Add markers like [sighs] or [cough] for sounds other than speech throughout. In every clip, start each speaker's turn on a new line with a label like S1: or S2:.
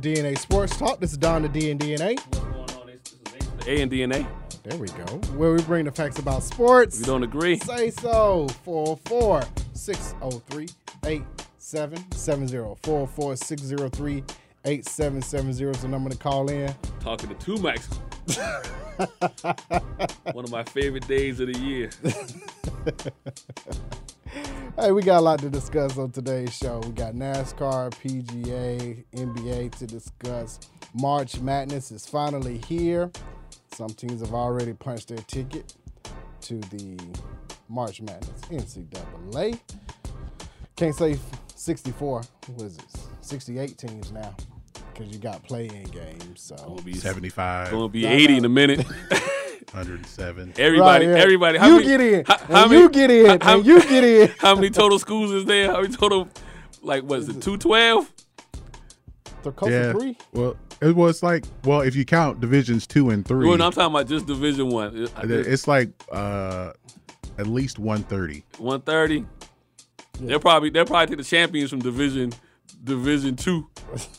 S1: DNA Sports Talk. This is Don the D and DNA.
S2: the A and DNA.
S1: There we go. Where we bring the facts about sports.
S2: If you don't agree,
S1: Say so. 404 603 8770. 404 603 8770 is the number to call in.
S2: talking to two Max. [laughs] One of my favorite days of the year. [laughs]
S1: Hey, we got a lot to discuss on today's show. We got NASCAR, PGA, NBA to discuss. March Madness is finally here. Some teams have already punched their ticket to the March Madness NCAA. Can't say 64. What is it? 68 teams now because you got play-in games. So
S2: Gonna be
S3: 75,
S2: Gonna be 80 in a minute. [laughs]
S3: 107. [laughs]
S2: Everybody,
S1: Right, yeah.
S2: everybody. How
S1: you
S2: many,
S1: get in,
S2: How,
S1: and
S2: how
S1: you get in,
S2: how- how-
S1: and you get in. [laughs]
S2: How many total schools is there? How many total? Like, what is it? Two twelve?
S1: Dakota
S3: Yeah.
S1: three.
S3: Well, it was like, well, if you count divisions two and three,
S2: Well, no, I'm talking about just Division One.
S3: it's like uh, at least 130.
S2: One thirty. They'll probably they'll probably take the champions from Division Division Two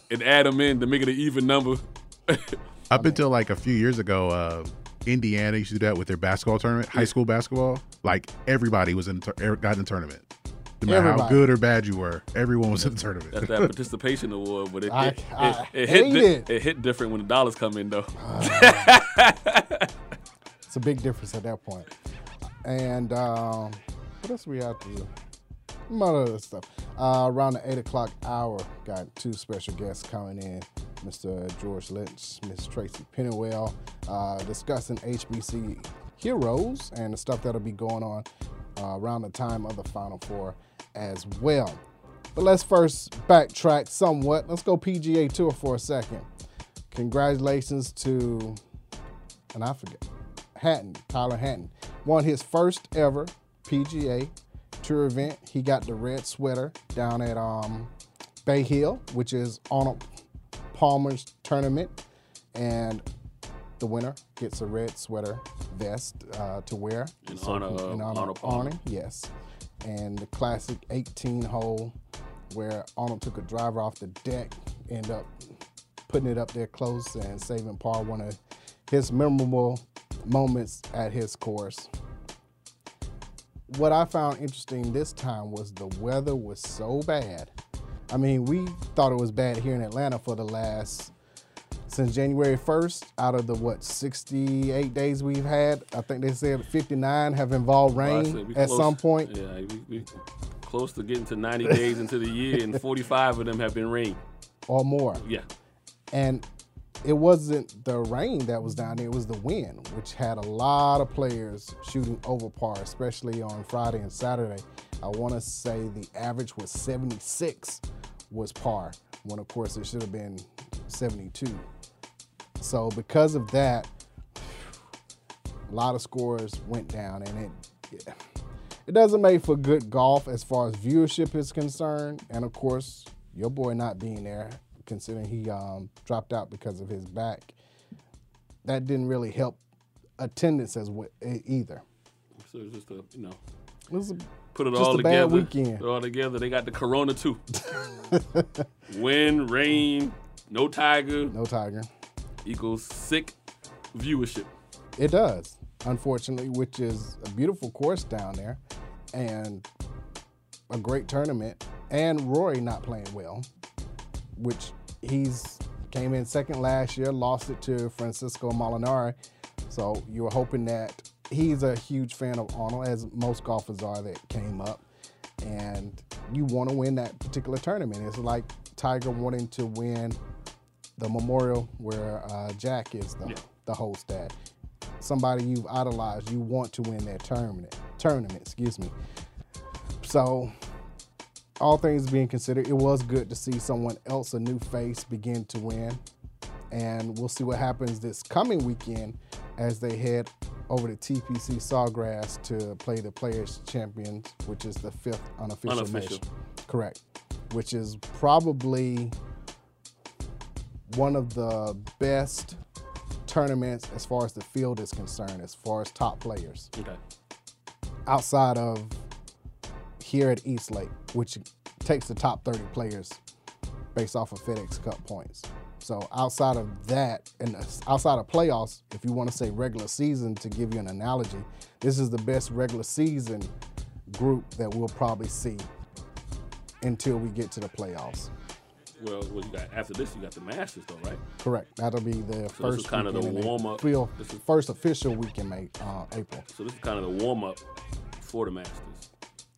S2: and add them in to make it an even number. [laughs]
S3: Up until like a few years ago, uh, Indiana used to do that with their basketball tournament, high school basketball. Like everybody was in the tur- got in the tournament. No matter how good or bad you were, everyone was in the tournament.
S2: That's that participation award, but it
S1: I-
S2: it,
S1: I
S2: it, it hit di-
S1: it.
S2: it hit different when the dollars come in though. [laughs]
S1: It's a big difference at that point. And um, what else do we have to do? Some other stuff. Uh, around the eight o'clock hour, got two special guests coming in. Mr. George Lynch, Miss Tracy Pennywell, uh, discussing HBC heroes and the stuff that'll be going on uh, around the time of the Final Four as well. But let's first backtrack somewhat. Let's go PGA Tour for a second. Congratulations to, and I forget, Hatton, Tyler Hatton, won his first ever PGA Tour event. He got the red sweater down at um, Bay Hill, which is Arnold Palmer's tournament, and the winner gets a red sweater vest uh, to wear
S2: In
S1: So
S2: honor of
S1: in honor
S2: Arnold Palmer.
S1: Arnie, yes, and the classic 18 hole where Arnold took a driver off the deck, end up putting it up there close and saving par. One of his memorable moments at his course. What I found interesting this time was the weather was so bad. I mean, we thought it was bad here in Atlanta for the last since January 1st. Out of the what 68 days we've had, I think they said 59 have involved rain
S2: said we
S1: at
S2: close-
S1: some point.
S2: Yeah, we, we close to getting to 90 days into the year, and 45 of them have been rain. [laughs]
S1: or more.
S2: Yeah,
S1: And it wasn't the rain that was down there, it was the wind, which had a lot of players shooting over par, especially on Friday and Saturday. I want to say the average was 76 was par, when of course it should have been 72. So because of that, a lot of scores went down, and it it doesn't make for good golf as far as viewership is concerned. And of course, your boy not being there, considering he um, dropped out because of his back, that didn't really help attendance as well, either.
S2: so it's just a you know
S1: It was a,
S2: put it
S1: Just
S2: all
S1: a bad
S2: together.
S1: weekend.
S2: Put it all together. They got the Corona too. [laughs] Wind, rain, no tiger
S1: no tiger.
S2: equals sick viewership.
S1: It does, unfortunately, which is a beautiful course down there and a great tournament. And Rory not playing well, which he's came in second last year, lost it to Francesco Molinari. So you were hoping that he's a huge fan of Arnold, as most golfers are that came up. And you want to win that particular tournament. It's like Tiger wanting to win the Memorial where uh, Jack is the, the host at. Somebody you've idolized, you want to win that tournament. Tournament, excuse me. So, all things being considered, it was good to see someone else, a new face, begin to win. And we'll see what happens this coming weekend as they head over to TPC Sawgrass to play the Players Champions, which is the fifth unofficial,
S2: Unofficial.
S1: match. Correct. Which is probably one of the best tournaments as far as the field is concerned, as far as top players
S2: Okay.
S1: outside of here at East Lake, which takes the top 30 players based off of FedEx Cup points. So outside of that, and outside of playoffs, if you want to say regular season to give you an analogy, this is the best regular season group that we'll probably see until we get to the playoffs.
S2: Well, what you got after this? You got the Masters, though, right?
S1: Correct. That'll be the
S2: So
S1: first
S2: kind of the.
S1: April-
S2: This is-
S1: first official week in May, uh, April.
S2: So this is kind of the warm up for the Masters.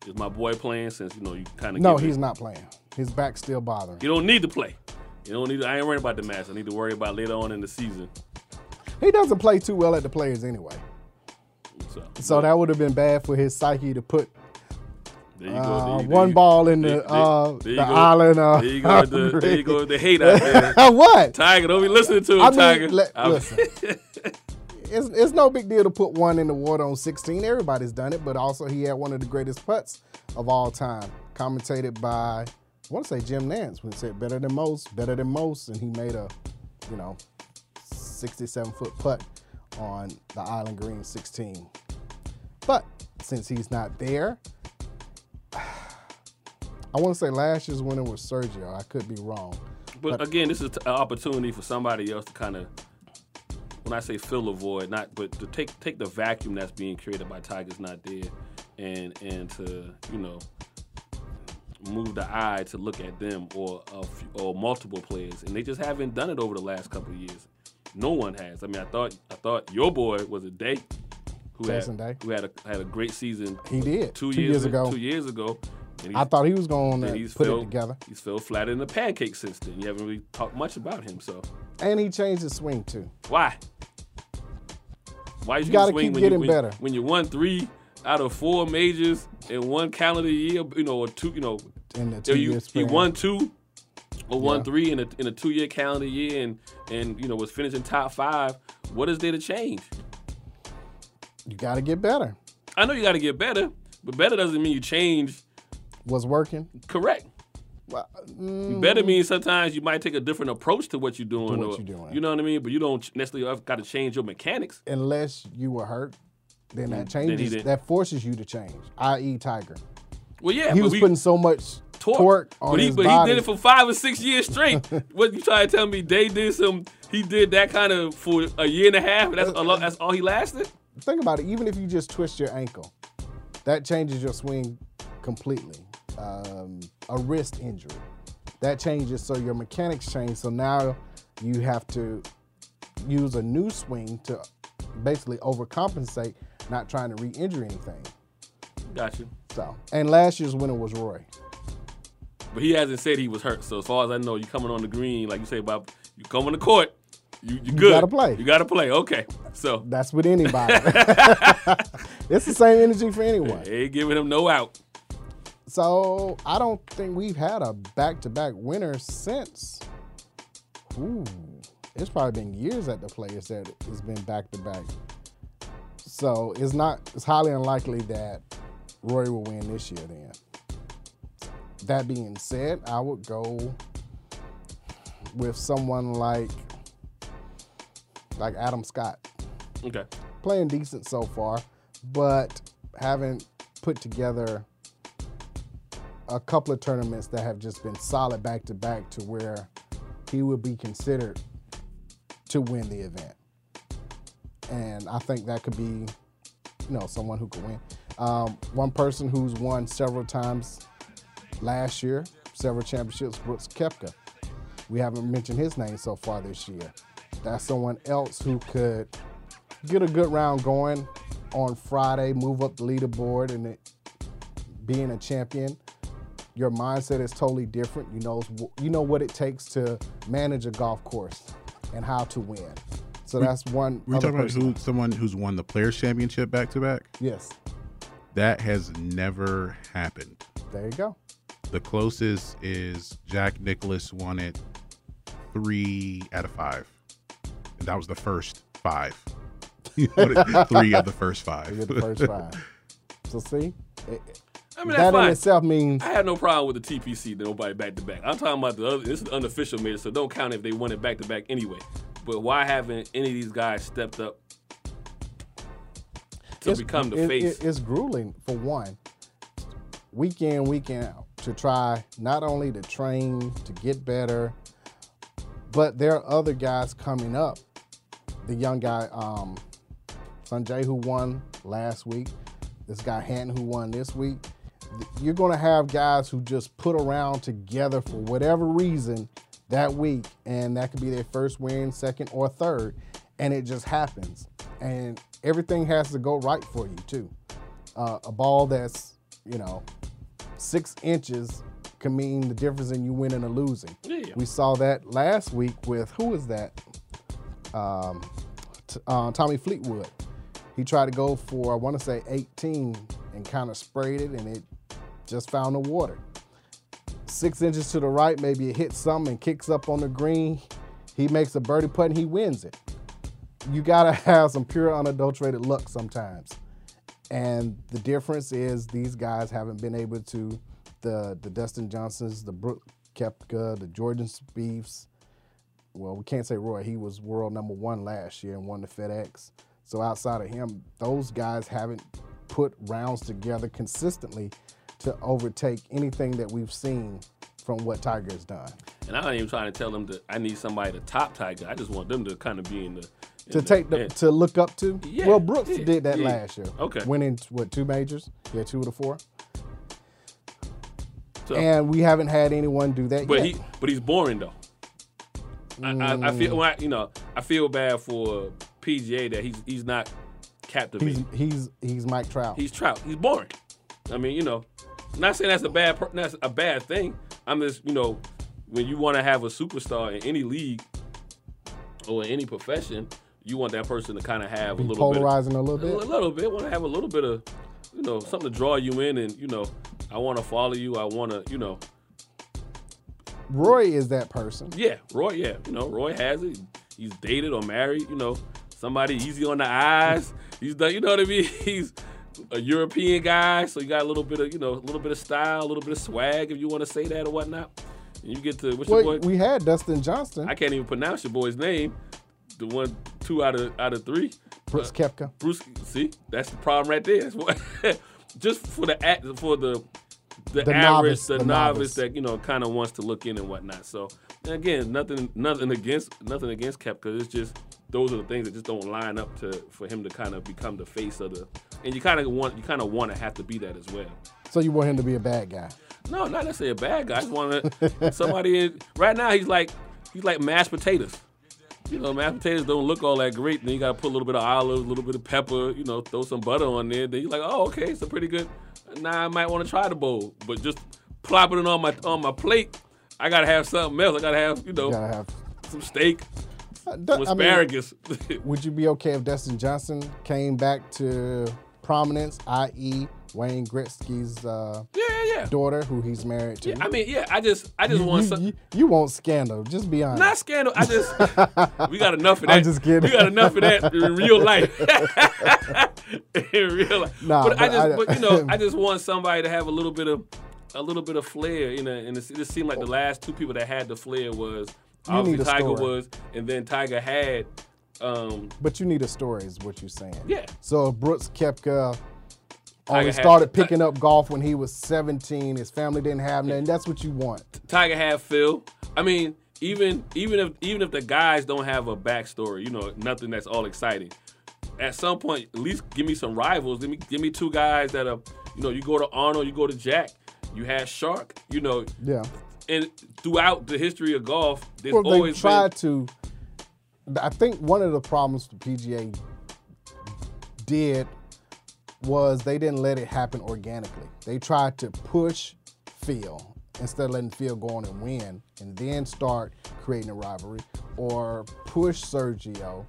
S2: Is my boy playing? Since you know you kind of
S1: No, he's not playing. His back's still bothering.
S2: You don't need to play. You don't need. To, I ain't worried about the match. I need to worry about later on in the season.
S1: He doesn't play too well at the players anyway.
S2: So,
S1: So that would have been bad for his psyche to put
S2: there you go.
S1: uh,
S2: There you-
S1: one
S2: there
S1: ball in
S2: you-
S1: the uh,
S2: there you
S1: the
S2: go.
S1: island. Uh,
S2: There you go. The, there you go. The hate out there. [laughs]
S1: what?
S2: Tiger, don't be listening to him,
S1: I mean,
S2: Tiger.
S1: le- listen. [laughs] It's, it's no big deal to put one in the water on 16. Everybody's done it, but also he had one of the greatest putts of all time, commentated by I want to say Jim Nantz, when he said better than most, better than most, and he made a, you know, 67 foot putt on the Island Green 16. But since he's not there, [sighs] I want to say last year's winner was Sergio. I could be wrong.
S2: But again, this is an opportunity for somebody else to kind of, when I say fill a void, not but to take take the vacuum that's being created by Tigers not there, and and to you know move the eye to look at them or a f- or multiple players, and they just haven't done it over the last couple of years. No one has. I mean, I thought I thought your boy was a day. Who
S1: Jason
S2: had,
S1: Day.
S2: who had a had a great season
S1: He did
S2: two,
S1: two
S2: years,
S1: years ago.
S2: Two years ago,
S1: I thought he was going to put
S2: fell,
S1: it together.
S2: He's fell flat in the pancake since then. You haven't really talked much about him. So
S1: And he changed his swing too.
S2: why? Why you,
S1: gotta
S2: swing
S1: keep
S2: when
S1: getting
S2: you, when,
S1: better.
S2: When you won three out of four majors in one calendar year, you know, or two, you know,
S1: In the
S2: you,
S1: two
S2: you, you
S1: span.
S2: won two or won
S1: Yeah.
S2: three in a in a two year calendar year, and and you know was finishing top five. What is there to change?
S1: You got to get better.
S2: I know you got to get better, but better doesn't mean you change.
S1: Was working.
S2: Correct.
S1: Well, mm,
S2: Better means sometimes you might take a different approach to what you're doing.
S1: what
S2: or,
S1: you're doing.
S2: You know what I mean? But you don't necessarily have got to change your mechanics.
S1: unless you were hurt, then that
S2: Mm, then
S1: changes. That forces you to change. I.e., Tiger.
S2: Well, yeah,
S1: He was
S2: we,
S1: putting so much
S2: torque,
S1: torque, on
S2: but he
S1: his
S2: but
S1: body.
S2: he did it for five or six years straight. [laughs] what you trying to tell me? They did some. He did that kind of for a year and a half. And that's lot, that's all he lasted.
S1: Think about it. Even if you just twist your ankle, that changes your swing completely. Um, a wrist injury, that changes. So your mechanics change. So now you have to use a new swing to basically overcompensate, not trying to re-injure anything.
S2: Got you.
S1: So, and last year's winner was Roy.
S2: But he hasn't said he was hurt. So as far as I know, you coming on the green, like you say about you come on the court. You you good.
S1: You gotta play.
S2: You got to play. Okay. So
S1: That's with anybody. [laughs] [laughs] it's the same energy for anyone.
S2: they ain't giving him no out.
S1: So I don't think we've had a back-to-back winner since. Ooh, it's probably been years at the players that it's been back-to-back. So it's not. It's highly unlikely that Roy will win this year. Then. That being said, I would go with someone like like Adam Scott
S2: Okay.
S1: playing decent so far, but haven't put together a couple of tournaments that have just been solid back to back to where he would be considered to win the event. And I think that could be, you know, someone who could win. Um, one person who's won several times last year, several championships, Brooks Koepka. We haven't mentioned his name so far this year. That's someone else who could get a good round going on Friday, move up the leaderboard, and it, being a champion, your mindset is totally different. You know, you know what it takes to manage a golf course and how to win. So that's one.
S3: We're talking about who, someone who's won the Players Championship back to back.
S1: Yes,
S3: That has never happened.
S1: there you go.
S3: The closest is Jack Nicklaus won it three out of five. And that was the first five. [laughs] He won it three of the first [laughs] five.
S1: The first five. So see, it,
S2: I mean,
S1: that in
S2: fine.
S1: itself means
S2: I have no problem with the TPC. Nobody back to back. I'm talking about the other. This is unofficial major, so don't count if they won it back to back anyway. But why haven't any of these guys stepped up to
S1: it's-
S2: become the
S1: it-
S2: face?
S1: it- it's grueling for one, week in, week out, to try not only to train to get better, but there are other guys coming up. The young guy, um, Sungjae, who won last week, this guy Hatton, who won this week. You're going to have guys who just put around together for whatever reason that week, and that could be their first win, second, or third, and it just happens. And everything has to go right for you, too. Uh, a ball that's, you know, six inches can mean the difference in you winning or losing.
S2: Yeah.
S1: We saw that last week with who was that? Um, t- uh, Tommy Fleetwood. He tried to go for I want to say 18 and kind of sprayed it, and it just found the water. Six inches to the right, maybe it hits something and kicks up on the green. He makes a birdie putt and he wins it. You gotta [laughs] have some pure unadulterated luck sometimes. And the difference is these guys haven't been able to the the Dustin Johnsons, the Brooke Koepka, the Jordan Spieths. Well, we can't say Roy. He was world number one last year and won the FedEx. So outside of him, those guys haven't put rounds together consistently to overtake anything that we've seen from what Tiger has done.
S2: And I'm not even trying to tell them that I need somebody to top Tiger. I just want them to kind of be in the in
S1: To
S2: the-
S1: take the
S2: in-
S1: to look up to.
S2: Yeah,
S1: well, Brooks
S2: yeah,
S1: did that
S2: yeah.
S1: last year.
S2: Okay.
S1: Winning what two majors? Yeah, two of the four.
S2: so-
S1: And we haven't had anyone do that
S2: But
S1: yet.
S2: he, but he's boring though. I, I, I feel, mm. when I, you know, I feel bad for PGA that he's he's not
S1: he's
S2: captivating.
S1: he's he's Mike Trout.
S2: He's trout. He's boring. I mean, you know, not saying that's a bad that's a bad thing. I'm just, you know, when you want to have a superstar in any league or in any profession, you want that person to kind of have
S1: Be
S2: a little bit.
S1: polarizing a little
S2: A
S1: bit.
S2: li- little bit. Want to have a little bit of, you know, something to draw you in, and you know, I want to follow you. I want to, you know,
S1: Roy is that person.
S2: yeah, Roy. Yeah, you know, Roy has it. He's dated or married. You know, somebody easy on the eyes. He's done. You know what I mean? [laughs] He's a European guy, so you got a little bit of, you know, a little bit of style, a little bit of swag, if you want to say that or whatnot. And you get to what's your boy?
S1: we had Dustin Johnston,
S2: I can't even pronounce your boy's name. The one, two out of out of three.
S1: Brooks uh, Koepka.
S2: Bruce, see, that's the problem right there. What, [laughs] just for the act, for the the,
S1: The
S2: average,
S1: novice,
S2: the,
S1: the
S2: novice,
S1: novice.
S2: that you know kind of wants to look in and whatnot. So again, nothing, nothing against, nothing against Koepka. It's just those are the things that just don't line up to for him to kind of become the face of the. And you kind of want, you kind of want to have to be that as well.
S1: So you want him to be a bad guy.
S2: No, not necessarily a bad guy. I just want to somebody. In, right now, he's like he's like mashed potatoes. You know, mashed potatoes don't look all that great. Then you got to put a little bit of olive, a little bit of pepper. You know, throw some butter on there. Then you're like, oh, okay, it's a pretty good. Now I might want to try the bowl, but just plopping it on my on my plate. I gotta have something else. I gotta have you know
S1: You gotta have.
S2: some steak, Some
S1: I mean,
S2: asparagus. [laughs]
S1: would you be okay if Dustin Johnson came back to prominence, i.e., Wayne Gretzky's uh,
S2: yeah, yeah.
S1: daughter, who he's married to?
S2: Yeah, I mean, yeah. I just I just
S1: you,
S2: want
S1: you,
S2: some.
S1: you, you want scandal. Just be honest.
S2: Not scandal. I just [laughs] we got enough of that.
S1: I'm just kidding.
S2: We got enough of that [laughs] in real life. in real life.
S1: Nah,
S2: but, I just,
S1: I-
S2: but you know, I just want somebody to have a little bit of a little bit of flair. You know, and it, it seemed like the last two people that had the flair was
S1: You
S2: obviously
S1: need a
S2: Tiger
S1: story.
S2: was, and then Tiger had. Um,
S1: But you need a story, is what you're saying.
S2: Yeah.
S1: So if Brooks Koepka
S2: Tiger
S1: only
S2: had-
S1: started
S2: Ti-
S1: picking up golf when he was 17, his family didn't have nothing, that's what you want.
S2: Tiger had Phil. I mean, even even if even if the guys don't have a backstory, you know, nothing that's all exciting. At some point, at least give me some rivals. Give me give me two guys that are, you know, you go to Arnold, you go to Jack. You had Shark, you know,
S1: Yeah.
S2: And throughout the history of golf, there's
S1: Well, they
S2: always
S1: tried
S2: been,
S1: to. I think one of the problems the PGA did was they didn't let it happen organically. They tried to push Phil instead of letting Phil go on and win and then start creating a rivalry or push Sergio.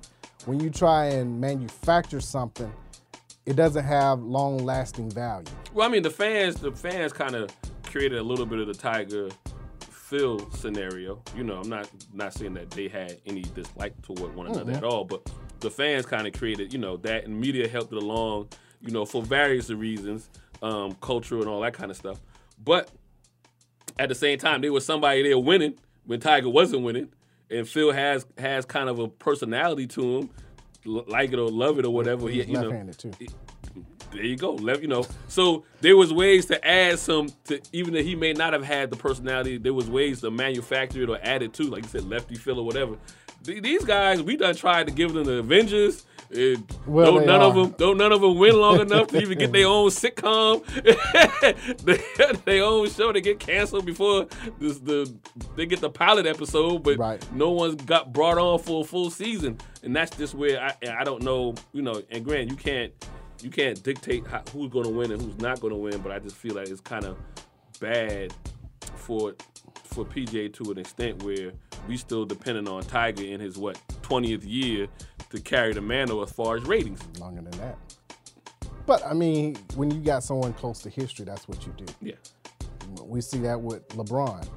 S1: When you try and manufacture something, it doesn't have long lasting value.
S2: Well, I mean, the fans, the fans kind of created a little bit of the Tiger Phil scenario. You know, I'm not not saying that they had any dislike toward one another at all, but the fans kind of created, you know, that and media helped it along, you know, for various reasons, um, culture and all that kind of stuff. But at the same time, there was somebody there winning when Tiger wasn't winning, and Phil has has kind of a personality to him, l- like it or love it or whatever. He, you know,
S1: too.
S2: There you go. Left, you know. So there was ways to add some to even though he may not have had the personality, there was ways to manufacture it or add it to, like you said, lefty Phil or whatever. Th- These guys, we done tried to give them the Avengers. Uh,
S1: Well,
S2: don't none of them, don't none of them win long enough to even get their own sitcom, [laughs] their, their own show. They get canceled before this, the they get the pilot episode, but
S1: Right.
S2: no one's got brought on for a full season, and that's just where I I don't know, you know. And Grant, you can't you can't dictate how, who's going to win and who's not going to win, but I just feel like it's kind of bad for for PJ to an extent where we still depending on Tiger in his what 20th year to carry the mantle as far as ratings.
S1: Longer than that. But I mean, when you got someone close to history, that's what you do.
S2: Yeah.
S1: We see that with LeBron.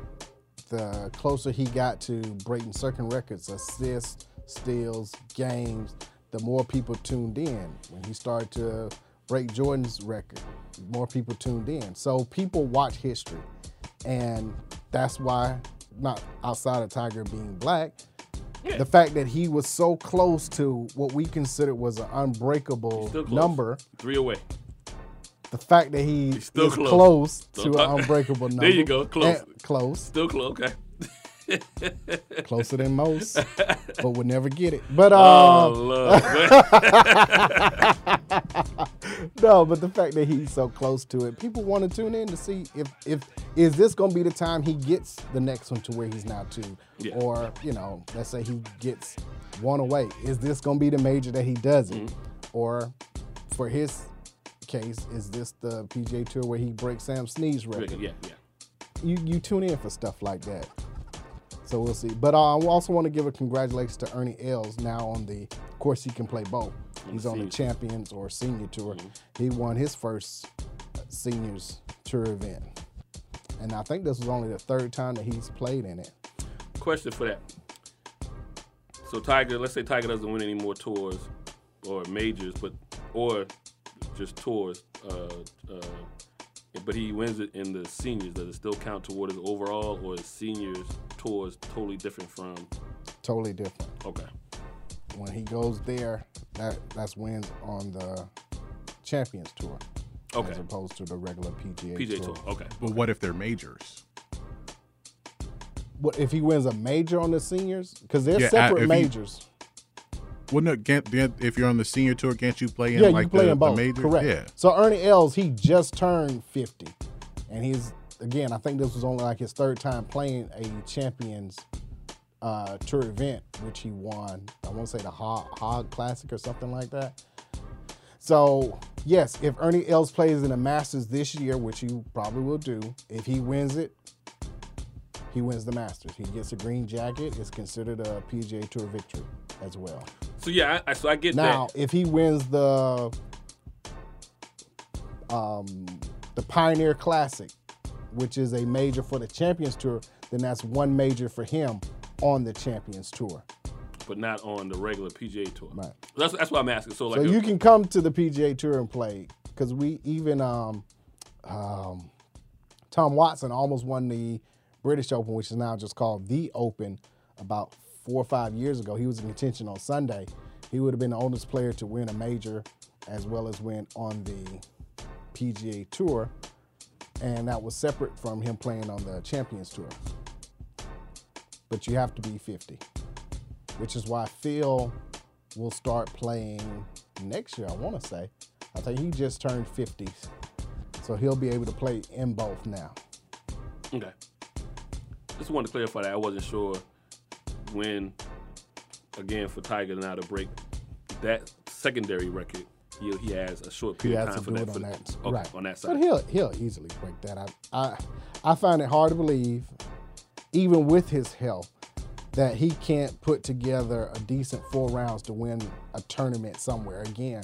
S1: The closer he got to breaking certain records, assists, steals, games, the more people tuned in. When he started to break Jordan's record, more people tuned in. So people watch history. And that's why, not outside of Tiger being black, the fact that he was so close to what we considered was an unbreakable number,
S2: Three away.
S1: the fact that he
S2: He's still
S1: is
S2: close.
S1: close, to an [laughs] unbreakable number.
S2: There you go, close.
S1: close.
S2: Still close. Okay.
S1: Closer than most, [laughs] but would never get it. But
S2: Oh,
S1: uh,
S2: Lord. [laughs]
S1: no, but the fact that he's so close to it, people want to tune in to see if if is this going to be the time he gets the next one to where he's now two,
S2: Yeah.
S1: or you know, let's say he gets one away. Is this going to be the major that he does it,
S2: Mm-hmm.
S1: or for his case, is this the PGA Tour where he breaks Sam Snead's record?
S2: yeah, yeah.
S1: you you tune in for stuff like that. So we'll see. But uh, I also want to give a congratulations to Ernie Els now on the of course he can play both. He's on the. Champions or Senior Tour. He won his first uh, Seniors Tour event, and I think this was only the third time that he's played in it.
S2: Question for that. So Tiger, let's say Tiger doesn't win any more tours or majors, but or just tours, uh, uh, but he wins it in the seniors. Does it still count toward his overall, or his seniors tours totally different from?
S1: Totally different.
S2: Okay,
S1: When he goes there, that that's wins on the Champions Tour.
S2: Okay.
S1: As opposed to the regular PGA,
S2: PJ
S1: Tour.
S2: tour. Okay,
S3: But what if they're majors?
S1: What if he wins a major on the seniors? Because they're
S3: Yeah,
S1: separate
S3: if he-
S1: majors.
S3: Well, no, can't, can't- if you're on the senior tour, can't you play in
S1: Yeah,
S3: like
S1: you play
S3: the,
S1: in both.
S3: the major?
S1: Correct.
S3: Yeah.
S1: So Ernie Els, he just turned 50. And he's, again, I think this was only like his third time playing a Champions uh, Tour event, which he won. I want to say the Hoag, Hoag Classic or something like that. So, yes, if Ernie Els plays in the Masters this year, which he probably will do, if he wins it, he wins the Masters. He gets a green jacket. It's considered a PGA Tour victory as well.
S2: so yeah, I, so I get
S1: Now,
S2: that.
S1: if he wins the um, the Pioneer Classic, which is a major for the Champions Tour, then that's one major for him on the Champions Tour.
S2: but not on the regular PGA tour.
S1: Right.
S2: That's that's what I'm asking. So like,
S1: So you can come to the PGA Tour and play because we even um, um, Tom Watson almost won the British Open, which is now just called the Open, about four or five years ago. He was in contention on Sunday. He would have been the oldest player to win a major as well as win on the PGA Tour, and that was separate from him playing on the Champions Tour. But you have to be 50 which is why Phil will start playing next year, I want to say. I think he just turned 50. So he'll be able to play in both now.
S2: Okay. Just wanted to clarify that. I wasn't sure when, again, for Tiger now to break that secondary record he he has a short period of time for that.
S1: on
S2: for-
S1: that,
S2: okay,
S1: right?
S2: on that
S1: But
S2: side.
S1: he'll he'll easily break that. I I I find it hard to believe, even with his health, that he can't put together a decent four rounds to win a tournament somewhere. Again,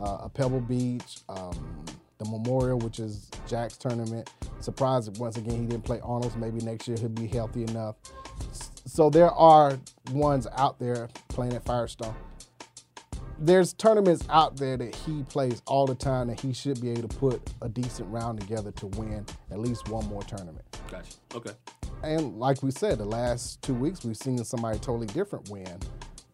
S1: uh, a Pebble Beach, um, the Memorial, which is Jack's tournament. Surprised that once again he didn't play Arnold's. Maybe next year he'll be healthy enough. So there are ones out there playing at Firestone there's tournaments out there that he plays all the time that he should be able to put a decent round together to win at least one more tournament.
S2: Gotcha. Okay.
S1: And like we said, the last two weeks we've seen somebody totally different win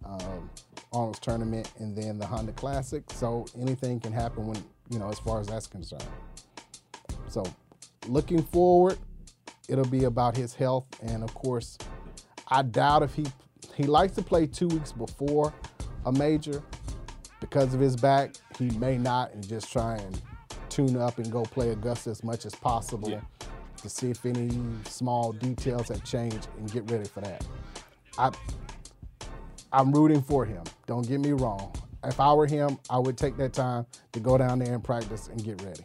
S1: um, Arnold's tournament and then the Honda Classic. So anything can happen when you know as far as that's concerned. So looking forward, it'll be about his health and of course, I doubt if he he likes to play two weeks before a major because of his back. He may not and just try and tune up and go play Augusta as much as possible
S2: Yeah.
S1: to see if any small details have changed and get ready for that. I I'm rooting for him. Don't get me wrong. If I were him, I would take that time to go down there and practice and get ready.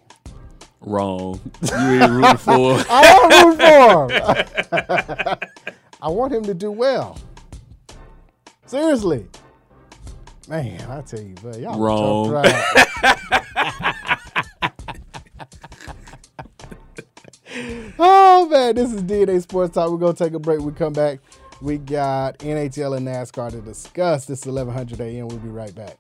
S2: Wrong. You ain't rooting for. [laughs]
S1: I want to root for him. [laughs] I want him to do well. Seriously. Man, I tell you, but y'all
S2: Wrong. [laughs]
S1: oh man, this is DNA Sports Talk. We're gonna take a break. We come back. We got NHL and NASCAR to discuss. This is 1100 AM. We'll be right back.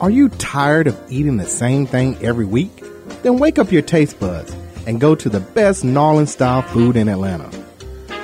S1: Are you tired of eating the same thing every week? Then wake up your taste buds and go to the best Gnarling style food in Atlanta.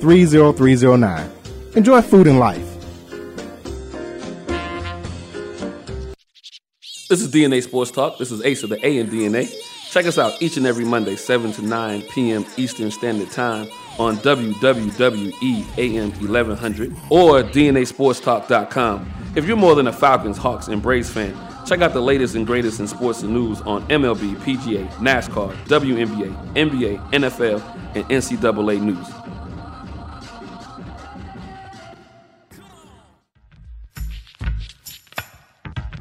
S1: 30309. Enjoy food and life.
S2: This is DNA Sports Talk. This is Ace of the A and DNA. Check us out each and every Monday, 7 to 9 p.m. Eastern Standard Time on WWWE AM 1100 or DNASportsTalk.com. If you're more than a Falcons, Hawks, and Braves fan, check out the latest and greatest in sports and news on MLB, PGA, NASCAR, WNBA, NBA, NFL, and NCAA news.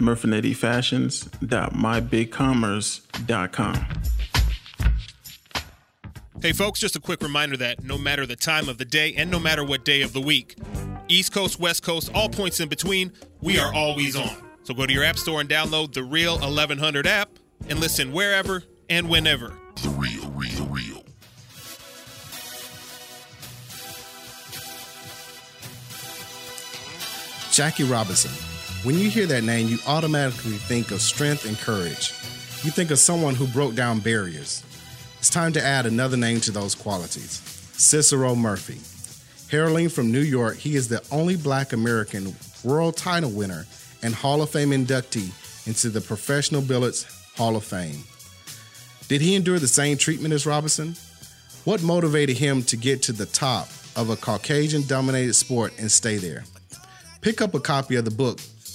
S4: murfinettifashions.mybigcommerce.com.
S5: Hey, folks, just a quick reminder that no matter the time of the day and no matter what day of the week, East Coast, West Coast, all points in between, we are always on. So go to your app store and download the Real 1100 app and listen wherever and whenever.
S6: The real, real, real.
S1: Jackie Robinson. When you hear that name, you automatically think of strength and courage. You think of someone who broke down barriers. It's time to add another name to those qualities Cicero Murphy. Heralding from New York, he is the only black American world title winner and Hall of Fame inductee into the Professional Billiards Hall of Fame. Did he endure the same treatment as Robinson? What motivated him to get to the top of a Caucasian dominated sport and stay there? Pick up a copy of the book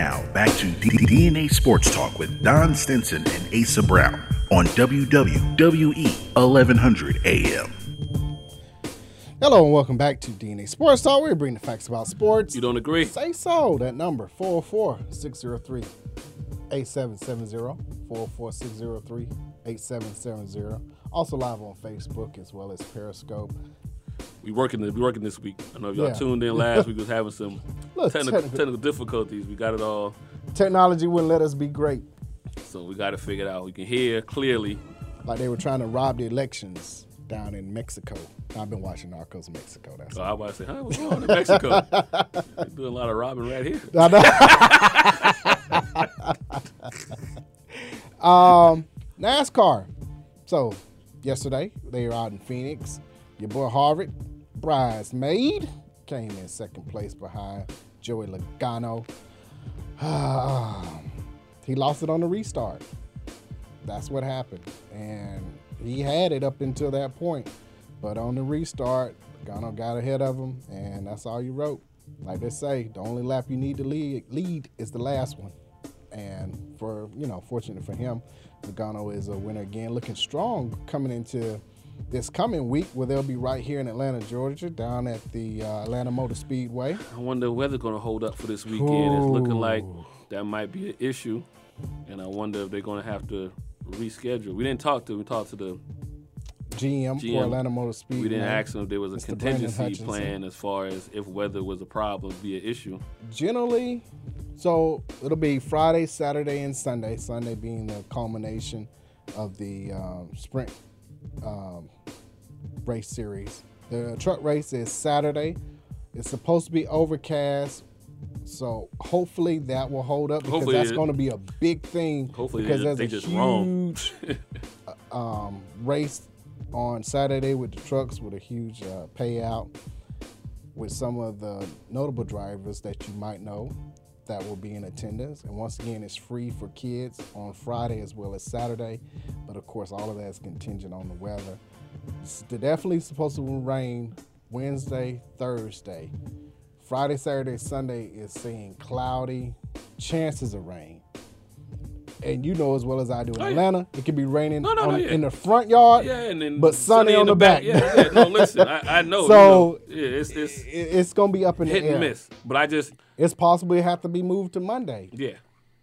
S6: Back to D- DNA Sports Talk with Don Stinson and Asa Brown on WWE 1100 AM.
S1: Hello and welcome back to DNA Sports Talk. We're bringing the facts about sports.
S2: You don't agree?
S1: Say so. That number 404-603-8770. 404-603-8770. Also live on Facebook as well as Periscope.
S2: We working. We working this week. I know if y'all
S1: Yeah.
S2: tuned in last week. Was having some [laughs] technical,
S1: technical-
S2: difficulties. We got it all,
S1: Technology wouldn't let us be great.
S2: so we got to figure it out. We can hear clearly.
S1: Like they were trying to rob the elections down in Mexico. I've been watching Narcos Mexico. That's
S2: So I was say, huh, what's going on in Mexico? [laughs] we doing a lot of robbing right here. [laughs]
S1: um, NASCAR. So, yesterday they were out in Phoenix. Your boy Harvick, bridesmaid, came in second place behind Joey Logano. [sighs] he lost it on the restart. That's what happened, and he had it up until that point. But on the restart, Logano got ahead of him, and that's all you wrote. Like they say, the only lap you need to lead, lead is the last one. And for you know, fortunate for him, Logano is a winner again, looking strong coming into this coming week, where they'll be right here in Atlanta, Georgia, down at the uh, Atlanta Motor Speedway.
S2: I wonder if weather's going to hold up for this weekend. It's looking like that might be an issue, and I wonder if they're going to have to reschedule. We didn't talk to. We talked to the.
S1: GM,
S2: GM.
S1: for Atlanta Motor Speedway.
S2: We didn't ask them if there was a
S1: Mr.
S2: Contingency plan as far as if weather was a problem, be an issue.
S1: generally so it'll be friday saturday and sunday sunday being the culmination of the um, sprint um, race series. The truck race is saturday. It's supposed to be overcast so hopefully that will hold up because
S2: Hopefully
S1: that's going to be a big thing
S2: Hopefully
S1: because
S2: they,
S1: there's
S2: they
S1: a
S2: just
S1: huge [laughs] um, race on Saturday with the trucks with a huge uh, payout with some of the notable drivers that you might know that will be in attendance. And once again, it's free for kids on Friday as well as Saturday. But of course, all of that is contingent on the weather. It's definitely supposed to rain Wednesday, Thursday. Friday, Saturday, Sunday is seeing cloudy, chances of rain. And you know as well as I do in
S2: Oh, yeah.
S1: Atlanta, it could be raining
S2: No, no,
S1: on-
S2: no, yeah.
S1: in the front yard,
S2: Yeah, and then
S1: but sunny, on the back.
S2: Yeah, yeah. No, listen, I, I know. [laughs]
S1: So-
S2: you know, yeah, it's it's
S1: It- it's gonna be up in
S2: hit
S1: the air.
S2: and miss. But I just
S1: It's possibly have to be moved to Monday.
S2: yeah,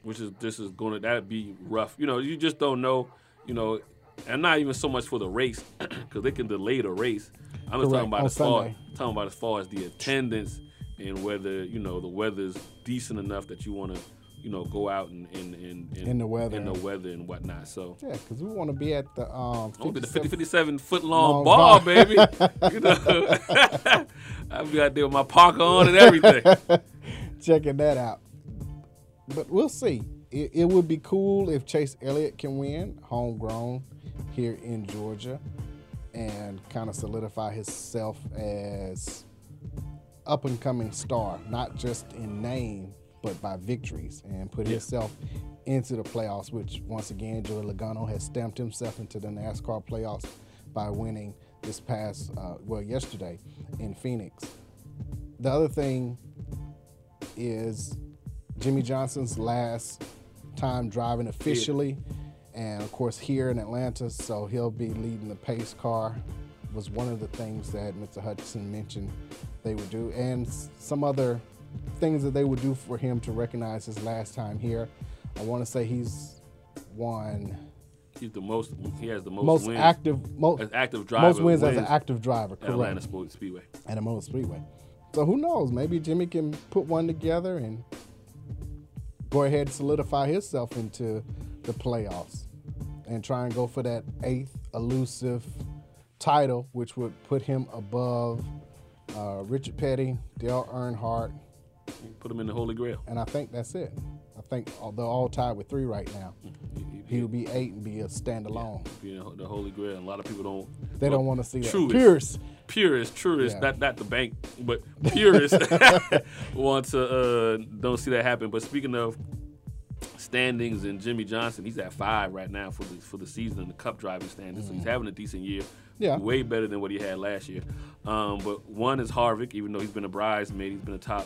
S2: which is this is going to that'd be rough. You know, you just don't know. You know, and not even so much for the race [clears throat] because they can delay the race. I'm just
S1: Correct,
S2: talking about
S1: on
S2: as far
S1: Sunday.
S2: talking about as far as the attendance and whether you know the weather's decent enough that you want to you know go out and
S1: In the weather.
S2: in the weather and whatnot. So.
S1: Yeah, because we want to be at the um.
S2: I want to be the 50,
S1: 57
S2: 57 foot long,
S1: Long
S2: ball,
S1: ball.
S2: baby. you [laughs] know, [laughs] I'll be out there with my parker on and everything. [laughs]
S1: checking that out. But we'll see. It, it would be cool if Chase Elliott can win, homegrown here in Georgia, and kind of solidify himself as up and coming star, not just in name, but by victories, and put himself into the playoffs. Which once again, Joey Logano has stamped himself into the NASCAR playoffs by winning this past, uh, well, yesterday in Phoenix. The other thing is Jimmie Johnson's last time driving officially, and of course here in Atlanta, so he'll be leading the pace car. Was one of the things that Mr. Hutchinson mentioned they would do, and some other things that they would do for him to recognize his last time here. I want to say he's won
S2: He's the most. He has the most,
S1: most
S2: wins.
S1: active, most
S2: as active driver.
S1: most wins, as an active driver.
S2: at Atlanta
S1: Correct.
S2: Sports Speedway.
S1: at a Motor Speedway. So who knows? Maybe Jimmy can put one together and go ahead and solidify himself into the playoffs and try and go for that eighth elusive title, which would put him above uh, Richard Petty, Dale Earnhardt,
S2: Put him in the Holy Grail.
S1: and I think that's it. I think they're all tied with three right now. He would be eight and be a standalone.
S2: Be in the Holy Grail. A lot of people don't.
S1: They don't want to see that.
S2: Truest.
S1: Pierce.
S2: Purists, truest,
S1: Yeah.
S2: not not the bank, but purists [laughs] [laughs] want to uh, don't see that happen. But speaking of standings and Jimmie Johnson, he's at five right now for the for the season in the Cup driving standings. So he's having a decent year.
S1: Mm. Yeah.
S2: way better than what he had last year. Um, but one is Harvick, even though he's been a bridesmaid, he's been a top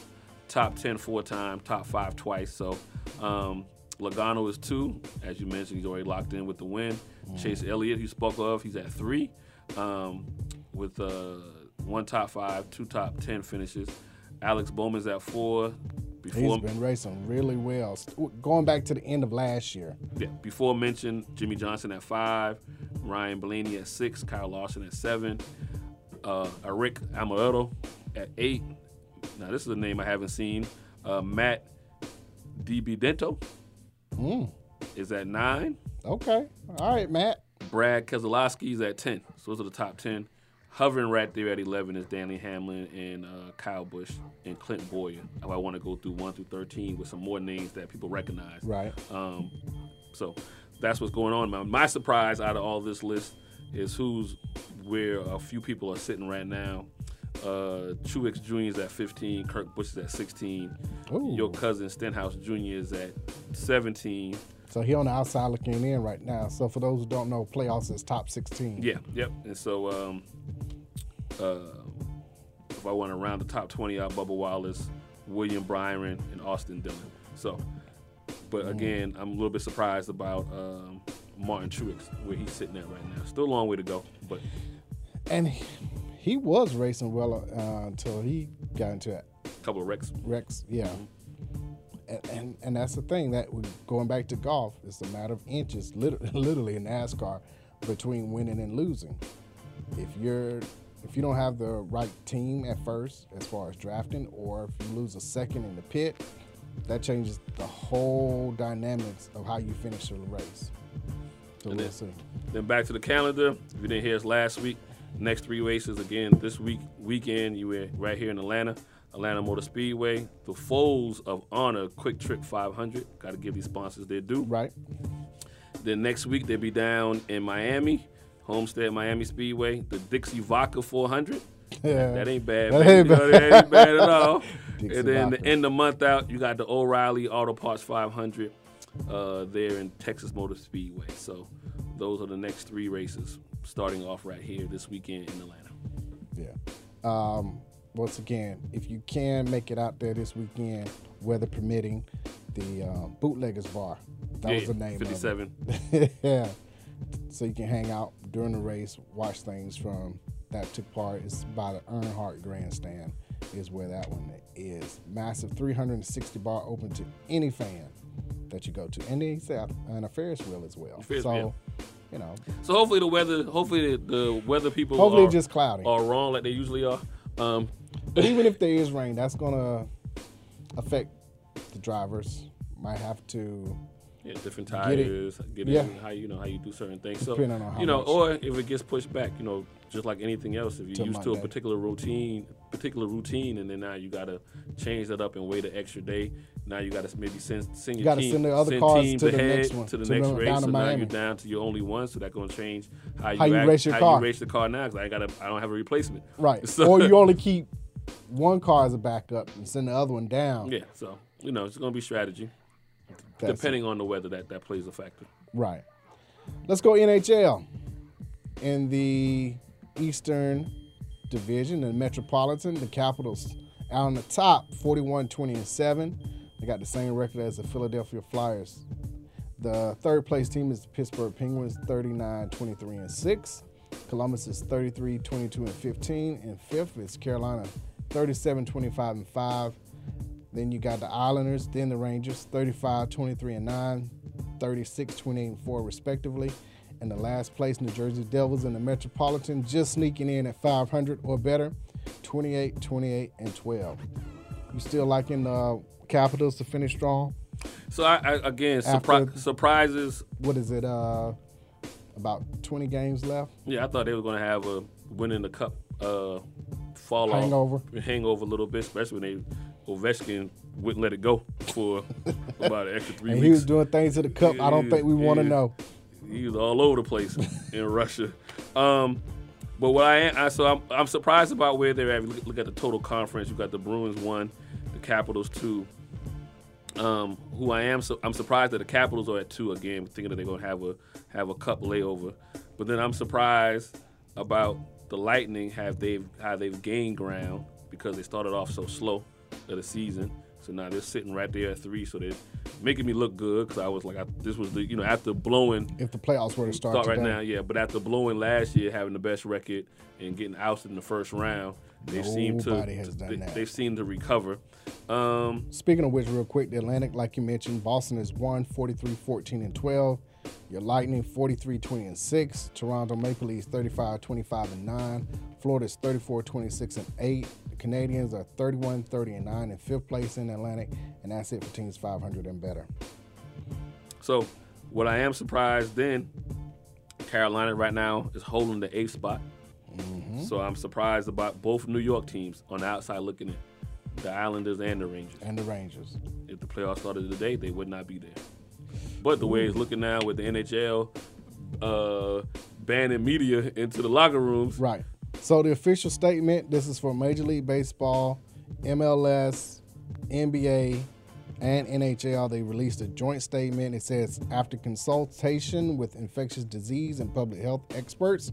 S2: top ten four time, top five twice. So um, Logano is two, as you mentioned. He's already locked in with the win. Chase Elliott, you spoke of, he's at three, um, with uh, one top five, two top ten finishes. Alex Bowman's at four. Before,
S1: He's been racing really well. Going back to the end of last year.
S2: yeah, before mentioned, Jimmie Johnson at five, Ryan Blaney at six, Kyle Larson at seven, uh, Aric Almirola at eight. Now this is a name I haven't seen. Uh, Matt DiBenedetto is at nine.
S1: Okay. All right, Matt.
S2: Brad Keselowski is at 10. So those are the top 10. Hovering right there at 11 is Denny Hamlin and uh, Kyle Busch and Clint Bowyer. I want to go through 1 through 13 with some more names that people recognize.
S1: Right.
S2: Um, so that's what's going on. My, my surprise out of all this list is who's where a few people are sitting right now. Uh, Truex Jr. is at 15. Kurt Busch is at 16.
S1: Ooh.
S2: Your cousin Stenhouse Jr. is at 17.
S1: So he on the outside looking in right now. So for those who don't know, playoffs is top 16.
S2: Yeah, yep. And so, um, uh, if I want to round the top 20 out, Bubba Wallace, William Byron, and Austin Dillon. So, but again, I'm a little bit surprised about um, Martin Truex, where he's sitting at right now. Still a long way to go, but
S1: And he, he was racing well uh, until he got into
S2: a couple of wrecks.
S1: Rex. Yeah. And, and and that's the thing that going back to golf, it's a matter of inches, lit- [laughs] literally in NASCAR, between winning and losing. If you're if you don't have the right team at first, as far as drafting, or if you lose a second in the pit, that changes the whole dynamics of how you finish the race. So
S2: And
S1: we'll
S2: then- Then back to the calendar. If you didn't hear us last week, next three races again this week weekend. You were right here in Atlanta, Atlanta Motor Speedway. The Folds of Honor QuikTrip 500. Got to give these sponsors their due.
S1: Right.
S2: Then next week they'll be down in Miami, Homestead Miami Speedway. The Dixie Vodka 400.
S1: Yeah.
S2: That ain't bad.
S1: That ain't
S2: know, that ain't bad at all. [laughs]
S1: Dixie
S2: and then
S1: Vodka.
S2: the end of the month out, you got the O'Reilly Auto Parts 500 uh, there in Texas Motor Speedway. So those are the next three races starting off right here this weekend in Atlanta.
S1: Yeah. Um, once again, if you can make it out there this weekend, weather permitting, the uh, Bootleggers Bar. That was the name. of it.
S2: 57. [laughs]
S1: yeah. So you can hang out during the race, watch things from that took part. It's by the Earnhardt Grandstand, is where that one is. Massive 360 bar open to any fan that you go to, and they say and a Ferris wheel as well.
S2: Ferris
S1: so,
S2: wheel.
S1: You know,
S2: So hopefully the weather, hopefully the, the weather people
S1: Hopefully
S2: are,
S1: just cloudy.
S2: are wrong like they usually are. Um,
S1: But even if there is rain, that's gonna affect the drivers. Might have to
S2: Yeah, different
S1: Get it.
S2: tires, get
S1: Yeah.
S2: how you know how you do certain things. So
S1: Depending on how
S2: you know,
S1: much.
S2: or if it gets pushed back, you know, just like anything else, if you're used to a particular routine, particular routine, and then now you got to change that up and wait an extra day. Now you got to maybe send send your
S1: gotta
S2: team,
S1: send the other
S2: send
S1: to the
S2: ahead
S1: next one,
S2: to the
S1: to
S2: next
S1: the-
S2: race.
S1: to
S2: so now you're down to your only one, so that's going to change how you,
S1: How you
S2: act-
S1: race your
S2: how
S1: car.
S2: you race the car now. Because I got I don't have a replacement.
S1: right, [laughs]
S2: So-
S1: or you only keep one car as a backup and send the other one down.
S2: yeah, so you know, it's going to be strategy.
S1: That's
S2: Depending on the weather, that that plays a factor.
S1: Right. Let's go NHL. In the Eastern Division, the Metropolitan, the Capitals out on the top, 41, 20, and 7. They got the same record as the Philadelphia Flyers. The third place team is the Pittsburgh Penguins, 39, 23, and 6. Columbus is 33, 22, and 15. And fifth is Carolina, 37, 25, and 5. Then you got the Islanders, then the Rangers, 35, 23, and 9, 36, 28, and 4, respectively. And the last place, New Jersey Devils in the Metropolitan, just sneaking in at 500 or better, 28, 28, and 12. You still liking the Capitals to finish strong?
S2: So I, I again,
S1: After-
S2: surpri- surprises.
S1: What is it? Uh, about 20 games left.
S2: Yeah, I thought they were going to have a winning the cup uh, fall
S1: Hangover.
S2: off, hangover a little bit, especially when they Ovechkin wouldn't let it go for [laughs] about an extra three
S1: And
S2: weeks.
S1: he was doing things to the cup. I don't think we want to know.
S2: He was all over the place in Russia. Um, but what I, am, I so I'm, I'm surprised about where they're at. Look, look at the total conference. You got the Bruins one, the Capitals two. Um, who I am so I'm surprised that the Capitals are at two again, thinking that they're gonna have a have a cup layover. But then I'm surprised about the Lightning have they've how they've gained ground because they started off so slow of the season. So now they're sitting right there at three. So they're making me look good because I was like, I, this was the you know after blowing
S1: If the playoffs were to start,
S2: start right
S1: today.
S2: now, yeah. But after blowing last year, having the best record and getting ousted in the first round, they seem to they, they seem to recover. Um,
S1: Speaking of which, real quick, the Atlantic, like you mentioned, Boston is 1, 43, 14, and 12. Your Lightning, 43, 20, and 6. Toronto Maple Leafs, 35, 25, and 9. Florida's 34, 26, and 8. The Canadiens are 31, 30, and 9 in fifth place in the Atlantic. And that's it for teams 500 and better.
S2: so what I am surprised then, Carolina right now is holding the eighth spot.
S1: Mm-hmm.
S2: So I'm surprised about both New York teams on the outside looking in, the Islanders and the Rangers.
S1: And the Rangers.
S2: If the playoffs started today, they would not be there. But the way it's looking now with the NHL uh, banning media into the locker rooms,
S1: Right. So the official statement this is for Major League Baseball, MLS, NBA, and NHL. They released a joint statement. It says after consultation with infectious disease and public health experts,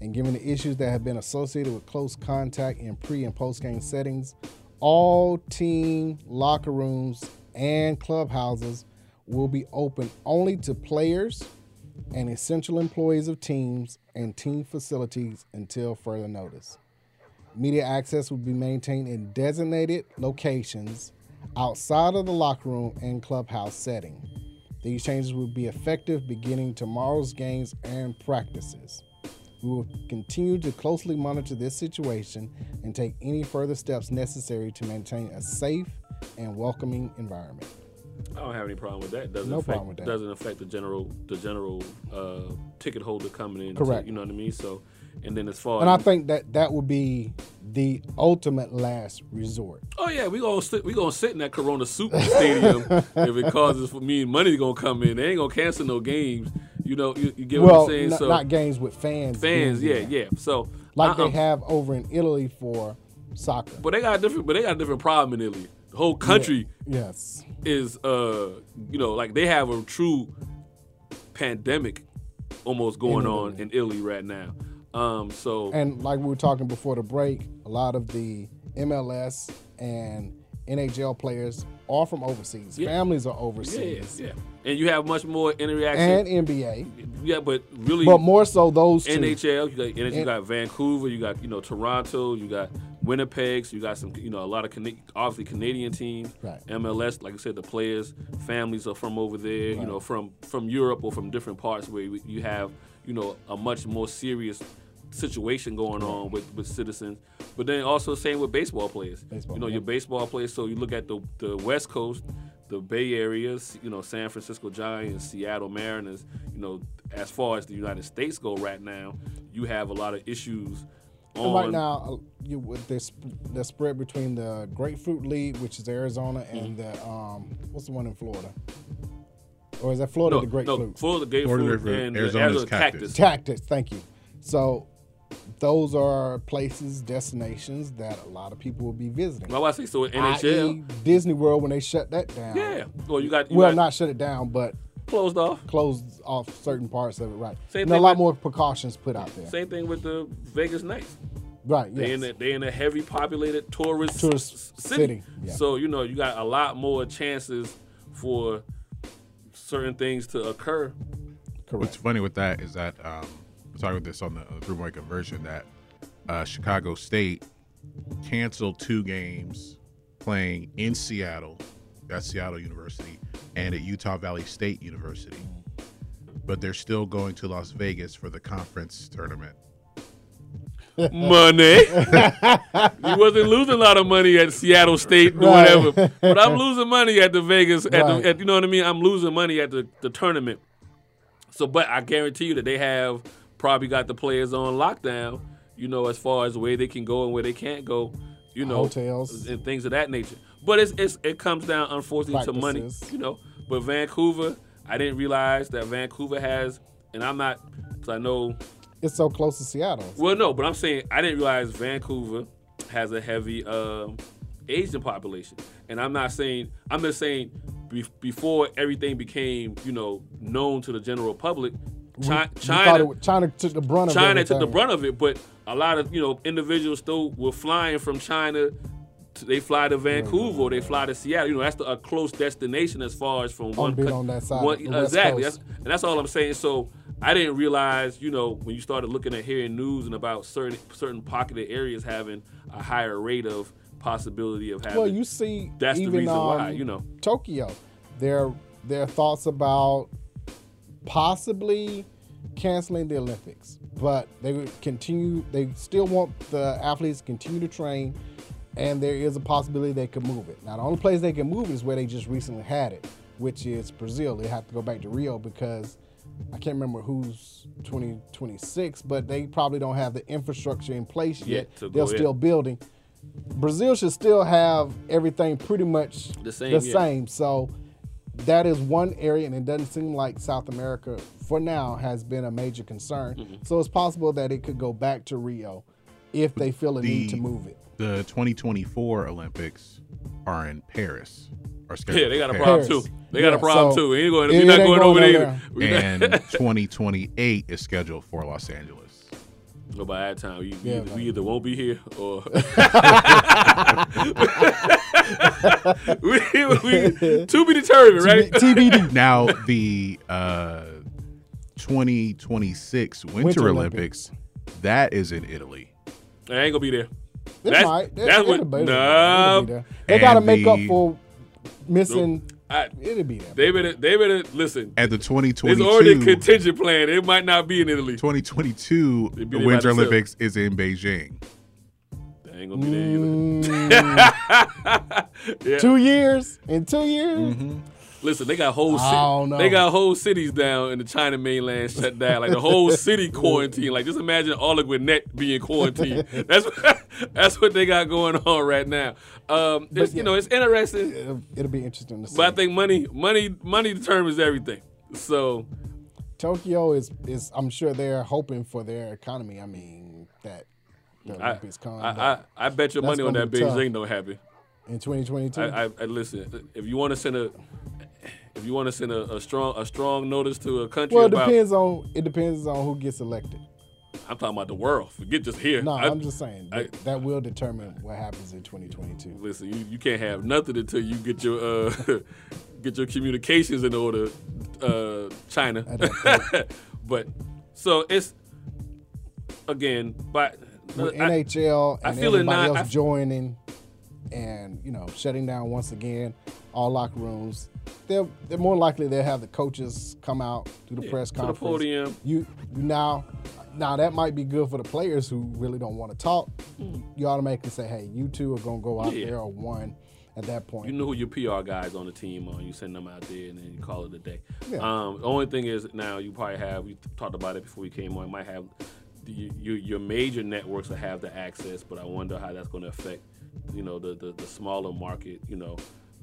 S1: and given the issues that have been associated with close contact in pre and post game settings, all team locker rooms and clubhouses will be open only to players and essential employees of teams and team facilities until further notice. Media access will be maintained in designated locations outside of the locker room and clubhouse setting. These changes will be effective beginning tomorrow's games and practices. We will continue to closely monitor this situation and take any further steps necessary to maintain a safe and welcoming environment.
S2: I don't have any problem with that. Doesn't
S1: No
S2: affect,
S1: problem with that.
S2: Doesn't affect the general the general uh, ticket holder coming in.
S1: Correct.
S2: You know what I mean? So, and then as far
S1: And I think that that would be the ultimate last resort.
S2: oh yeah, we gonna sit we gonna sit in that Corona Super Stadium [laughs] if it causes for me money gonna come in. They ain't gonna cancel no games. You know, you, you get what I'm saying?
S1: not,
S2: so
S1: not games with fans.
S2: fans, yeah, yeah. So
S1: Like
S2: uh-uh.
S1: they have over in Italy for soccer.
S2: But they got a different. But they got a different problem in Italy. The whole country
S1: Yes.
S2: is, uh, you know, like they have a true pandemic almost going
S1: In
S2: on in Italy right now. Um, so
S1: And like we were talking before the break, a lot of the MLS and NHL players are from overseas.
S2: Yeah.
S1: Families are
S2: yeah,
S1: overseas.
S2: yeah, and you have much more interaction.
S1: And NBA.
S2: yeah, but really,
S1: But more so those two.
S2: NHL. You got you got Vancouver. You got you know Toronto. You got Winnipeg. So you got some you know a lot of Cana- obviously Canadian teams.
S1: Right.
S2: MLS, like I said, the players families are from over there. You know from from Europe or from different parts where you you have you know a much more serious situation going on with, with citizens. But then also same with baseball players.
S1: Baseball,
S2: you know
S1: yeah.
S2: your baseball players. So you look at the the West Coast. The Bay Areas, you know, San Francisco Giants, Seattle Mariners, you know, as far as the United States go right now, you have a lot of issues on
S1: And right now, uh, you with this the spread between the Grapefruit League, which is Arizona, and the um, what's the one in Florida? Or is that Florida
S2: no,
S1: the
S2: no,
S1: Grapefruit?
S2: Florida the
S3: Florida
S2: grapefruit
S3: grapefruit,
S2: and
S3: Arizona's
S2: Arizona
S3: cactus.
S1: Tactics. Thank you. So those are places, destinations that a lot of people will be visiting.
S2: Well, I say so in
S1: i.e.
S2: NHL.
S1: Disney World when they shut that down.
S2: Yeah. Well, you got you
S1: Well,
S2: got
S1: not shut it down, but
S2: closed off.
S1: closed off certain parts of it. Right.
S2: Same
S1: and a lot
S2: with-
S1: more precautions put out there.
S2: Same thing with the Vegas Knights.
S1: Right.
S2: They
S1: Yes.
S2: in a, they in a heavy populated tourist,
S1: Tourist
S2: s- city.
S1: city, yeah.
S2: So you know you got a lot more chances for certain things to occur.
S1: Correct.
S3: What's funny with that is that um, we're talking about this on the uh, three point conversion that uh, Chicago State canceled two games playing in Seattle, at Seattle University, and at Utah Valley State University, but they're still going to Las Vegas for the conference tournament.
S2: money. you wasn't losing a lot of money at Seattle State or
S1: Right.
S2: whatever, but I'm [laughs] losing money at the Vegas. At
S1: Right.
S2: the, at, you know what I mean? I'm losing money at the, the tournament. So, but I guarantee you that they have probably got the players on lockdown. You know, as far as where they can go and where they can't go. You know,
S1: Hotels.
S2: and things of that nature. But it's, it's it comes down unfortunately to money. You know, but Vancouver, I didn't realize that Vancouver has, and I'm not, because I know
S1: It's so close to Seattle.
S2: well, no, but I'm saying I didn't realize Vancouver has a heavy um, Asian population, and I'm not saying I'm just saying be- before everything became you know known to the general public, Chi-
S1: We
S2: China
S1: it, China took the brunt of it.
S2: China took the brunt of it, but a lot of you know individuals still were flying from China they fly to Vancouver or they fly to Seattle. You know, that's the, a close destination as far as from one.
S1: being on that side,
S2: one-
S1: the
S2: exactly. That's, and that's all I'm saying. So I didn't realize, you know, when you started looking at hearing news and about certain certain pocketed areas having a higher rate of possibility of having.
S1: Well, you see,
S2: That's the
S1: even,
S2: reason why,
S1: um,
S2: you know.
S1: Tokyo, their their thoughts about possibly canceling the Olympics, but they continue. They still want the athletes to continue to train, and there is a possibility they could move it. Now, the only place they can move it is where they just recently had it, which is Brazil. They have to go back to Rio because I can't remember who's 2026, but they probably don't have the infrastructure in place
S2: Yet
S1: yet. They're
S2: in.
S1: still building. Brazil should still have everything pretty much
S2: The same,
S1: The
S2: yeah.
S1: same. So that is one area, and it doesn't seem like South America for now has been a major concern.
S2: Mm-hmm.
S1: So it's possible that it could go back to Rio if they feel a need to move it.
S3: The 2024 Olympics are in Paris. Are scheduled
S2: Yeah, they got a problem
S1: Paris.
S2: too. They got a problem
S1: so
S2: too. We ain't going.
S1: it-
S2: We're not going
S1: going
S2: over there. either.
S3: And [laughs] 2028 is scheduled for Los Angeles.
S2: Well, by that time, you,
S1: Yeah,
S2: we, we either won't be here or [laughs] [laughs] [laughs] we, we, to be determined, right?
S1: TBD. [laughs]
S3: Now the uh, 2026 Winter,
S1: Winter
S3: Olympics, that is in Italy.
S2: I ain't gonna be there.
S1: It
S2: That's-
S1: might. It-
S2: that's
S1: it'll
S2: what-
S1: be- it'll
S2: nah.
S1: be there. They got to
S3: And
S1: make up for missing.
S2: I,
S1: It'll be there.
S2: they better, they better listen.
S3: At the
S2: There's already a contingent plan. It might not be in Italy.
S3: 2022
S2: They be
S3: Winter. Olympics is in Beijing.
S2: Ain't gonna be there either.
S1: Mm, [laughs] Two years. In two years.
S2: Listen, they got whole
S1: I don't
S2: ci-
S1: know.
S2: they got whole cities down in the China mainland shut down, like the whole city [laughs] quarantine. Like just imagine all of Gwinnett being quarantined. [laughs] That's what, that's what they got going on right now. Um, it's, you know, it's interesting,
S1: It'll, it'll be interesting to see.
S2: but I think money, money, money determines everything. So
S1: Tokyo is is I'm sure they're hoping for their economy. I mean that
S2: I, I, I, I bet your
S1: That's
S2: money on that
S1: be tough.
S2: Beijing don't happen.
S1: in 2022.
S2: I, I, I listen. If you want to send a, if you want to send a, a strong a strong notice to a country
S1: well, it
S2: about,
S1: depends on it depends on who gets elected.
S2: I'm talking about the world. Forget just here.
S1: No,
S2: I,
S1: am just saying
S2: I-
S1: that, that will determine what happens in 2022.
S2: Listen, you, you can't have nothing until you get your uh, [laughs] get your communications in order, uh, China. [laughs] But so it's again, but
S1: With
S2: I-
S1: NHL
S2: I
S1: and
S2: feel
S1: everybody
S2: not-
S1: else
S2: I-
S1: joining and you know shutting down once again all locker rooms, they're they're more likely they'll have the coaches come out to the
S2: Yeah,
S1: press
S2: to the
S1: conference.
S2: podium.
S1: You you now now that might be good for the players who really don't want to talk. You automatically say, hey, you two are gonna go out
S2: Yeah.
S1: there or one at that point.
S2: You know who your PR guys on the team are. You send them out there and then you call it a day.
S1: Yeah.
S2: Um, the only thing is now you probably have we talked about it before we came on. You might have your your major networks will have the access, but I wonder how that's going to affect you know the, the the smaller market. You know,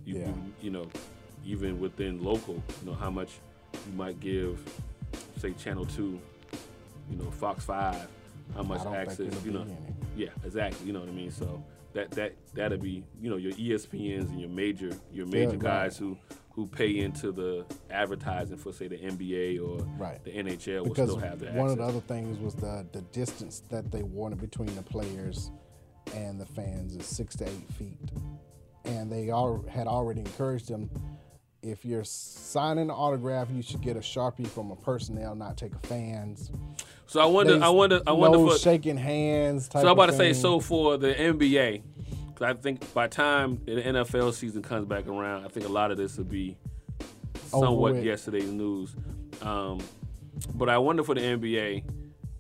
S2: you,
S1: Yeah.
S2: you you know even within local. You know how much you might give, say Channel Two, you know Fox Five, how much
S1: I don't think
S2: access. You know, yeah, exactly. You know what I mean. So that that that'll be you know your ESPNs and your major your major
S1: right.
S2: guys who who pay into the advertising for say the NBA or
S1: Right.
S2: the NHL will
S1: because
S2: still have the
S1: one of the other things was the the distance that they wanted between the players and the fans is six to eight feet, and they all had already encouraged them. If you're signing an autograph, you should get a sharpie from a personnel, not take a fan's.
S2: so I wonder, I wonder, I
S1: no
S2: wonder for.
S1: shaking hands. Type
S2: So I'm about to say, so for the NBA, I think by the time the NFL season comes back around, I think a lot of this will be somewhat
S1: with.
S2: yesterday's news. Um, but I wonder for the NBA,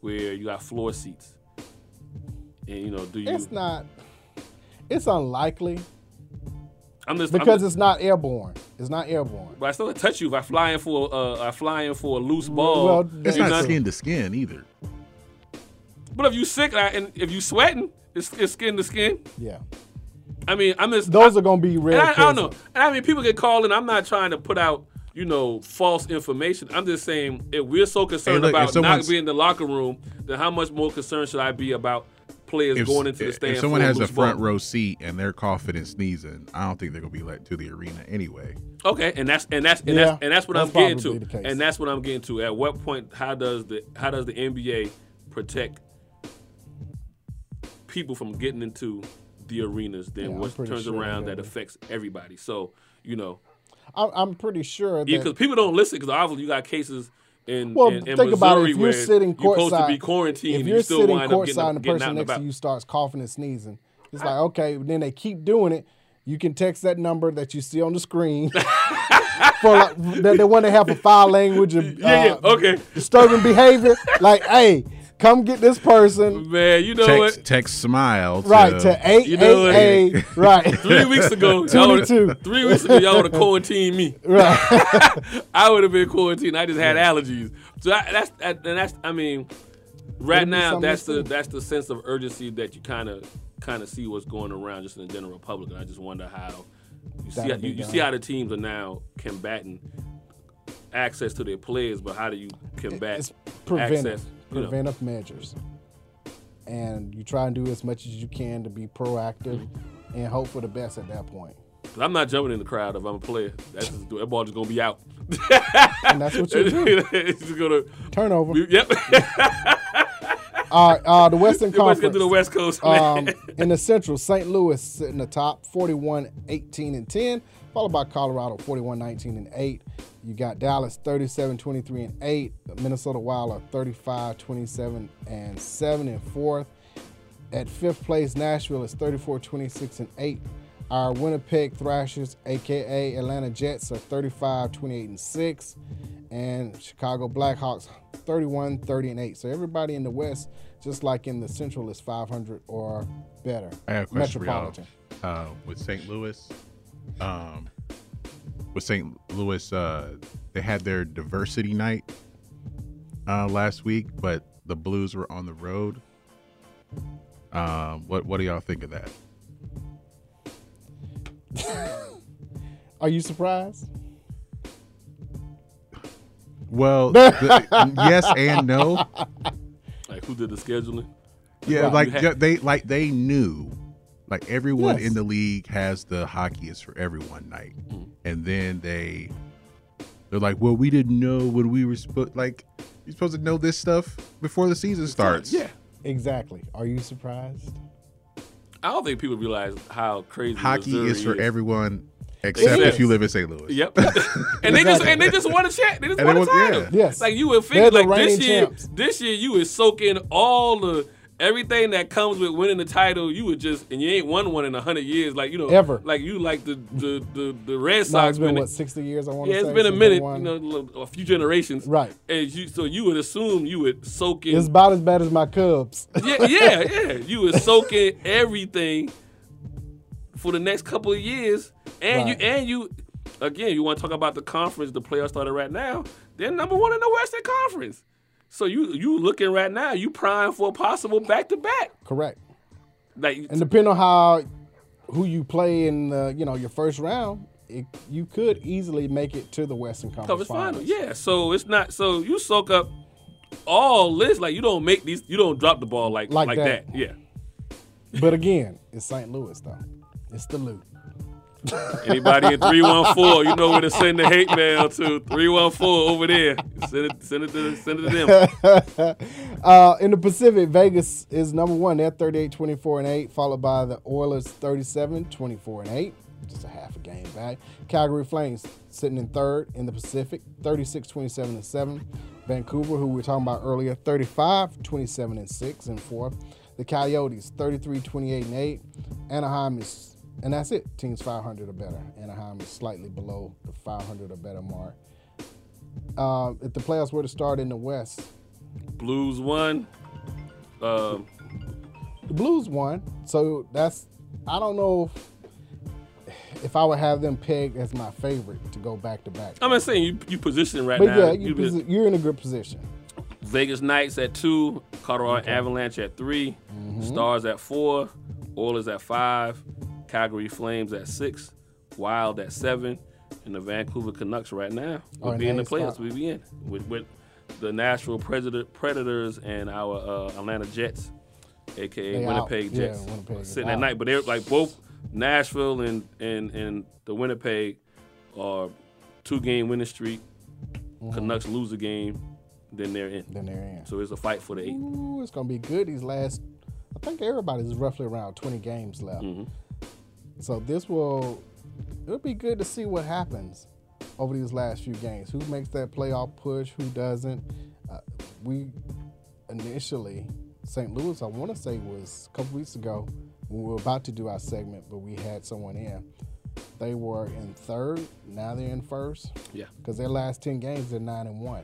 S2: where you got floor seats, and you know, do you?
S1: it's not. It's unlikely
S2: I'm just I'm
S1: because
S2: just-
S1: it's not airborne. It's not airborne.
S2: But I still touch you if I fly in for uh, I fly in for a loose ball.
S1: Well,
S3: It's
S2: you're
S3: not
S2: not-
S3: skin to skin either.
S2: But if you sick and if you sweating, it's, it's skin to skin.
S1: Yeah,
S2: I mean, I'm just
S1: those
S2: I,
S1: are going to be rare.
S2: and I, I don't know. And I mean, people get called, and I'm not trying to put out you know false information. I'm just saying if we're so concerned
S3: look,
S2: about not being in the locker room, then how much more concerned should I be about players
S3: If,
S2: going into the
S3: if-
S2: stand?
S3: if someone has a front
S2: ball?
S3: row seat and they're coughing and sneezing, I don't think they're gonna be let to the arena anyway.
S2: Okay, and that's and that's and
S1: Yeah,
S2: that's and that's what
S1: that's
S2: I'm getting to, and that's what I'm getting to. At what point? How does the how does the NBA protect people from getting into the arenas than
S1: Yeah,
S2: what turns
S1: sure
S2: around that affects everybody. So you know,
S1: I'm, I'm pretty sure that
S2: yeah, because people don't listen because obviously you got cases. In,
S1: Well,
S2: in, in
S1: think
S2: Missouri
S1: about it. If you're sitting
S2: you're supposed to
S1: courtside-
S2: be quarantined,
S1: if
S2: and
S1: you're
S2: you still
S1: sitting courtside and the person next to you starts coughing and sneezing, it's like okay. Then they keep doing it. You can text that number that you see on the screen [laughs] for like, the, the one they have for foul language and
S2: Yeah, yeah,
S1: uh,
S2: okay.
S1: disturbing behavior. Like, hey, come get this person
S2: Man, you know
S3: Text,
S2: what?
S3: text smile. To,
S1: right to eight
S2: You know what?
S1: eight eight right [laughs] [laughs]
S2: Three weeks ago, y'all would've-
S1: 22.
S2: three weeks ago, y'all would have quarantined me.
S1: right. [laughs]
S2: I would have been quarantined. I just had allergies. So I, that's that, and that's. I mean, right now, that's the that's the sense of urgency that you kind of kind of see what's going around just in the general public. And I just wonder how you see how, you, you see how the teams are now combating access to their players, but how do you combat
S1: It's preventive?
S2: You know,
S1: measures, and you try and do as much as you can to be proactive
S2: Mm-hmm.
S1: and hope for the best at that point.
S2: 'Cause I'm not jumping in the crowd if I'm a player. That's just, that ball just gonna be out. [laughs]
S1: And that's what you do. [laughs]
S2: it's just gonna.
S1: Turnover.
S2: Yep. [laughs]
S1: All right, uh, the Western
S2: Let's get to the West Coast,
S1: um, in the Central, St. Louis sitting the top, 41, 18, and 10, followed by Colorado, 41, 19, and 8. You got Dallas, 37, 23, and 8. Minnesota Wild are 35, 27, and 7 and 4th. At fifth place, Nashville is 34, 26, and 8. Our Winnipeg Thrashers, aka Atlanta Jets, are 35, 28, and 6. And Chicago Blackhawks, 31, 30, and 8. So everybody in the West, just like in the Central, is 500 or better.
S3: I have a question for y'all.
S1: Metropolitan.
S3: Uh, with St. Louis, um, with St. Louis, uh, they had their diversity night uh, last week, but the Blues were on the road. Um, what what do y'all think of that?
S1: Are you surprised?
S3: Well, [laughs] the, yes and no.
S2: like who did the scheduling?
S3: Yeah,
S1: Right.
S3: like
S2: had-
S3: they like they knew, like everyone
S1: Yes.
S3: in the league has the hockey is for everyone night,
S2: Mm.
S3: and then they they're like, well, we didn't know when we were supposed like you're supposed to know this stuff before the season starts.
S2: Yeah.
S1: Exactly. Are you surprised?
S2: I don't think people realize how crazy
S3: hockey
S2: Missouri
S3: is for
S2: is.
S3: everyone except if you live in St. Louis.
S2: Yep. [laughs] and they just and they just won a chat. They just
S3: And
S2: won
S3: they
S2: a title.
S3: yeah.
S1: Yes.
S2: Like you would
S1: They're
S2: figure
S1: the
S2: like this
S1: reigning
S2: year,
S1: champs.
S2: this year you would soak in all the everything that comes with winning the title. You would just and you ain't won one in a hundred years. Like you know,
S1: Ever.
S2: Like you like the the the, the Red
S1: No,
S2: Sox.
S1: it's been what sixty years? I want
S2: yeah,
S1: to
S2: it's
S1: say
S2: been a minute. You know, a few generations.
S1: Right.
S2: And you so you would assume you would soak in
S1: It's about as bad as my Cubs. [laughs]
S2: yeah, yeah, [laughs] yeah. You would soak in everything for the next couple of years, and
S1: Right.
S2: you and you again. You want to talk about the conference the playoffs started right now? They're number one in the Western Conference. So you you looking right now? You prime for a possible back to back.
S1: Correct.
S2: Like
S1: And depending on how who you play in, the, you know, your first round, it, you could easily make it to the Western Conference
S2: conference final.
S1: Finals.
S2: Yeah. So it's not. So you soak up all this. Like you don't make these. You don't drop the ball like
S1: Like
S2: like,
S1: that.
S2: that. Yeah.
S1: But again, it's St. Louis though. It's the loot.
S2: Anybody in 314, you know where to send the hate mail to. 314 over there. Send it, send it to send it to them. [laughs]
S1: Uh, in the Pacific, Vegas is number one. They're 38, 24, and 8, followed by the Oilers 37, 24, and 8. Just a half a game back. Calgary Flames sitting in third in the Pacific, 36, 27, and 7. Vancouver, who we were talking about earlier, 35, 27, and 6, and 4. The Coyotes, 33, 28, and 8. Anaheim is, and that's it. Teams 500 or better. Anaheim is slightly below the 500 or better mark. Uh, if the playoffs were to start in the West,
S2: Blues won. Um,
S1: the Blues won, so that's I don't know if, if I would have them pegged as my favorite to go back to back.
S2: I'm not saying you you position right
S1: But
S2: now.
S1: yeah, you posi- you're in a good position.
S2: Vegas Knights at two, Colorado Avalanche at 3
S1: Mm-hmm.
S2: Stars at four, Oilers at five, Calgary Flames at six, Wild at seven, and the Vancouver Canucks right now would be in the playoffs.
S1: start-
S2: We be in with, with the Nashville Predator, Predators and our uh, Atlanta Jets, aka
S1: They out.
S2: Winnipeg
S1: Yeah,
S2: Jets,
S1: Winnipeg
S2: sitting at
S1: out.
S2: night. But they're like both Nashville and and and the Winnipeg are two game winning streak.
S1: Mm-hmm.
S2: Canucks lose a game, then they're in.
S1: Then they're in.
S2: So it's a fight for the eight.
S1: Ooh, it's gonna be good these last I think everybody's roughly around 20 games left.
S2: Mm-hmm.
S1: So this will it'll be good to see what happens over these last few games. Who makes that playoff push? Who doesn't? Uh, we initially St. Louis, I want to say, was a couple weeks ago when we were about to do our segment, but we had someone in. They were in third. Now they're in first.
S2: Yeah.
S1: Because their last ten games, they're nine and one.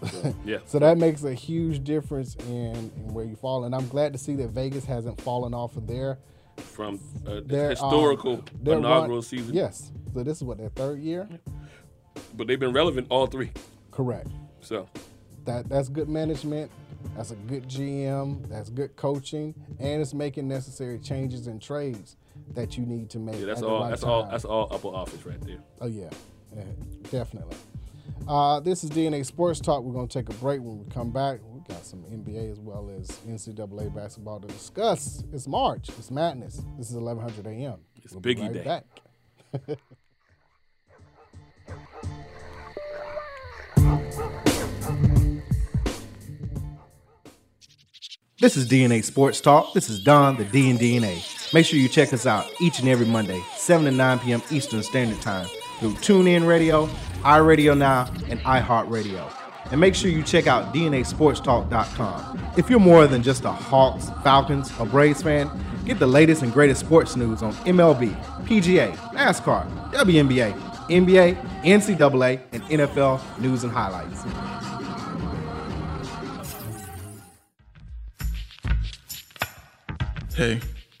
S1: [laughs]
S2: Yeah.
S1: So that makes a huge difference in, in where you fall. And I'm glad to see that Vegas hasn't fallen off of their
S2: From uh,
S1: their
S2: historical
S1: um,
S2: inaugural
S1: run-
S2: season.
S1: Yes. So this is what their third year.
S2: But they've been relevant all three.
S1: Correct.
S2: So
S1: That that's good management. That's a good GM. That's good coaching, and it's making necessary changes and trades that you need to make.
S2: yeah, that's all.
S1: right
S2: that's all. That's all upper office right there.
S1: Oh yeah, Yeah, definitely. Uh, this is DNA Sports Talk. We're gonna take a break. When we come back, got some NBA as well as NCAA basketball to discuss. It's March. It's madness. This is 1100 a.m.
S2: It's
S1: We'll be
S2: Biggie
S1: right
S2: Day.
S1: Back.
S7: This is DNA Sports Talk. This is Don, the D and DNA. Make sure you check us out each and every Monday, 7 to 9 p.m. Eastern Standard Time through TuneIn Radio, iRadio Now, and iHeartRadio. And make sure you check out DNASportsTalk.com. If you're more than just a Hawks, Falcons, or Braves fan, get the latest and greatest sports news on MLB, PGA, NASCAR, WNBA, NBA, NCAA, and NFL news and highlights.
S4: Hey,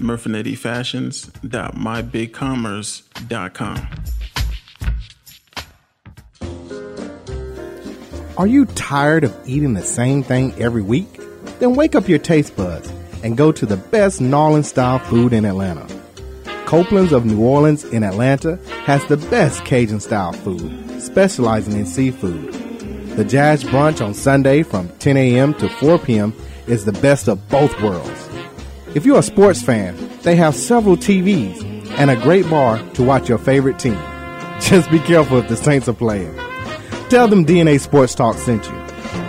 S4: murfinettifashions.mybigcommerce.com.
S7: Are you tired of eating the same thing every week? Then wake up your taste buds and go to the best Gnarland style food in Atlanta. Copeland's of New Orleans in Atlanta has the best Cajun style food, specializing in seafood. The Jazz Brunch on Sunday from 10 a.m. to 4 p.m. is the best of both worlds. If you're a sports fan, they have several TVs and a great bar to watch your favorite team. [laughs] Just be careful if the Saints are playing. Tell them DNA Sports Talk sent you.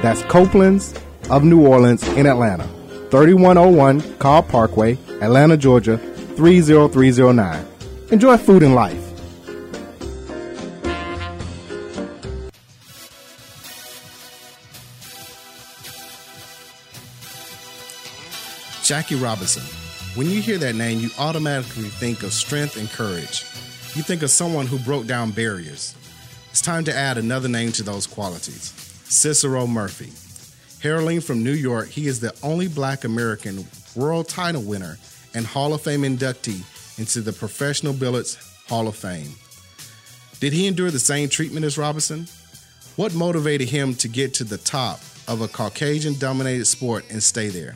S7: That's Copeland's of New Orleans in Atlanta. 3101 Cobb Parkway, Atlanta, Georgia 30309. Enjoy food and life.
S8: Jackie Robinson. When you hear that name, you automatically think of strength and courage. You think of someone who broke down barriers. It's time to add another name to those qualities Cicero Murphy. Heralding from New York, he is the only black American world title winner and Hall of Fame inductee into the Professional Billiards Hall of Fame. Did he endure the same treatment as Robinson? What motivated him to get to the top of a Caucasian dominated sport and stay there?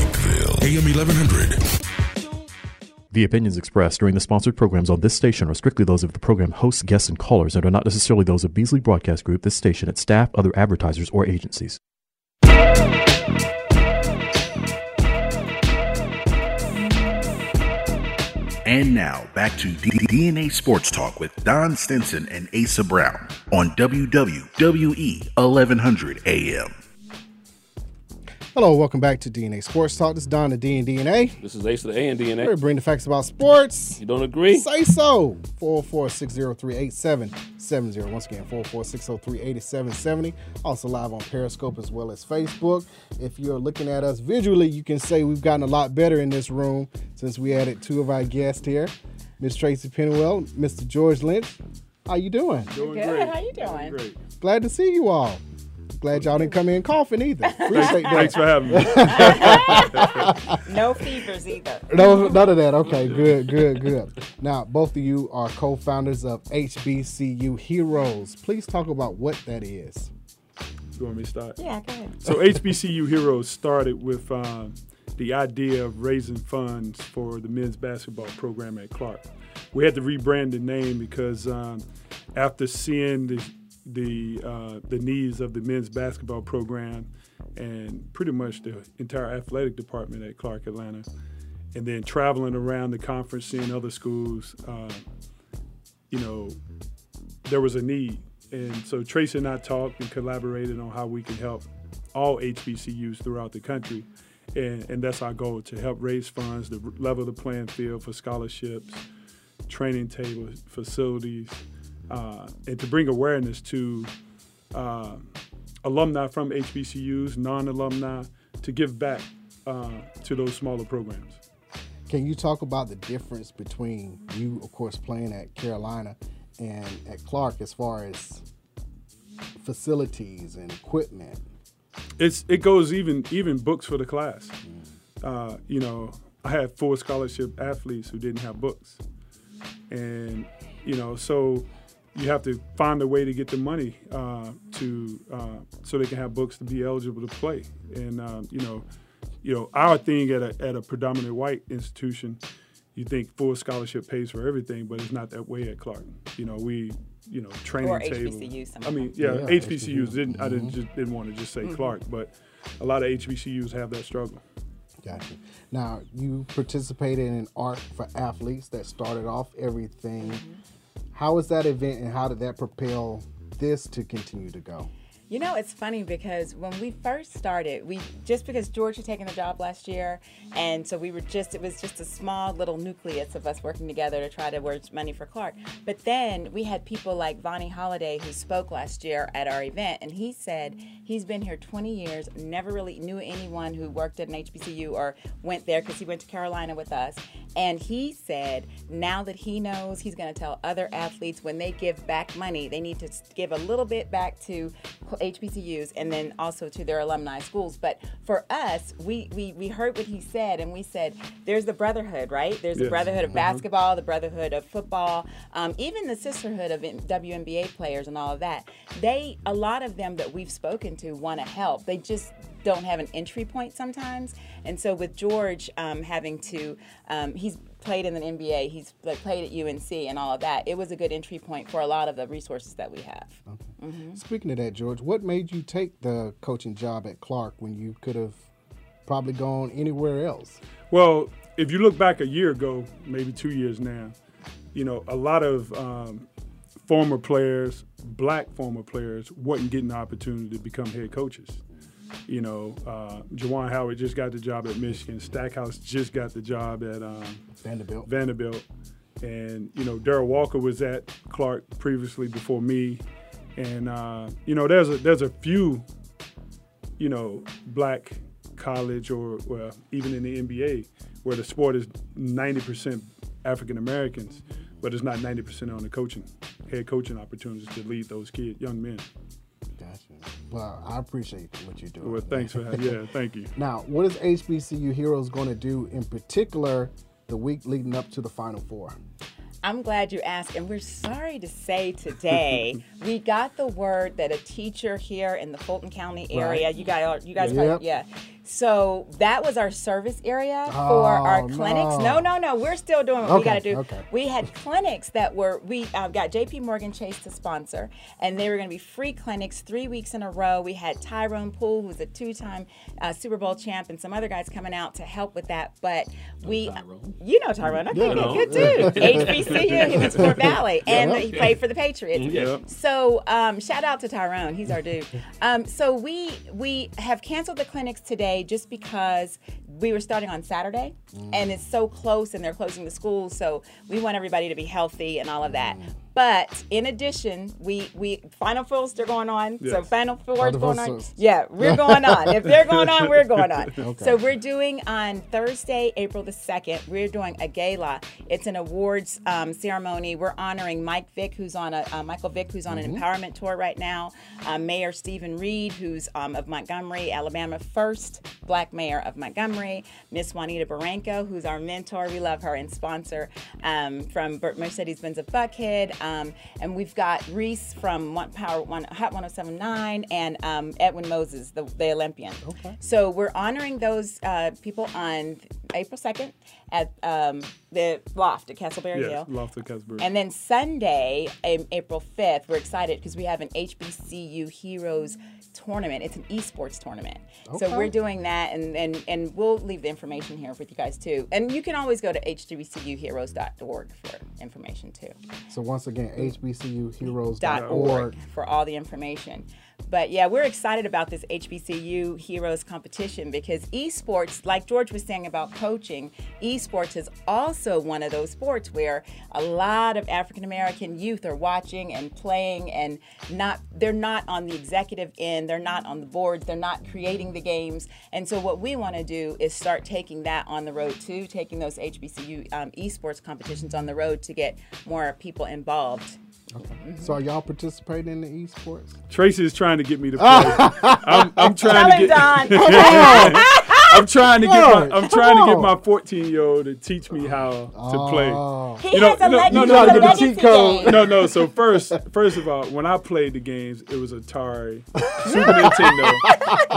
S9: AM 1100.
S10: The opinions expressed during the sponsored programs on this station are strictly those of the program hosts, guests, and callers and are not necessarily those of Beasley Broadcast Group, this station, its staff, other advertisers, or agencies.
S6: And now back to D- DNA Sports Talk with Don Stinson and Asa Brown on WWE 1100 AM.
S1: Hello, welcome back to DNA Sports Talk. This is Don the D and DNA.
S2: This is Ace of the A and DNA.
S1: We're bringing the facts about sports.
S2: You don't agree?
S1: Say so. 446038770. Once again, 446038770. Also live on Periscope as well as Facebook. If you're looking at us visually, you can say we've gotten a lot better in this room since we added two of our guests here. Miss Tracy Pennywell, Mr. George Lynch. How you doing?
S2: Doing
S11: Good.
S2: great.
S11: How you doing?
S2: Great.
S1: Glad to see you all. Glad y'all didn't come in coughing either. [laughs] Appreciate that.
S2: Thanks for having me. [laughs]
S11: No fevers either.
S1: No, none of that. Okay, good, good, good. Now, both of you are co-founders of HBCU Heroes. Please talk about what that is.
S12: You want me to start?
S11: Yeah, go ahead.
S12: So HBCU Heroes started with um, the idea of raising funds for the men's basketball program at Clark. We had to rebrand the name because um, after seeing the the uh, the needs of the men's basketball program and pretty much the entire athletic department at Clark Atlanta, and then traveling around the conference, seeing other schools, uh, you know, there was a need. And so Tracy and I talked and collaborated on how we can help all HBCUs throughout the country. And, and that's our goal to help raise funds, to level the playing field for scholarships, training tables, facilities, uh, and to bring awareness to uh, alumni from HBCUs, non alumni, to give back uh, to those smaller programs.
S1: Can you talk about the difference between you, of course, playing at Carolina and at Clark as far as facilities and equipment?
S12: it's it goes even even books for the class. Uh, you know, I had four scholarship athletes who didn't have books, and you know, so you have to find a way to get the money uh, to uh, so they can have books to be eligible to play. And um, you know, you know, our thing at a at a predominant white institution, you think full scholarship pays for everything, but it's not that way at Clark. You know, we you know training
S11: Or
S12: table.
S11: HBCU,
S12: I mean, yeah,
S1: Yeah,
S12: HBCUs didn't. I didn't just didn't want to just say Clark, but a lot of HBCUs have that struggle.
S1: Gotcha. Now, you participated in art for athletes that started off everything. How was that event and how did that propel this to continue to go?
S11: You know, it's funny because when we first started, we just because George had taken the job last year, and so we were just it was just a small little nucleus of us working together to try to raise money for Clark. But then we had people like Vonnie Holliday who spoke last year at our event, and he said he's been here 20 years, never really knew anyone who worked at an HBCU or went there because he went to Carolina with us, and he said now that he knows, he's going to tell other athletes when they give back money, they need to give a little bit back to HBCUs and then also to their alumni schools. But for us, we, we, we heard what he said and we said, there's the brotherhood, right? There's the brotherhood of basketball, the brotherhood of football, um, even the sisterhood of WNBA players and all of that. They, a lot of them that we've spoken to want to help. They just don't have an entry point sometimes. And so with George um, having to, um, he's played in the NBA, he's like, played at UNC and all of that. It was a good entry point for a lot of the resources that we have.
S1: Speaking of that, George, what made you take the coaching job at Clark when you could have probably gone anywhere else?
S12: Well, if you look back a year ago, maybe two years now, you know, a lot of um, former players, black former players, wasn't getting the opportunity to become head coaches. You know, uh, Juwan Howard just got the job at Michigan. Stackhouse just got the job at um,
S1: Vanderbilt.
S12: Vanderbilt. And, you know, Daryl Walker was at Clark previously before me. And, uh, you know, there's a, there's a few, you know, black college or well, even in the NBA where the sport is 90% African Americans, but it's not 90% on the coaching, head coaching opportunities to lead those kids, young men.
S1: Gotcha. Well, I appreciate what you're doing.
S12: Well, thanks for that. Yeah, thank you. [laughs]
S1: Now, what is HBCU Heroes going to do in particular the week leading up to the Final Four?
S11: I'm glad you asked, and we're sorry to say today [laughs] we got the word that a teacher here in the Fulton County area,
S1: Right.
S11: you guys, you guys,
S1: Yep.
S11: probably, yeah. So that was our service area for
S1: Oh,
S11: our clinics.
S1: no.
S11: No, no, no, we're still doing what we got to do.
S1: okay.
S11: We had clinics that were we uh, got J.P. Morgan Chase to sponsor, and they were going to be free clinics three weeks in a row. We had Tyrone Poole, who's a two-time uh, Super Bowl champ, and some other guys coming out to help with that. But we, you know Tyrone, okay,
S2: Yeah.
S11: good, good dude. HBCU, [laughs] he went to Fort Valley, [laughs] and he played for the Patriots.
S2: Yeah.
S11: So um, shout out to Tyrone, he's our dude. Um, so we we have canceled the clinics today Just because we were starting on Saturday and it's so close and they're closing the schools. So we want everybody to be healthy and all of that. But in addition, we we Final Fours they're going on. So Final Fours
S1: Final
S11: going on.
S1: Fours.
S11: Yeah, we're going on. if they're going on, we're going on. [laughs]
S1: Okay.
S11: So we're doing on Thursday, April the second. We're doing a gala. It's an awards um, ceremony. We're honoring Mike Vick, who's on a uh, Michael Vick, who's on an empowerment tour right now. Uh, mayor Steven Reed, who's um, of Montgomery, Alabama, first black mayor of Montgomery. Miss Juanita Baranco, who's our mentor. We love her and sponsor um, from Mercedes-Benz of Buckhead. Um, and we've got Reese from One Power One Hot 1079 and um, Edwin Moses, the, the Olympian. Okay. So we're honoring those uh, people on April 2nd at um, the Loft at Castleberry
S12: Yes,
S11: Hill.
S12: Loft of Casper.
S11: And then Sunday, um, April 5th, we're excited because we have an HBCU Heroes tournament. It's an esports tournament. So we're doing that, and, and, and we'll leave the information here with you guys too. And you can always go to hbcuheroes.org for information too.
S1: So once again, hbcuheroes.org.
S11: For all the information. But yeah, we're excited about this HBCU Heroes competition because esports, like George was saying about coaching, esports is also one of those sports where a lot of African American youth are watching and playing and not they're not on the executive end, they're not on the boards, they're not creating the games. And so what we want to do is start taking that on the road too, taking those HBCU um, esports competitions on the road to get more people involved.
S1: So are y'all participating in the esports?
S12: Tracy is trying to get me to [laughs] play. I'm, I'm trying
S11: Tell
S12: to
S11: him,
S12: get.
S11: Don. [laughs] [laughs]
S12: I'm trying to get my I'm
S1: come
S12: trying to get my 14 year old to teach me how to play.
S1: Oh.
S11: He
S12: You know-
S11: has a
S12: no,
S11: leg-
S12: no, no, no, no,
S1: cheat code.
S11: game.
S12: No, no. So first, first of all, when I played the games, it was Atari, Super Nintendo.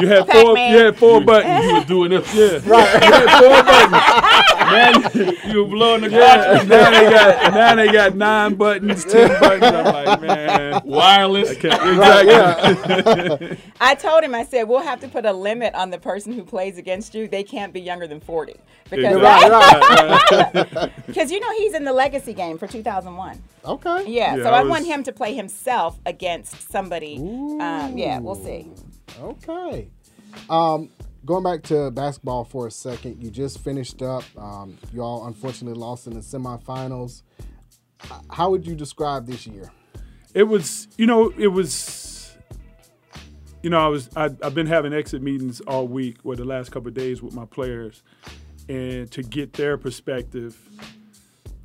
S12: You had four.
S11: Pac-Man.
S12: You had four buttons.
S2: You were doing this.
S12: Yeah, right. You had four buttons. Man,
S2: You were blowing the
S12: yeah, now they got now they got nine buttons, ten buttons. I'm like, man,
S2: Wireless.
S12: I can't. [laughs]
S11: I told him, I said, we'll have to put a limit on the person who plays against you. They can't be younger than 40. Because
S12: Right,
S1: right. [laughs]
S11: Because you know he's in the legacy game for 2001.
S1: Okay.
S11: Yeah,
S12: Yeah,
S11: so
S12: I
S11: I,
S12: was-
S11: want him to play himself against somebody. Um, yeah, we'll see.
S1: Okay. Um, going back to basketball for a second, you just finished up. Um, you all unfortunately lost in the semifinals. How would you describe this year?
S12: it was you know it was you know i was I, i've been having exit meetings all week or the last couple of days with my players. And to get their perspective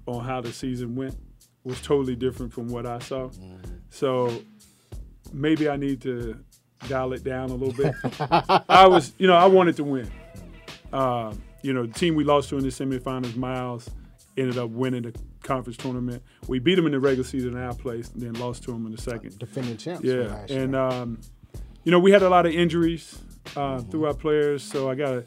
S12: on how the season went was totally different from what i saw. So maybe i need to dial it down a little bit. [laughs] I was you know i wanted to win. Uh, you know the team we lost to in the semifinals miles ended up winning the conference tournament we beat them in the regular season in our place and then lost to them in the second
S1: Defending champs.
S12: yeah, and um, you know we had a lot of injuries uh, through our players, so I gotta,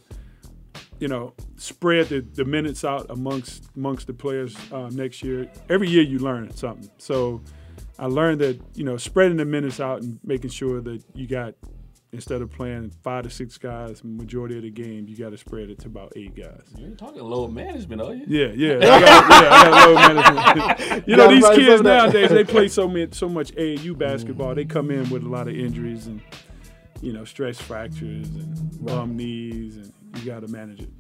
S12: you know, spread the, the minutes out amongst amongst the players uh, next year. Every year you learn something. So I learned that you know spreading the minutes out and making sure that you got instead of playing five to six guys majority of the game, you got to spread it to about eight guys.
S2: You're talking low management, are you?
S12: Yeah, yeah, I [laughs] got, yeah, I got low management. [laughs] you know, these kids
S1: some of that.
S12: nowadays they play so much, so much AAU basketball. They come in with a lot of injuries and you know stress fractures and bum knees, and you got to manage it.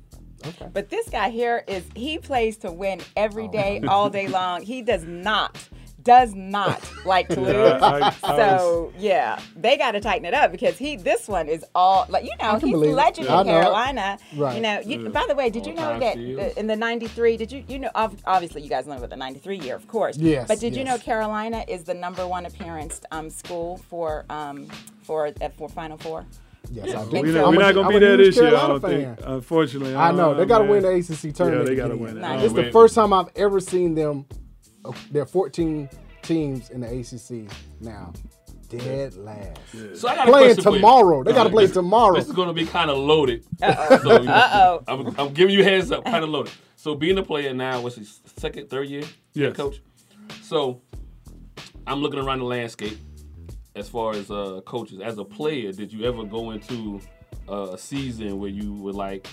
S12: Okay.
S11: But this guy here is he plays to win every oh. day, all day [laughs] long. He does not, does not like to lose.
S12: Yeah, I- I- I
S11: so yeah, they got to tighten it up because he this one is all like you know
S1: can
S11: he's
S1: believe it.
S11: in
S1: know.
S11: Carolina.
S1: Right.
S11: You know. You, By the way, did you know that the- in the '93? Did you you know obviously you guys know about the '93 year, of course.
S1: Yes,
S11: But did you know. Carolina is the number one appearance um, school for um, for uh, for Final Four?
S1: Yes, I do.
S12: We're
S11: so.
S12: not, we're not gonna be there
S1: huge
S12: this year. I don't think. Unfortunately,
S1: I know they got to win the ACC tournament.
S12: they gotta win it.
S11: Nice.
S1: It's the
S12: man.
S1: first time I've ever seen them. There are 14 teams in the ACC now. Dead last.
S2: So I got
S1: Playing
S2: question for you.
S1: tomorrow. They got to play
S2: this-
S1: tomorrow.
S2: This is going to be kind of loaded. So, you know,
S11: Uh-oh.
S2: I'm, I'm giving you a heads up, kind of loaded. So being a player now, what's his second, third year? head
S12: Yes.
S2: coach. So I'm looking around the landscape as far as uh, coaches. As a player, did you ever go into uh, a season where you were like,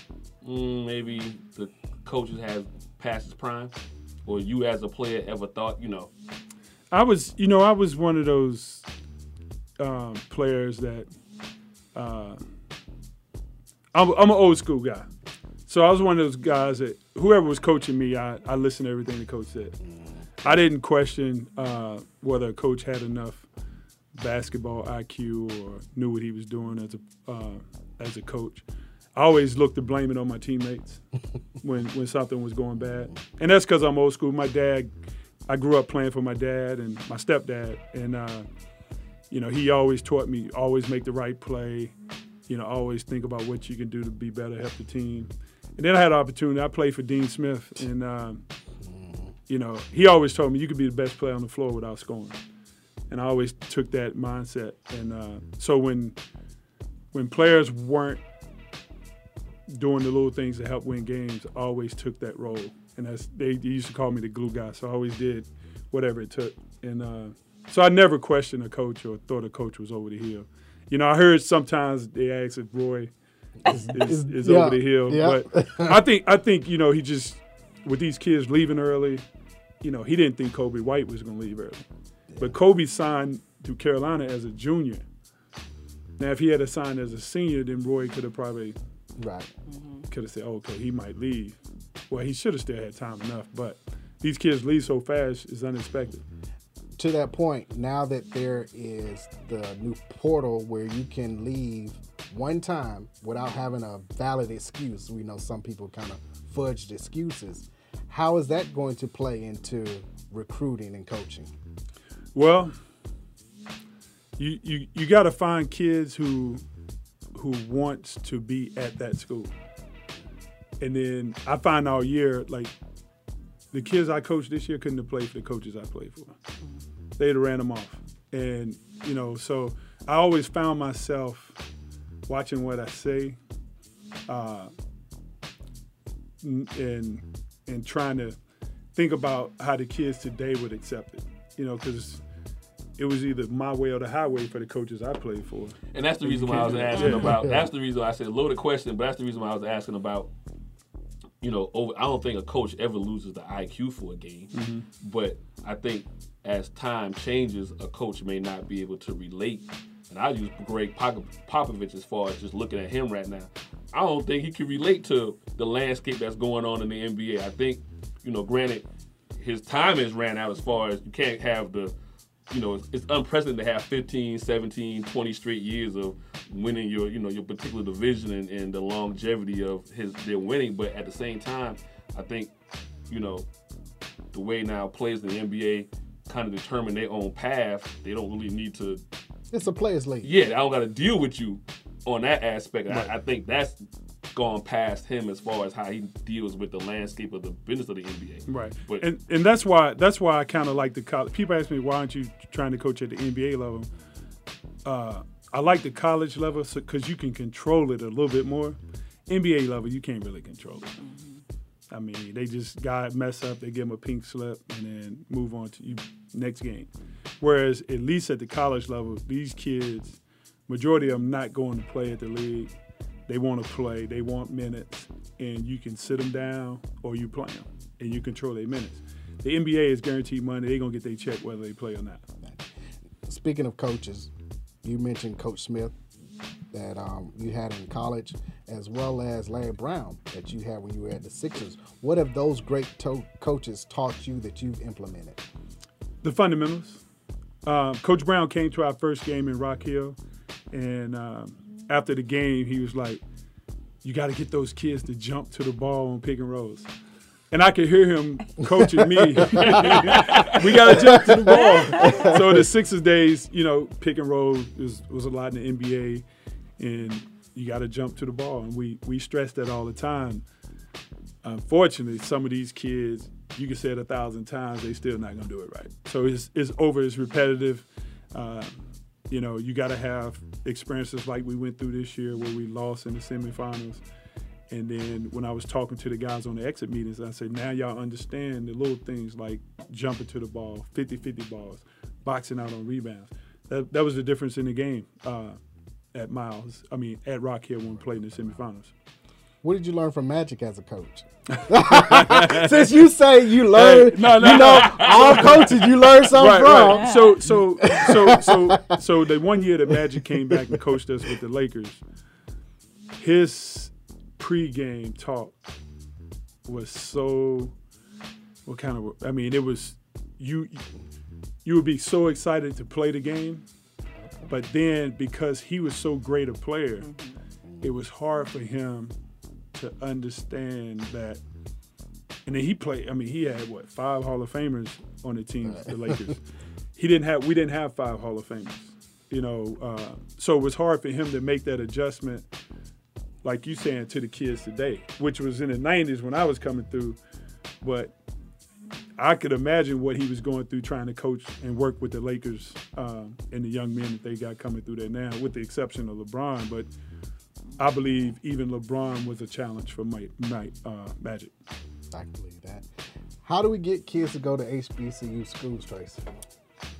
S2: mm, maybe the coaches have passed his prime, or you as a player ever thought, you know,
S12: I was, you know, I was one of those um, players that uh, I'm, I'm an old school guy. So I was one of those guys that whoever was coaching me, I, I listened to everything the coach said. I didn't question uh, whether a coach had enough basketball IQ or knew what he was doing as a uh, as a coach. I always looked to blame it on my teammates [laughs] when when something was going bad, and that's because I'm old school. My dad, I grew up playing for my dad and my stepdad, and uh, you know he always taught me always make the right play. You know, always think about what you can do to be better, help the team. And then I had an opportunity. I played for Dean Smith, and um, you know he always told me you could be the best player on the floor without scoring and I always took that mindset. And uh, so when when players weren't doing the little things to help win games, always took that role. And that's they used to call me the glue guy, so I always did whatever it took. And uh, so I never questioned a coach or thought a coach was over the hill. You know, I heard sometimes they ask if Roy is, [laughs] is, is
S1: Yeah,
S12: over the hill,
S1: yeah.
S12: but I think I think you know he just with these kids leaving early. You know, he didn't think Coby White was going to leave early. But Coby signed to Carolina as a junior. Now, if he had signed as a senior, then Roy could have probably
S1: Right. Mm-hmm.
S12: could have said, oh, "Okay, he might leave." Well, he should have still had time enough. But these kids leave so fast it's unexpected.
S1: To that point, now that there is the new portal where you can leave one time without having a valid excuse, we know some people kind of fudged excuses. How is that going to play into recruiting and coaching?
S12: Well, you you you got to find kids who who wants to be at that school. And then I find all year like the kids I coached this year couldn't have played for the coaches I played for. They'd have ran them off. And you know, so I always found myself watching what I say, uh, and and trying to think about how the kids today would accept it. You know, because it was either my way or the highway for the coaches I played for.
S2: And that's the reason why I was asking
S12: Yeah.
S2: about. That's the reason why I said loaded question, but that's the reason why I was asking about. You know, over. I don't think a coach ever loses the IQ for a game,
S12: Mhm.
S2: but I think as time changes, a coach may not be able to relate. And I use Gregg Popovich as far as just looking at him right now. I don't think he can relate to the landscape that's going on in the NBA. I think, you know, granted, his time has ran out as far as you can't have the you know, it's, it's unprecedented to have 15, 17, 20 straight years of winning your, you know, your particular division and, and the longevity of his their winning. But at the same time, I think, you know, the way now players in the NBA kind of determine their own path, they don't really need to.
S1: It's a players' league.
S2: Yeah, I don't got to deal with you on that aspect.
S1: Right.
S2: I, I think that's gone past him as far as how he deals with the landscape of the business of the NBA.
S12: Right.
S2: But
S12: and and that's why that's why I kind of like the college. People ask me why aren't you trying to coach at the NBA level? Uh, I like the college level because you can control it a little bit more. NBA level, you can't really control it. I mean, they just got mess up, they give them a pink slip, and then move on to you next game. Whereas at least at the college level, these kids, majority of them not going to play at the league. They want to play, they want minutes, and you can sit them down or you play them, and you control their minutes. The NBA is guaranteed money; they're gonna get their check whether they play or not.
S1: Speaking of coaches, you mentioned Coach Smith that um, you had in college, as well as Larry Brown that you had when you were at the Sixers. What have those great to- coaches taught you that you've implemented?
S12: the fundamentals. Um, Coach Brown came to our first game in Rock Hill, and um, after the game, he was like, "You got to get those kids to jump to the ball on pick and rolls." And I could hear him coaching me. [laughs] we got to jump to the ball. So in the Sixers days, you know, pick and roll was, was a lot in the NBA, and you got to jump to the ball. And we we stress that all the time. Unfortunately, some of these kids, you can say it a thousand times, they still not gonna do it right. So it's it's over. It's repetitive. Uh, you know, you got to have experiences like we went through this year, where we lost in the semifinals. And then when I was talking to the guys on the exit meetings, I said, now y'all understand the little things like jumping to the ball, 50-50 balls, boxing out on rebounds. That, that was the difference in the game uh, at Miles. I mean, at Rock Hill when we played in the semifinals.
S1: What did you learn from Magic as a coach? [laughs] Since you say you learn,
S12: Hey, no, no.
S1: you know, all coaches you learn something
S12: right,
S1: from.
S12: Right. So, so, so, so, so the one year that Magic came back and coached us with the Lakers, his pregame talk was so what kind of I mean it was you you would be so excited to play the game, but then because he was so great a player, it was hard for him to understand that. And then he played. I mean, he had what five Hall of Famers on the team, the Lakers. he didn't have. We didn't have five Hall of Famers. You know, uh, so it was hard for him to make that adjustment, like you saying to the kids today, which was in the '90s when I was coming through. But I could imagine what he was going through trying to coach and work with the Lakers um, and the young men that they got coming through there now, with the exception of LeBron. But I believe even LeBron was a challenge for Mike, Mike uh, Magic.
S1: I can believe that. How do we get kids to go to HBCU schools, Tracy?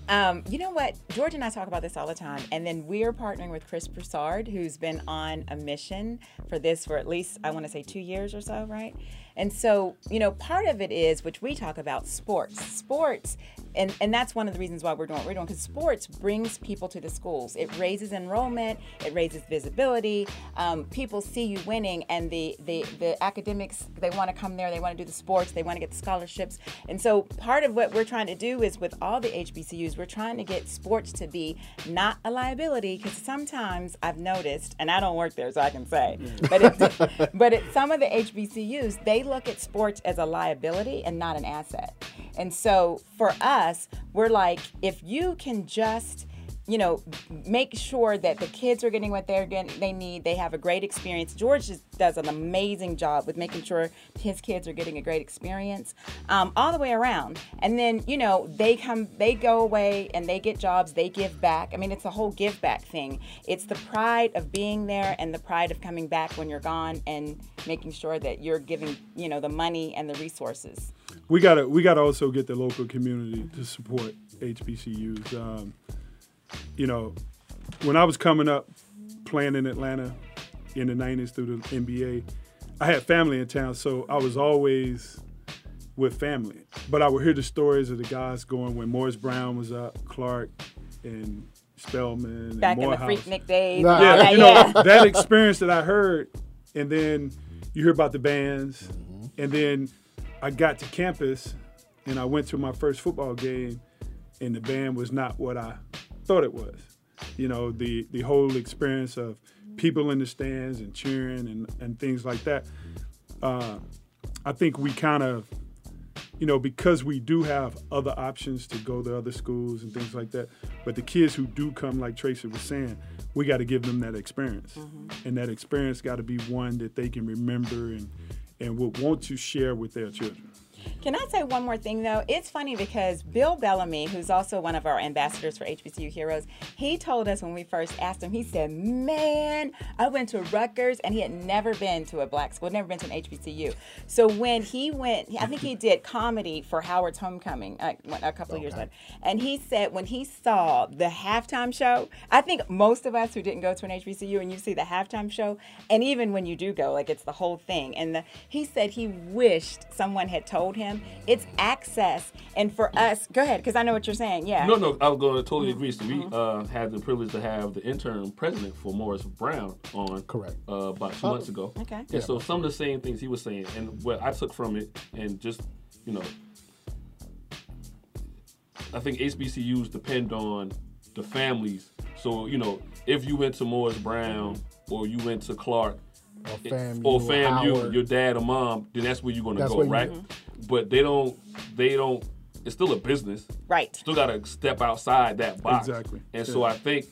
S11: Um, you know what? George and I talk about this all the time. And then we're partnering with Chris Broussard, who's been on a mission for this for at least, I want to say, two years or so, right? And so, you know, part of it is, which we talk about, sports. Sports, and, and that's one of the reasons why we're doing what we're doing, because sports brings people to the schools. It raises enrollment, it raises visibility. Um, people see you winning, and the, the, the academics, they want to come there, they want to do the sports, they want to get the scholarships. And so, part of what we're trying to do is with all the HBCUs, we're trying to get sports to be not a liability, because sometimes I've noticed, and I don't work there, so I can say, but it, [laughs] but at some of the HBCUs, they look at sports as a liability and not an asset. And so for us, we're like, if you can just you know, make sure that the kids are getting what they're getting, they need. They have a great experience. George just does an amazing job with making sure his kids are getting a great experience um, all the way around. And then, you know, they come, they go away and they get jobs. They give back. I mean, it's a whole give back thing. It's the pride of being there and the pride of coming back when you're gone and making sure that you're giving, you know, the money and the resources.
S12: We gotta, we gotta also get the local community to support HBCUs. Um, you know, when I was coming up playing in Atlanta in the 90s through the NBA, I had family in town, so I was always with family. But I would hear the stories of the guys going when Morris Brown was up, Clark and Spelman
S11: Back
S12: and
S11: in the
S12: Morehouse.
S11: Freaknik days.
S12: Yeah,
S11: that,
S12: you know,
S11: yeah. [laughs]
S12: that experience that I heard, and then you hear about the bands, mm-hmm. and then I got to campus, and I went to my first football game, and the band was not what I thought it was. You know, the the whole experience of people in the stands and cheering and, and things like that. Uh, I think we kind of, you know, because we do have other options to go to other schools and things like that. But the kids who do come, like Tracy was saying, we got to give them that experience, and that experience got to be one that they can remember and and would want to share with their children.
S11: Can I say one more thing though? It's funny because Bill Bellamy, who's also one of our ambassadors for HBCU Heroes, he told us when we first asked him, he said, Man, I went to Rutgers and he had never been to a black school, never been to an HBCU. So when he went, I think he did comedy for Howard's Homecoming uh, a couple of years later. And he said when he saw the halftime show, I think most of us who didn't go to an HBCU and you see the halftime show, and even when you do go, like it's the whole thing. And the, he said he wished someone had told him it's access. And for us, go ahead, because I know what you're saying. Yeah.
S2: No, no, I was going to totally agree. So we uh, had the privilege to have the interim president for Morris Brown on
S1: Correct.
S2: uh, about two
S1: Oh,
S2: months ago.
S11: okay.
S2: And so some of the same things he was saying, and what I took from it, and just you know, I think HBCUs depend on the families. So you know, if you went to Morris Brown or you went to Clark.
S1: Or
S2: it-
S1: FAMU
S2: or
S1: or
S2: FAMU, your dad or mom, then that's where you're gonna
S1: That's
S2: go,
S1: where you-
S2: right? But they don't, they don't. It's still a business,
S11: Right.
S2: still got to step outside that box.
S12: Exactly.
S2: And so I think,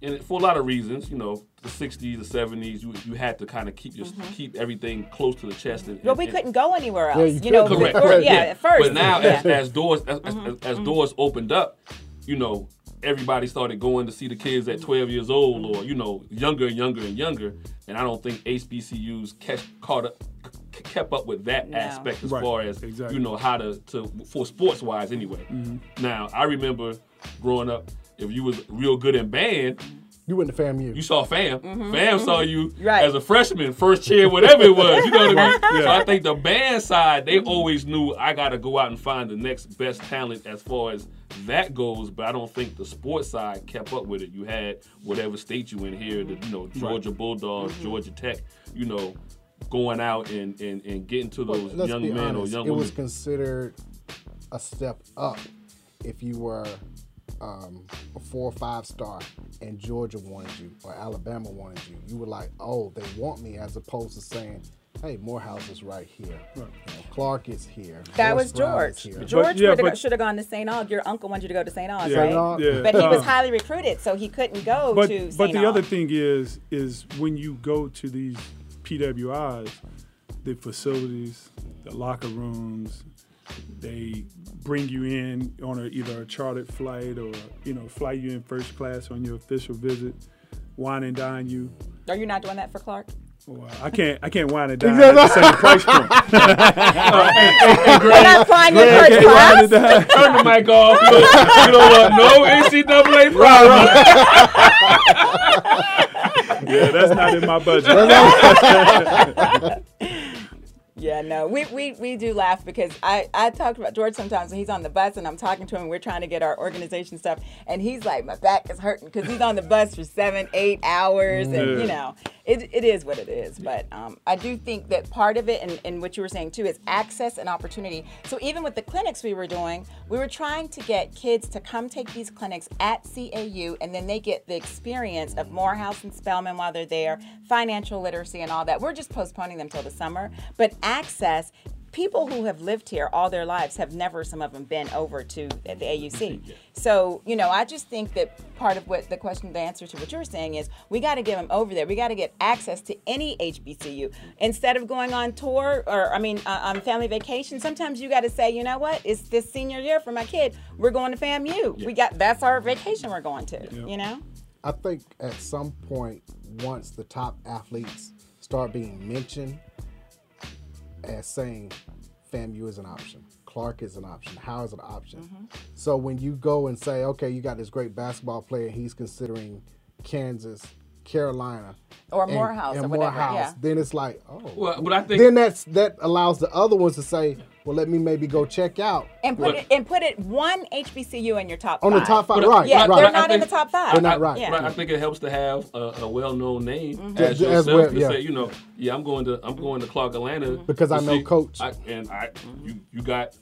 S2: and for a lot of reasons, you know, the '60s, the '70s, you you had to kind of keep your mm-hmm. keep everything close to the chest. And,
S11: But we
S2: and-
S11: couldn't go anywhere else.
S1: Yeah, you
S11: you know.
S2: Correct.
S11: before- yeah, at first.
S2: But now,
S11: yeah.
S2: as, as doors as, as, mm-hmm. as mm-hmm. doors opened up, you know, everybody started going to see the kids at 12 years old, or you know, younger and younger and younger. And I don't think HBCUs catch, caught up, c- kept up with that
S11: No.
S2: aspect as
S12: Right.
S2: far as
S12: Exactly.
S2: you know how to to for sports wise anyway. Now I remember growing up, if you was real good in band.
S1: You went to FAMU.
S2: You saw Fam.
S11: Mm-hmm,
S2: Fam saw you
S11: Right.
S2: as a freshman, first chair, whatever it was. You know what I mean? [laughs]
S12: Yeah.
S2: So I think the band side, they always knew I got to go out and find the next best talent as far as that goes. But I don't think the sports side kept up with it. You had whatever state you in here, the you know Georgia Bulldogs,
S11: Mm-hmm.
S2: Georgia Tech. You know, going out and and, and getting to those
S1: let's
S2: young men
S1: honest,
S2: or young
S1: it
S2: women.
S1: It was considered a step up if you were um, a four or five star and Georgia wanted you or Alabama wanted you. You were like, oh, they want me, as opposed to saying, hey, Morehouse is right here. You know, Clark is here.
S11: That
S1: Forrest
S11: was
S1: Brown
S11: George.
S1: here.
S11: George
S12: yeah, but-
S11: should have gone to St. Aug. Your uncle wanted you to go to St. Aug,
S12: Yeah,
S11: right?
S12: yeah.
S11: But he was
S12: Uh,
S11: highly recruited, so he couldn't go
S12: but
S11: to St.
S12: but the
S11: Aug.
S12: other thing is is when you go to these PWIs, the facilities, the locker rooms, they bring you in on a, either a chartered flight or you know fly you in first class on your official visit, wine and dine you.
S11: Are you not doing that for Clark?
S12: Well, I can't I can't wine and dine at the same price point. [laughs]
S11: Uh, You're not flying in
S12: I
S11: first class?
S2: Turn the mic off. Look, you know what? No NCAA problem. [laughs]
S12: yeah, that's not in my budget. [laughs] [laughs]
S11: Yeah, no, we, we, we do laugh because I, I talked about George sometimes when he's on the bus and I'm talking to him. We're trying to get our organization stuff, and he's like, my back is hurting because he's on the bus for seven, eight hours, and you know, it, it is what it is. But um, I do think that part of it, and, and what you were saying too, is access and opportunity. So even with the clinics we were doing, we were trying to get kids to come take these clinics at CAU, and then they get the experience of Morehouse and Spelman while they're there, financial literacy and all that. We're just postponing them till the summer, but access. People who have lived here all their lives have never, some of them, been over to the AUC. [laughs] So, you know, I just think that part of what the question, the answer to what you're saying is we got to get them over there. We got to get access to any HBCU. Instead of going on tour or, I mean, uh, on family vacation, sometimes you got to say, you know what, it's this senior year for my kid. We're going to FAMU. We got, that's our vacation we're going to, you know?
S1: I think at some point, once the top athletes start being mentioned as saying FAMU is an option, Clark is an option, Howard is an option.
S11: Mm-hmm.
S1: So when you go and say, okay, you got this great basketball player, he's considering Kansas, Carolina,
S11: Or
S1: and-
S11: Morehouse
S1: and
S11: or whatever,
S1: Morehouse,
S11: yeah.
S1: then it's like, oh.
S2: Well, but I think
S1: then that's that allows the other ones to say, well, let me maybe go check out
S11: And put it and put it one HBCU in your top
S1: on
S11: five.
S1: the top five,
S2: But,
S1: right?
S11: Yeah,
S1: right.
S11: they're
S2: I
S11: not in the top five.
S1: They're not right.
S11: Yeah.
S2: Right, I think it helps to have a, a well-known name
S11: Mm-hmm.
S2: as
S1: As
S2: yourself
S1: well,
S2: to
S1: yeah.
S2: say, you know, yeah, I'm going to I'm going to Clark Atlanta
S1: Because I know Coach.
S2: I, and I you you got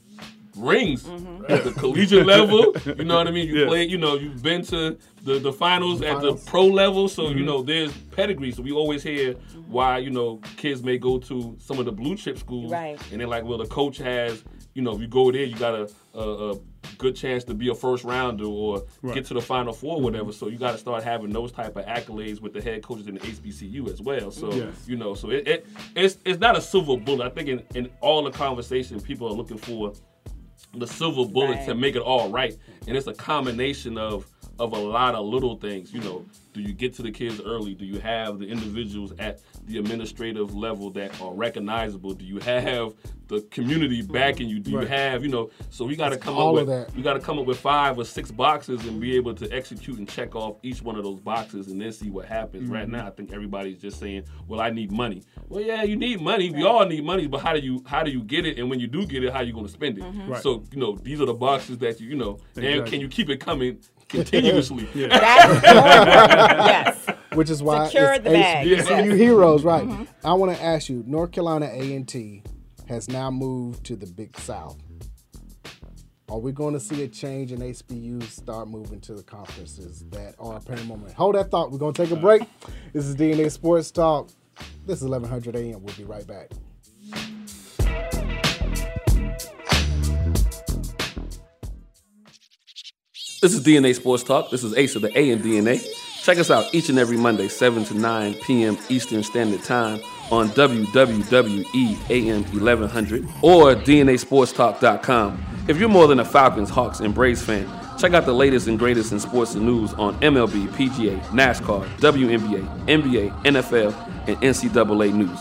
S2: rings mm-hmm. at the collegiate level. You know what I mean? You
S12: Yeah.
S2: played. You know, you've been to the the finals at
S1: finals.
S2: the pro level, so you mm-hmm. know there's pedigree. So we always hear mm-hmm. why you know kids may go to some of the blue chip schools,
S11: Right.
S2: and they're like, well, the coach has. You know, if you go there, you got a, a, a good chance to be a first rounder or get to the final four, or whatever. So you got to start having those type of accolades with the head coaches in the HBCU as well. So
S12: Yes.
S2: you know, so it, it it's it's not a silver bullet. I think in, in all the conversation, people are looking for the silver bullet
S11: Right.
S2: to make it all right, and it's a combination of of a lot of little things. You know, do you get to the kids early? Do you have the individuals at the administrative level that are recognizable? Do you have the community backing you? Do you have you know? So we got to
S1: It's
S2: come up with
S1: that.
S2: we got to come up with five or six boxes and be able to execute and check off each one of those boxes and then see what happens. Right
S1: Mm-hmm.
S2: now, I think everybody's just saying, "Well, I need money." Well, yeah, you need money. We all need money, but how do you how do you get it? And when you do get it, how you going to spend it?
S11: Mm-hmm.
S12: Right.
S2: So you know, these are the boxes that you you know, and can you keep it coming continuously? [laughs]
S11: That's important. yes. [laughs]
S1: which is why
S11: Secure
S1: it's
S11: the bag,
S1: HBCU
S11: yes. Mm-hmm.
S1: heroes, right? I want to ask you, North Carolina A and T has now moved to the Big South. Are we going to see a change in HBUs start moving to the conferences that are a penny moment? Hold that thought. We're going to take a break. This is DNA Sports Talk. This is 1100 AM. We'll be right back.
S2: This is DNA Sports Talk. This is Ace of the A and DNA. Check us out each and every Monday, 7 to 9 p.m. Eastern Standard Time on WWWE AM 1100 or DNASportsTalk.com. If you're more than a Falcons, Hawks, and Braves fan, check out the latest and greatest in sports and news on MLB, PGA, NASCAR, WNBA, NBA, NFL, and NCAA news.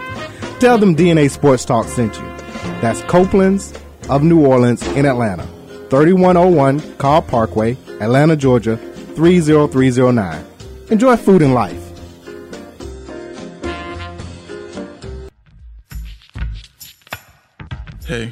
S13: Tell them DNA Sports Talk sent you. That's Copeland's of New Orleans in Atlanta. 3101 Cobb Parkway, Atlanta, Georgia 30309. Enjoy food and life.
S4: Hey,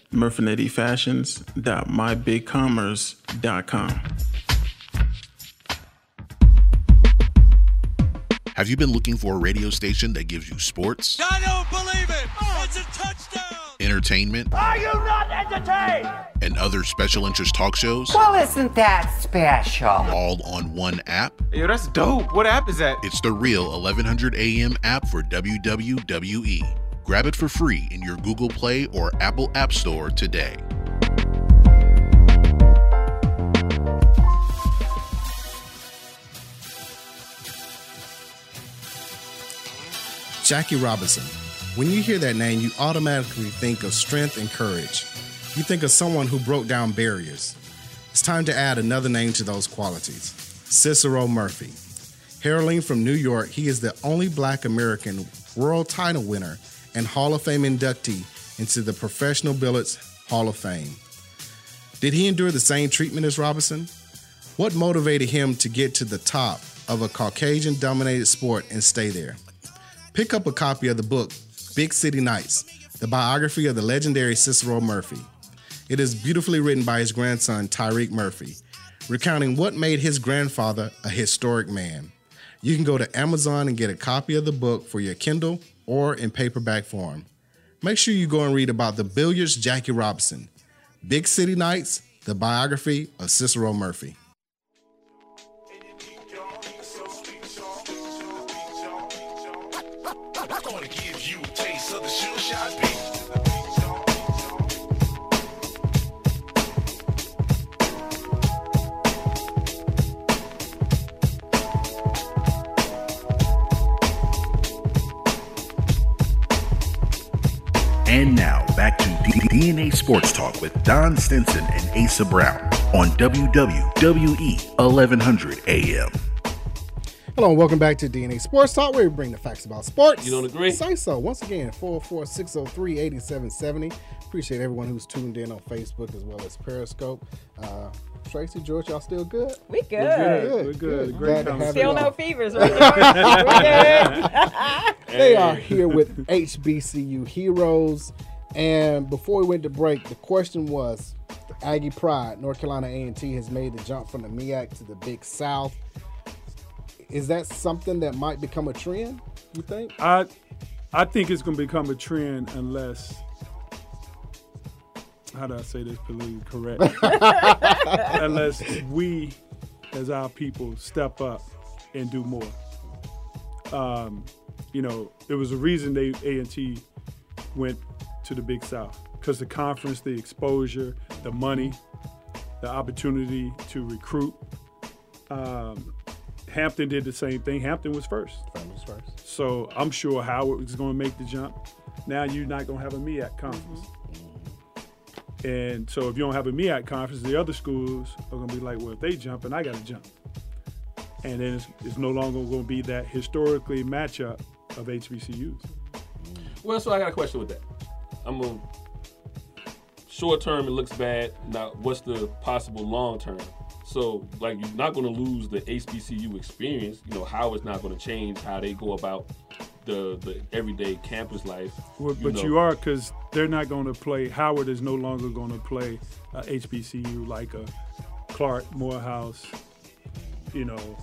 S4: murfinettifashions.mybigcommerce.com.
S8: Have you been looking for a radio station that gives you sports,
S7: I don't believe it! It's a touchdown!
S8: entertainment,
S7: Are you not entertained?
S8: and other special interest talk shows
S14: Well, isn't that special?
S8: all on one app?
S15: Yo, that's dope. What app is that?
S8: It's the real 1100 AM app for WWE. Grab it for free in your Google Play or Apple App Store today.
S1: Jackie Robinson. When you hear that name, you automatically think of strength and courage. You think of someone who broke down barriers. It's time to add another name to those qualities Cicero Murphy. Heralding from New York, he is the only black American world title winner and Hall of Fame inductee into the Professional Billiards Hall of Fame. Did he endure the same treatment as Robinson? What motivated him to get to the top of a Caucasian dominated sport and stay there? Pick up a copy of the book Big City Nights, the biography of the legendary Cicero Murphy. It is beautifully written by his grandson, Tyreek Murphy, recounting what made his grandfather a historic man. You can go to Amazon and get a copy of the book for your Kindle or in paperback form. Make sure you go and read about the billiards Jackie Robinson, Big City Nights, the biography of Cicero Murphy.
S8: And now back to D- DNA Sports Talk with Don Stinson and Asa Brown on WWE 1100 AM.
S16: Hello and welcome back to DNA Sports Talk, where we bring the facts about sports.
S2: You don't agree?
S16: Say so. Once again, 44603-8770. Appreciate everyone who's tuned in on Facebook as well as Periscope. Uh, Tracy, George, y'all still good?
S11: We good.
S12: We good. We're good. Great
S16: Glad to have
S11: Still no fevers, right? [laughs] we
S16: They are here with HBCU heroes. And before we went to break, the question was Aggie Pride, North Carolina A&T has made the jump from the MEAC to the Big South. Is that something that might become a trend, you think?
S12: I I think it's going to become a trend unless how do I say this politically correct? [laughs] unless we, as our people, step up and do more. Um, you know, there was a reason they A and T went to the Big South because the conference, the exposure, the money, the opportunity to recruit. Um, Hampton did the same thing. Hampton was first.
S16: was first.
S12: So I'm sure Howard was going to make the jump. Now you're not going to have a MEAC conference. And so if you don't have a MEAC conference, the other schools are going to be like, well, if they jump, and I got to jump. And then it's, it's no longer going to be that historically matchup of HBCUs.
S2: Well, so I got a question with that. I'm gonna short term it looks bad. Now, what's the possible long term? So, like, you're not going to lose the HBCU experience. You know, how it's not going to change how they go about the the everyday campus life.
S12: Well, but
S2: know.
S12: you are because they're not going to play. Howard is no longer going to play a HBCU like a Clark, Morehouse, you know.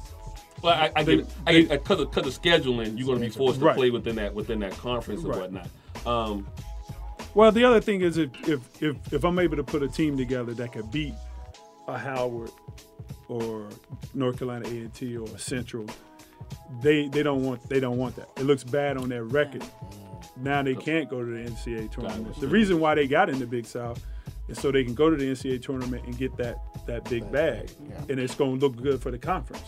S2: Well, I, I
S12: they-
S2: get I
S12: they-
S2: get because of, 'cause of scheduling, you're going to be forced to
S12: Right.
S2: play within that within that conference and
S12: Right.
S2: whatnot. Um,
S12: Well, the other thing is if, if if if I'm able to put a team together that could beat a Howard or North Carolina A and T or Central, they they don't want they don't want that. It looks bad on their record. Now they can't go to the NCAA tournament. The reason why they got in the Big South is so they can go to the NCAA tournament and get that that big bag, and it's going to look good for the conference.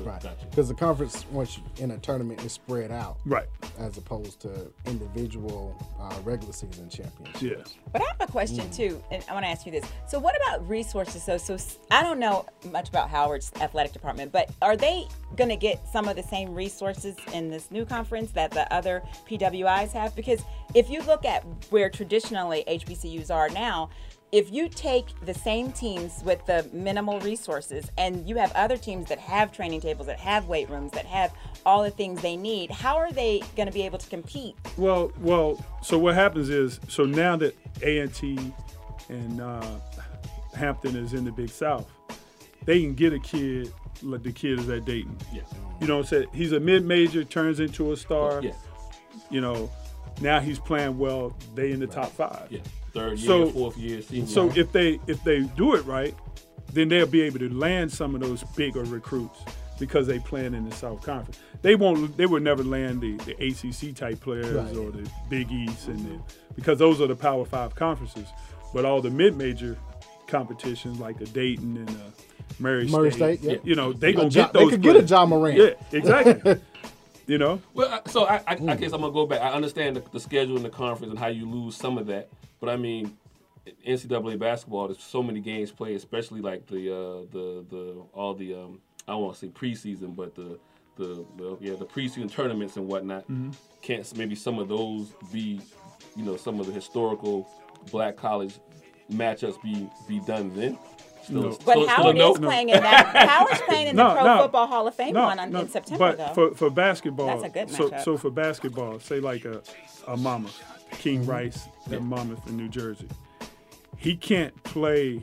S1: Right. Because the conference, once you in a tournament, is spread out.
S12: Right.
S1: As opposed to individual uh, regular season championships.
S12: Yeah.
S11: But I have a question
S1: Mm.
S11: too, and I want to ask you this. So, what about resources? So, so I don't know much about Howard's athletic department, but are they going to get some of the same resources in this new conference that the other PWIs have? Because if you look at where traditionally HBCUs are now, if you take the same teams with the minimal resources and you have other teams that have training tables, that have weight rooms, that have all the things they need, how are they going to be able to compete?
S12: Well, well. So what happens is, so now that A and T and uh, Hampton is in the Big South, they can get a kid like the kid is at Dayton.
S2: Yeah.
S12: You know, what I'm saying he's a mid-major, turns into a star.
S2: Yeah.
S12: You know, now he's playing well. They in the top five.
S2: Yeah. Third year,
S12: So-
S2: fourth year, senior.
S12: So
S2: year.
S12: if they if they do it right, then they'll be able to land some of those bigger recruits because they playing in the South Conference. They won't. They would never land the, the ACC type players
S1: Right.
S12: or the Big East and the, because those are the Power Five conferences. But all the mid major competitions like the Dayton and uh, Murray,
S1: Murray State, yeah.
S12: you know they
S1: A
S12: gonna
S1: Ja-
S12: get
S1: they
S12: those.
S1: could get a
S12: players.
S1: Ja Morant.
S12: Yeah, exactly. [laughs] you know.
S2: Well, so I, I, I guess I'm gonna go back. I understand the, the schedule in the conference and how you lose some of that, but I mean, NCAA basketball. There's so many games played, especially like the uh, the the all the um, I don't want to say preseason, but the, the the yeah the preseason tournaments and whatnot.
S12: Mhm.
S2: Can't maybe some of those be, you know, some of the historical black college matchups be be done then. Still-
S12: No.
S11: But
S2: still a
S11: Howard
S2: no?
S11: is playing in that. [laughs] Howard's playing in the
S12: No,
S11: Pro
S12: no.
S11: Football Hall of Fame
S12: No,
S11: one on,
S12: no,
S11: in September,
S12: but
S11: though.
S12: for for basketball,
S11: That's a good
S12: so
S11: matchup.
S12: so for basketball, say like a a Monmouth, King
S11: Mm-hmm.
S12: Rice at Monmouth in New Jersey, he can't play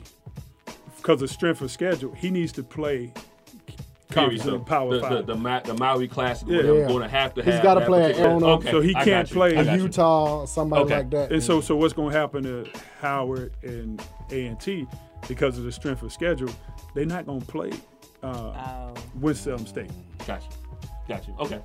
S12: because of strength of schedule. He needs to play conference
S2: Period.
S12: in Power
S2: the,
S12: Five.
S2: The, the, Ma- the Maui Classic,
S12: Yeah.
S2: whatever,
S12: Yeah.
S2: going to have to
S1: He's
S2: have.
S1: gotta play at Arizona.
S2: Okay,
S12: so he
S2: I
S12: can't play
S2: I.
S1: Utah, somebody
S2: Okay.
S1: like that.
S12: And so, so what's going to happen to Howard and A and T because of the strength of schedule? They're not going to play uh,
S11: Oh.
S12: Winston State.
S2: Gotcha. Gotcha. Okay.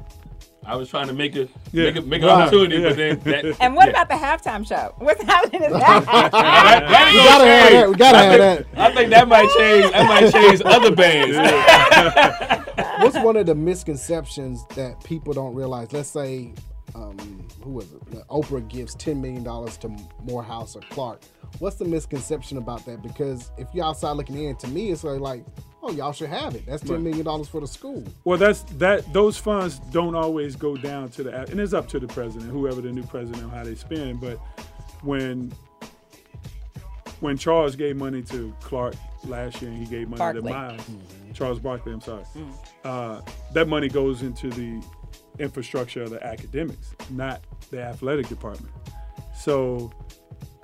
S2: I was trying to make a
S12: Yeah.
S2: make, a, make an
S12: Right.
S2: opportunity,
S12: Yeah.
S2: but then that. [laughs]
S11: and what
S2: yeah.
S11: about the halftime show? What's happening in that?
S2: That- that
S1: We gotta have that. We gotta
S2: I
S1: have
S2: think, I think that might change. That might change other bands. [laughs]
S1: What's one of the misconceptions that people don't realize? Let's say, um, who was it? Oprah gives ten million dollars to Morehouse or Clark. What's the misconception about that? Because if you're outside looking in, to me, it's like, like, oh, y'all should have it. That's ten
S12: Right.
S1: million dollars for the school.
S12: Well, that's that. Those funds don't always go down to the, and it's up to the president, whoever the new president, how they spend. But when when Charles gave money to Clark last year, and he gave money
S11: Barkley.
S12: to Miles, Charles Barkley. I'm sorry. Uh, that money goes into the infrastructure of the academics, not the athletic department. So,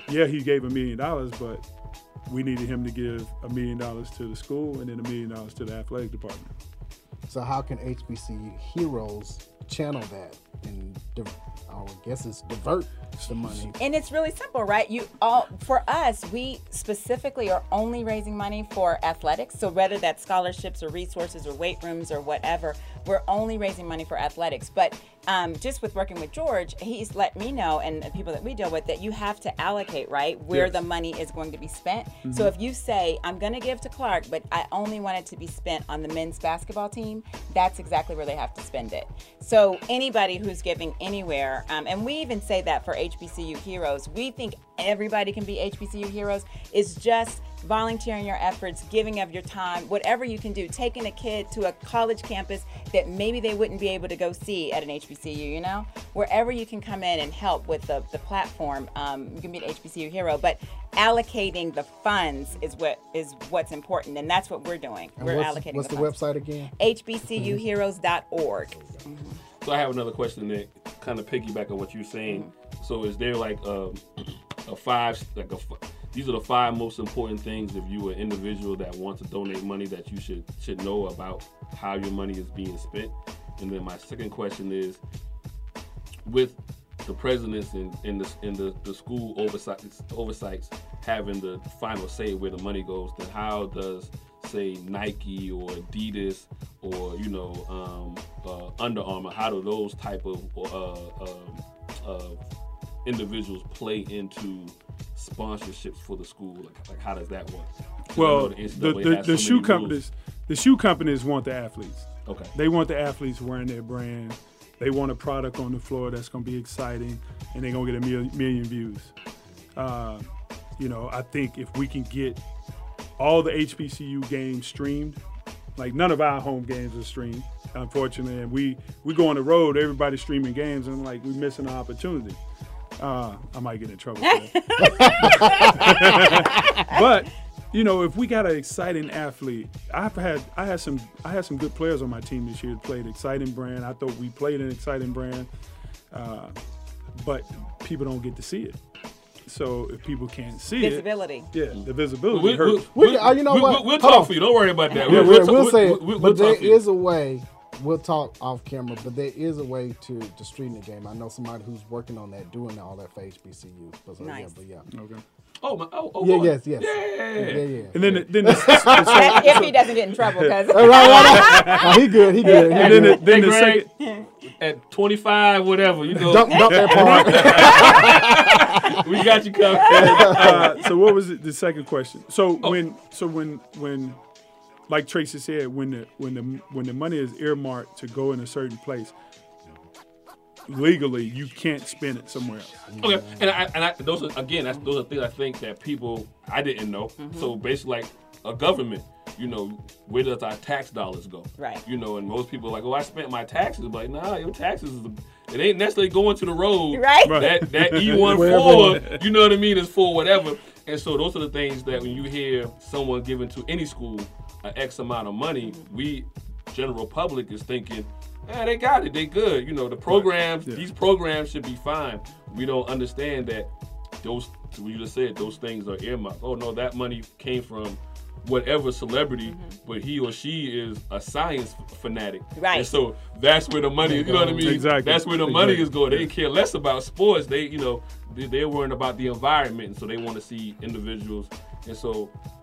S12: yeah, he gave a million dollars, but we needed him to give a million dollars to the school and then a million dollars to the athletic department.
S1: So how can HBCU heroes channel that and, I guess it's divert the money?
S11: And it's really simple, right? You all for us, we specifically are only raising money for athletics. So whether that's scholarships or resources or weight rooms or whatever, we're only raising money for athletics. But um, just with working with George, he's let me know and the people that we deal with that you have to allocate right where
S17: Yes.
S11: the money is going to be spent.
S17: Mhm.
S11: So if you say I'm going to give to Clark, but I only want it to be spent on the men's basketball team, that's exactly where they have to spend it. So anybody who's giving anywhere, um, and we even say that for HBCU heroes, we think everybody can be HBCU heroes. Is just volunteering your efforts, giving of your time, whatever you can do, taking a kid to a college campus that maybe they wouldn't be able to go see at an HBCU, you know? Wherever you can come in and help with the, the platform, um, you can be an HBCU hero, but allocating the funds is what is what's important, and that's what we're doing.
S1: And
S11: we're
S1: what's,
S11: allocating
S1: what's the,
S11: funds.
S1: website again?
S11: HBCUheroes.org.
S2: So I have another question that kind of piggyback on what you're saying. So is there like um, a five, like a, f- these are the five most important things if you're an individual that wants to donate money that you should should know about how your money is being spent. And then my second question is, with the presidents and, and the and the, the school oversights oversights having the final say where the money goes, then how does say Nike or Adidas or you know um, uh, Under Armour, how do those type of uh, um, uh, individuals play into sponsorships for the school? Like, like how does that work?
S12: Well, the,
S2: NCAA
S12: the, the
S2: so
S12: shoe
S2: rules.
S12: companies, the shoe companies want the athletes.
S2: Okay.
S12: They want the athletes wearing their brand. They want a product on the floor that's going to be exciting, and they're going to get a million, million views. Uh, you know, I think if we can get all the HBCU games streamed, like none of our home games are streamed, unfortunately, and we we go on the road, everybody's streaming games, and like we're missing an opportunity. Uh, I might get in trouble. For that. [laughs] [laughs] but you know, if we got an exciting athlete, I've had I had some I had some good players on my team this year that played exciting brand. I thought we played an exciting brand, uh, but people don't get to see it. So if people can't see
S11: Visibility.
S12: it, yeah, the visibility
S2: We-
S12: hurts.
S1: We, uh, you know
S2: we-
S1: what?
S2: We'll,
S1: Hold
S2: talk
S1: on.
S2: for you. Don't worry about that.
S1: Yeah,
S2: We'll,
S1: we'll,
S2: we'll,
S1: say,
S2: we'll, we'll
S1: but there
S2: talk for you.
S1: is a way. We'll talk off camera, but there is a way to to stream the game. I know somebody who's working on that, doing all that for HBCUs. But so, yeah,
S11: Nice.
S1: but yeah.
S12: Okay.
S2: Oh, my, oh, oh
S1: yeah,
S2: boy.
S1: yes, yes.
S2: Yeah.
S1: yeah, yeah.
S12: And then, the, then the, [laughs]
S11: That- if he doesn't get in trouble, because [laughs]
S1: right, right, right. Oh, he good, he good. He
S12: and then the, then
S2: Hey,
S12: the
S2: Greg,
S12: second,
S2: at 25, whatever, you know.
S1: Dump, dump that part. [laughs]
S2: we got you covered.
S12: uh, so what was it, the second question? So
S2: Oh.
S12: when so when when like Tracy said, when the when the when the money is earmarked to go in a certain place, legally you can't spend it somewhere else.
S2: Okay, and I, and I, those are again, that's those are things I think that people I didn't know.
S11: Mm-hmm.
S2: So basically, like a government, you know, where does our tax dollars go?
S11: Right.
S2: You know, and most people are like, oh, I spent my taxes. But like, nah, your taxes is. It ain't necessarily going to the road.
S11: Right.
S2: That that E one [laughs] four, you know what I mean, is for whatever. And so those are the things that when you hear someone giving to any school an X amount of money, we general public is thinking, yeah, they got it, they good. You know, the programs, these programs should be fine. We don't understand that those, we just said, those things are earmarked. Oh no, that money came from whatever celebrity, mm-hmm. but he or she is a science fanatic.
S11: Right.
S2: And so that's where the money, you know what I mean?
S12: Exactly.
S2: That's where the money
S12: Exactly.
S2: is going. They care less about sports. They, you know, they, they're worrying about the environment, and so they want to see individuals. And so, I,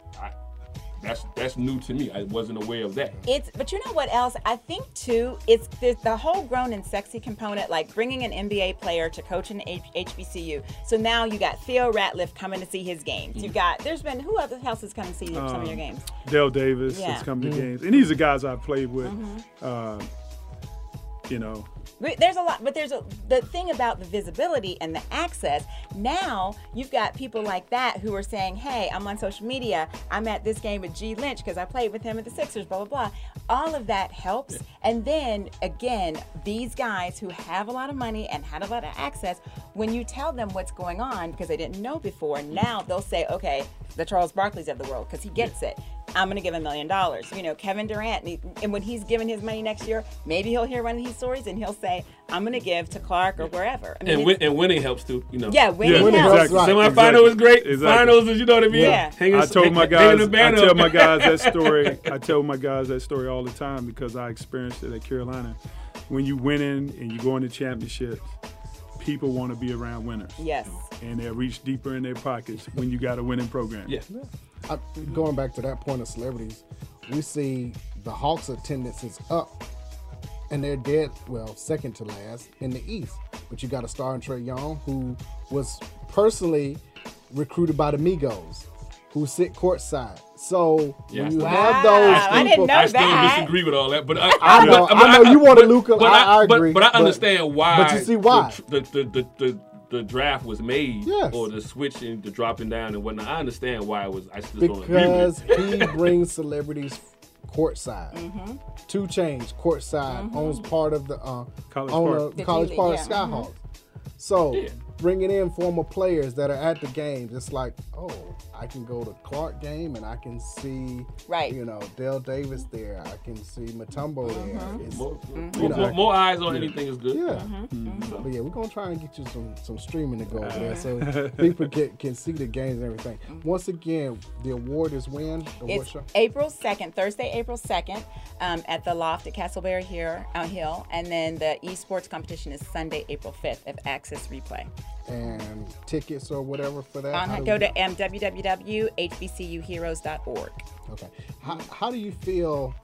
S2: that's that's new to me. I wasn't aware of that.
S11: It's, but you know what else? I think too, it's there's the whole grown and sexy component, like bringing an NBA player to coach an H- HBCU. So now you got Theo Ratliff coming to see his games. You got there's been who else has come to see some of your games?
S12: Dale Davis
S11: Yeah.
S12: has come to games, and these are guys I've played with.
S11: Mm-hmm.
S12: Uh, you know,
S11: But There's a lot, but there's a the thing about the visibility and the access. Now you've got people like that who are saying, "Hey, I'm on social media. I'm at this game with G Lynch because I played with him at the Sixers." Blah blah blah. All of that helps. And then again, these guys who have a lot of money and had a lot of access, when you tell them what's going on because they didn't know before, now they'll say, "Okay, the Charles Barkley's of the world because he gets it." I'm going to give a million dollars. You know, Kevin Durant, and when he's given his money next year, maybe he'll hear one of these stories and he'll say, I'm going to give to Clark or wherever. I mean,
S2: And, win, and winning helps too. You know.
S11: Yeah, winning
S12: Yeah,
S11: helps.
S12: exactly.
S1: Right.
S2: Semifinal
S12: Exactly.
S2: is great.
S12: Exactly.
S2: Finals is you know what I mean.
S11: Yeah.
S2: Hanging-
S12: I told my guys. I
S2: banner
S12: tell my guys that [laughs] story. I tell my guys that story all the time because I experienced it at Carolina. When you winning and you go into championships, people want to be around winners,
S11: Yes.
S12: and they reach deeper in their pockets when you got a winning program.
S2: Yeah.
S1: I, going back to that point of celebrities, we see the Hawks' attendance is up, and they're dead well second to last in the East. But you got a star in Trae Young who was personally recruited by the Migos, who sit courtside. So
S2: Yeah.
S1: when you
S11: Wow,
S1: have those
S11: I didn't
S1: people,
S11: know
S2: I still
S11: that.
S2: disagree with all that, but I,
S1: I know-
S2: but-
S1: I
S2: but
S1: know you wanted
S2: but-
S1: Luka,
S2: But
S1: I- I
S2: but-
S1: agree,
S2: But, I
S1: but-
S2: understand why.
S1: but you see why.
S2: the the the, the, the draft was made,
S1: Yes.
S2: or the switching, the dropping down, and whatnot. I understand why it was. I just don't
S1: because he [laughs] brings celebrities courtside.
S11: Mm-hmm.
S1: 2 Chainz courtside owns part of the uh,
S12: College
S1: owner
S12: Park.
S11: The
S1: college
S11: G
S1: part
S11: League,
S1: of
S11: yeah, mhm.
S1: So
S2: Yeah.
S1: bringing in former players that are at the games. It's like, oh, I can go to Clark game and I can see,
S11: right?
S1: You know, Dale Davis there. I can see Mutombo
S11: Mm-hmm.
S1: there. It's,
S2: More,
S1: you know,
S2: more, more eyes on
S1: yeah.
S2: anything is good.
S1: Yeah.
S11: Mm-hmm.
S1: But yeah, we're gonna try and get you some some streaming to go over there
S2: Uh.
S1: so [laughs] people can, can see the games and everything. Once again, the award is when the
S11: It's
S1: show.
S11: April 2nd, Thursday, April 2nd, um, at the Loft at Castleberry here, uh, Hill. And then the esports competition is Sunday, April 5th at Access Replay.
S1: And tickets or whatever for that.
S11: On, go
S1: we-
S11: to um, www.hbcuheroes.org.
S1: Okay. How, how do you feel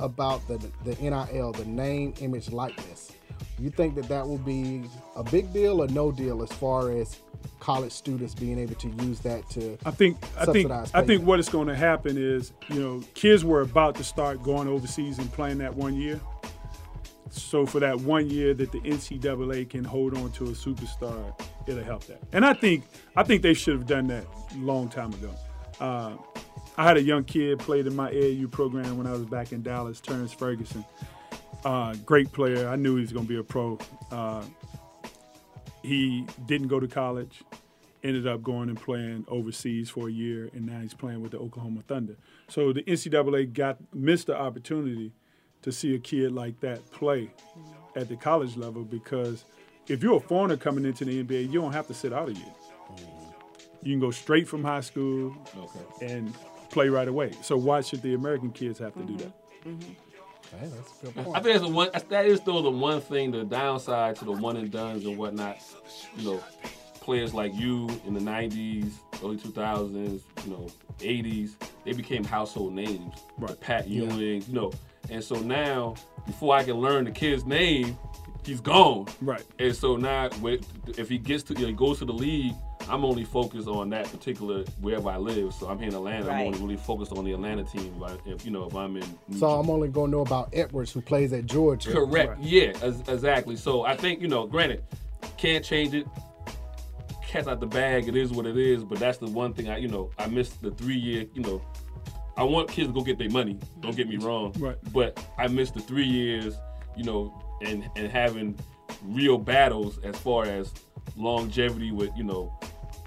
S1: about the the NIL, the name, image, likeness? You think that that will be a big deal or no deal as far as college students being able to use that to
S12: I think I think
S1: subsidize
S12: I think what is going to happen is you know kids were about to start going overseas and playing that one year. So for that one year that the NCAA can hold on to a superstar, it'll help that. And I think I think they should have done that long time ago. Uh, I had a young kid played in my AAU program when I was back in Dallas, Terrence Ferguson. Uh, great player. I knew he was going to be a pro. Uh, he didn't go to college ended up going and playing overseas for a year, and now he's playing with the Oklahoma Thunder. So the NCAA got missed the opportunity to see a kid like that play at the college level because if you're a foreigner coming into the NBA, you don't have to sit out a year. Mm-hmm. You can go straight from high school and play right away. So why should the American kids have to do that? Mm-hmm. Mm-hmm.
S1: Hey, that's a good point.
S2: I think that's the one. That is still the one thing. The downside to the one and duns and whatnot. You know, players like you in the '90s, early 2000s, you know, '80s, they became household names. Right. Pat
S12: Yeah.
S2: Ewing, you know, and so now before I can learn the kid's name, he's gone.
S12: Right.
S2: And so now, if he gets to, you know, he goes to the league. I'm only focused on that particular wherever I live. So I'm here in Atlanta. I'm only really focused on the Atlanta team. If, if you know, if I'm in New
S1: So I'm only going to know about Edwards, who plays at Georgia.
S2: Correct. Yeah, ex- exactly. So I think, you know, granted, can't change it. Cat's out the bag. It is what it is. But that's the one thing I, you know, I missed the three year, you know, I want kids to go get their money. Don't get me wrong.
S12: Right.
S2: But I missed the three years, you know, and and having real battles as far as longevity with, you know,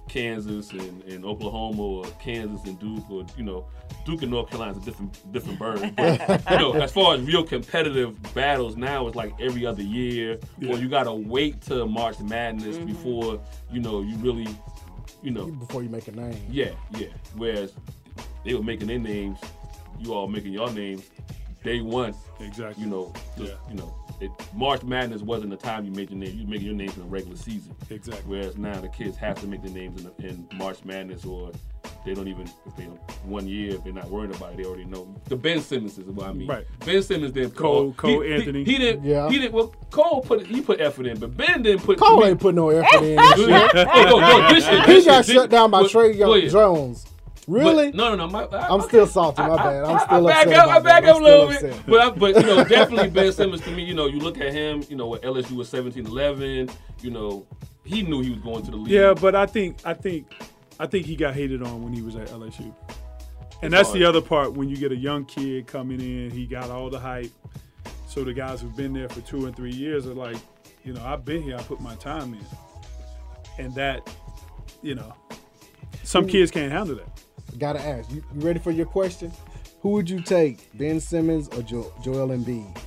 S2: Kansas and, and Oklahoma or Kansas and Duke or, you know, Duke and North Carolina's a different different bird. [laughs] But, you know, as far as real competitive battles now, it's like every other year,
S12: Yeah.
S2: or you gotta wait till March Madness mm-hmm. before you know you really, you know,
S1: Before you make a name.
S2: yeah, yeah. Whereas they were making their names, you all making your names day one.
S12: Exactly.
S2: You know, just,
S12: Yeah.
S2: you know, it, March Madness wasn't the time you made your name. You making your names in the regular season.
S12: Exactly.
S2: Whereas now the kids have to make their names in, the, in March Madness, or they don't even if they one year if they're not worried about it, they already know. The Ben Simmons is what I mean.
S12: Right.
S2: Ben Simmons didn't put
S12: Cole-
S2: all-
S12: Cole
S2: he, he-
S12: Anthony.
S2: He, didn't.
S1: Yeah.
S2: He didn't. Well, Cole put he put effort in, but Ben didn't put.
S1: Cole
S2: me-
S1: ain't put no effort [laughs] in this year.
S2: Oh, no, no, this year,
S1: he got
S2: year,
S1: shut down by
S2: but-
S1: Trey
S2: go ahead.
S1: Jones. Really?
S2: But- no, no, no. My, I,
S1: I'm
S2: okay.
S1: still salty. My bad. I'm still
S2: I back
S1: upset.
S2: up, I
S1: about
S2: back up a little
S1: still
S2: bit. But, I, but you know, definitely Ben Simmons to me, you know, you look at him, you know, with LSU was 17 11, you know, he knew he was going to the league.
S12: Yeah, but I think I think I think he got hated on when he was at LSU. And
S2: It's
S12: that's
S2: hard.
S12: the other part when you get a young kid coming in, he got all the hype. So the guys who've been there for two and three years are like, you know, I've been here, I put my time in. And that, you know, some kids can't handle that.
S1: Gotta ask. You, you ready for your question? Who would you take, Ben Simmons or jo- Joel Embiid?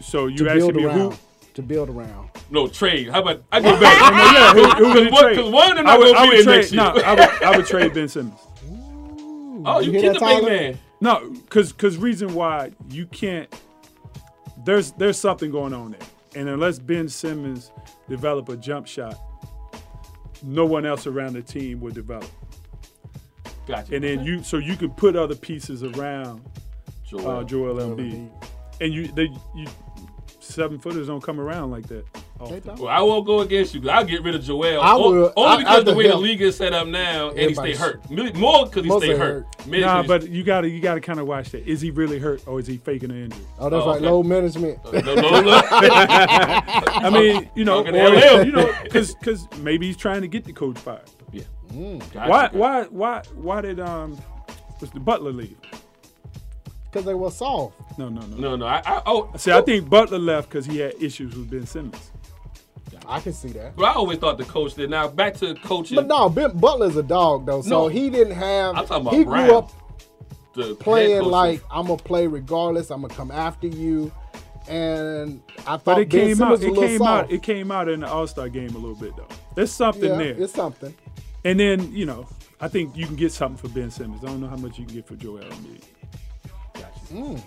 S12: So you
S1: to
S12: asking
S1: build
S12: me
S1: around,
S12: who?
S1: To build around.
S2: No, trade. How about I go [laughs] back?
S12: yeah, who, who would you
S2: Because
S12: trade?
S2: one of them
S12: I would,
S2: going
S12: I would
S2: be there
S12: trade.
S2: next year.
S12: No, I would, I would [laughs] trade Ben Simmons.
S2: oh, you,
S1: You hear
S2: kidding the big man.
S12: No, because because reason why you can't. There's there's something going on there, and unless Ben Simmons develop a jump shot, no one else around the team will develop.
S2: Gotcha.
S12: And then you so you can put other pieces around
S2: Joel.
S12: uh, Joel Embiid, and you they you seven footers don't come around like that.
S2: Well, I won't go against you. 'cause I'll get rid of Joel.
S1: I
S2: O-
S1: will.
S2: Only
S1: I-
S2: because
S1: I
S2: the way the league is set up now, and he stay hurt. More because he
S1: Mostly
S2: stay hurt. Maybe
S12: Nah,
S2: 'cause-
S12: but you gotta you gotta kind of watch that. Is he really hurt or is he faking an injury?
S1: Oh, that's
S2: Oh,
S1: right.
S2: okay.
S1: Low management. [laughs]
S2: no, no, no. [laughs]
S12: I mean, you know,
S2: Talking
S12: or, you know, because maybe he's trying to get the coach fired.
S2: Yeah.
S1: Mm.
S2: Gotcha.
S12: Why why why why did um was the Butler leave?
S1: Because they were soft.
S12: No no no.
S2: No, no. I, I oh,
S12: See, I think Butler left because he had issues with Ben Simmons.
S1: I can see that.
S2: But I always thought the coach did. Now back to coaching.
S1: But no, Ben Butler's a dog though, so
S2: No.
S1: he didn't have.
S2: I'm talking about
S1: he
S2: Brown.
S1: grew up
S2: the
S1: playing like I'm gonna play regardless. I'm gonna come after you, and I thought
S12: But it
S1: Ben
S12: came
S1: Simmons
S12: out. It
S1: was a little
S12: came
S1: soft.
S12: out. It came out in the All Star game a little bit though. There's something
S1: yeah,
S12: there.
S1: It's something.
S12: And then you know, I think you can get something for Ben Simmons. I don't know how much you can get for Joel Embiid.
S1: Mm.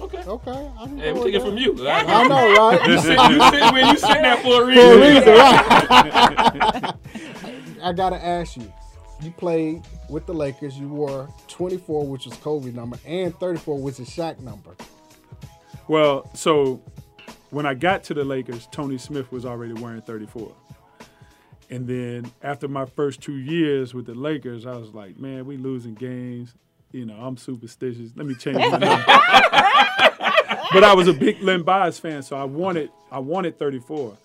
S2: Okay.
S1: Okay. I can
S2: Hey,
S1: go
S2: we take it from you.
S1: I know, right? [laughs]
S2: You sit, you sit where you sit there for a reason. [laughs]
S1: For a reason, right? [laughs] I gotta ask you. You played with the Lakers. You wore 24, which was Kobe number, and 34, which is Shaq number.
S12: Well, so when I got to the Lakers, Tony Smith was already wearing 34. And then after my first two years with the Lakers, I was like, man, we losing games. You know, I'm superstitious. Let me change my number. [laughs] but I was a big Len Bias fan, so I wanted I wanted 34.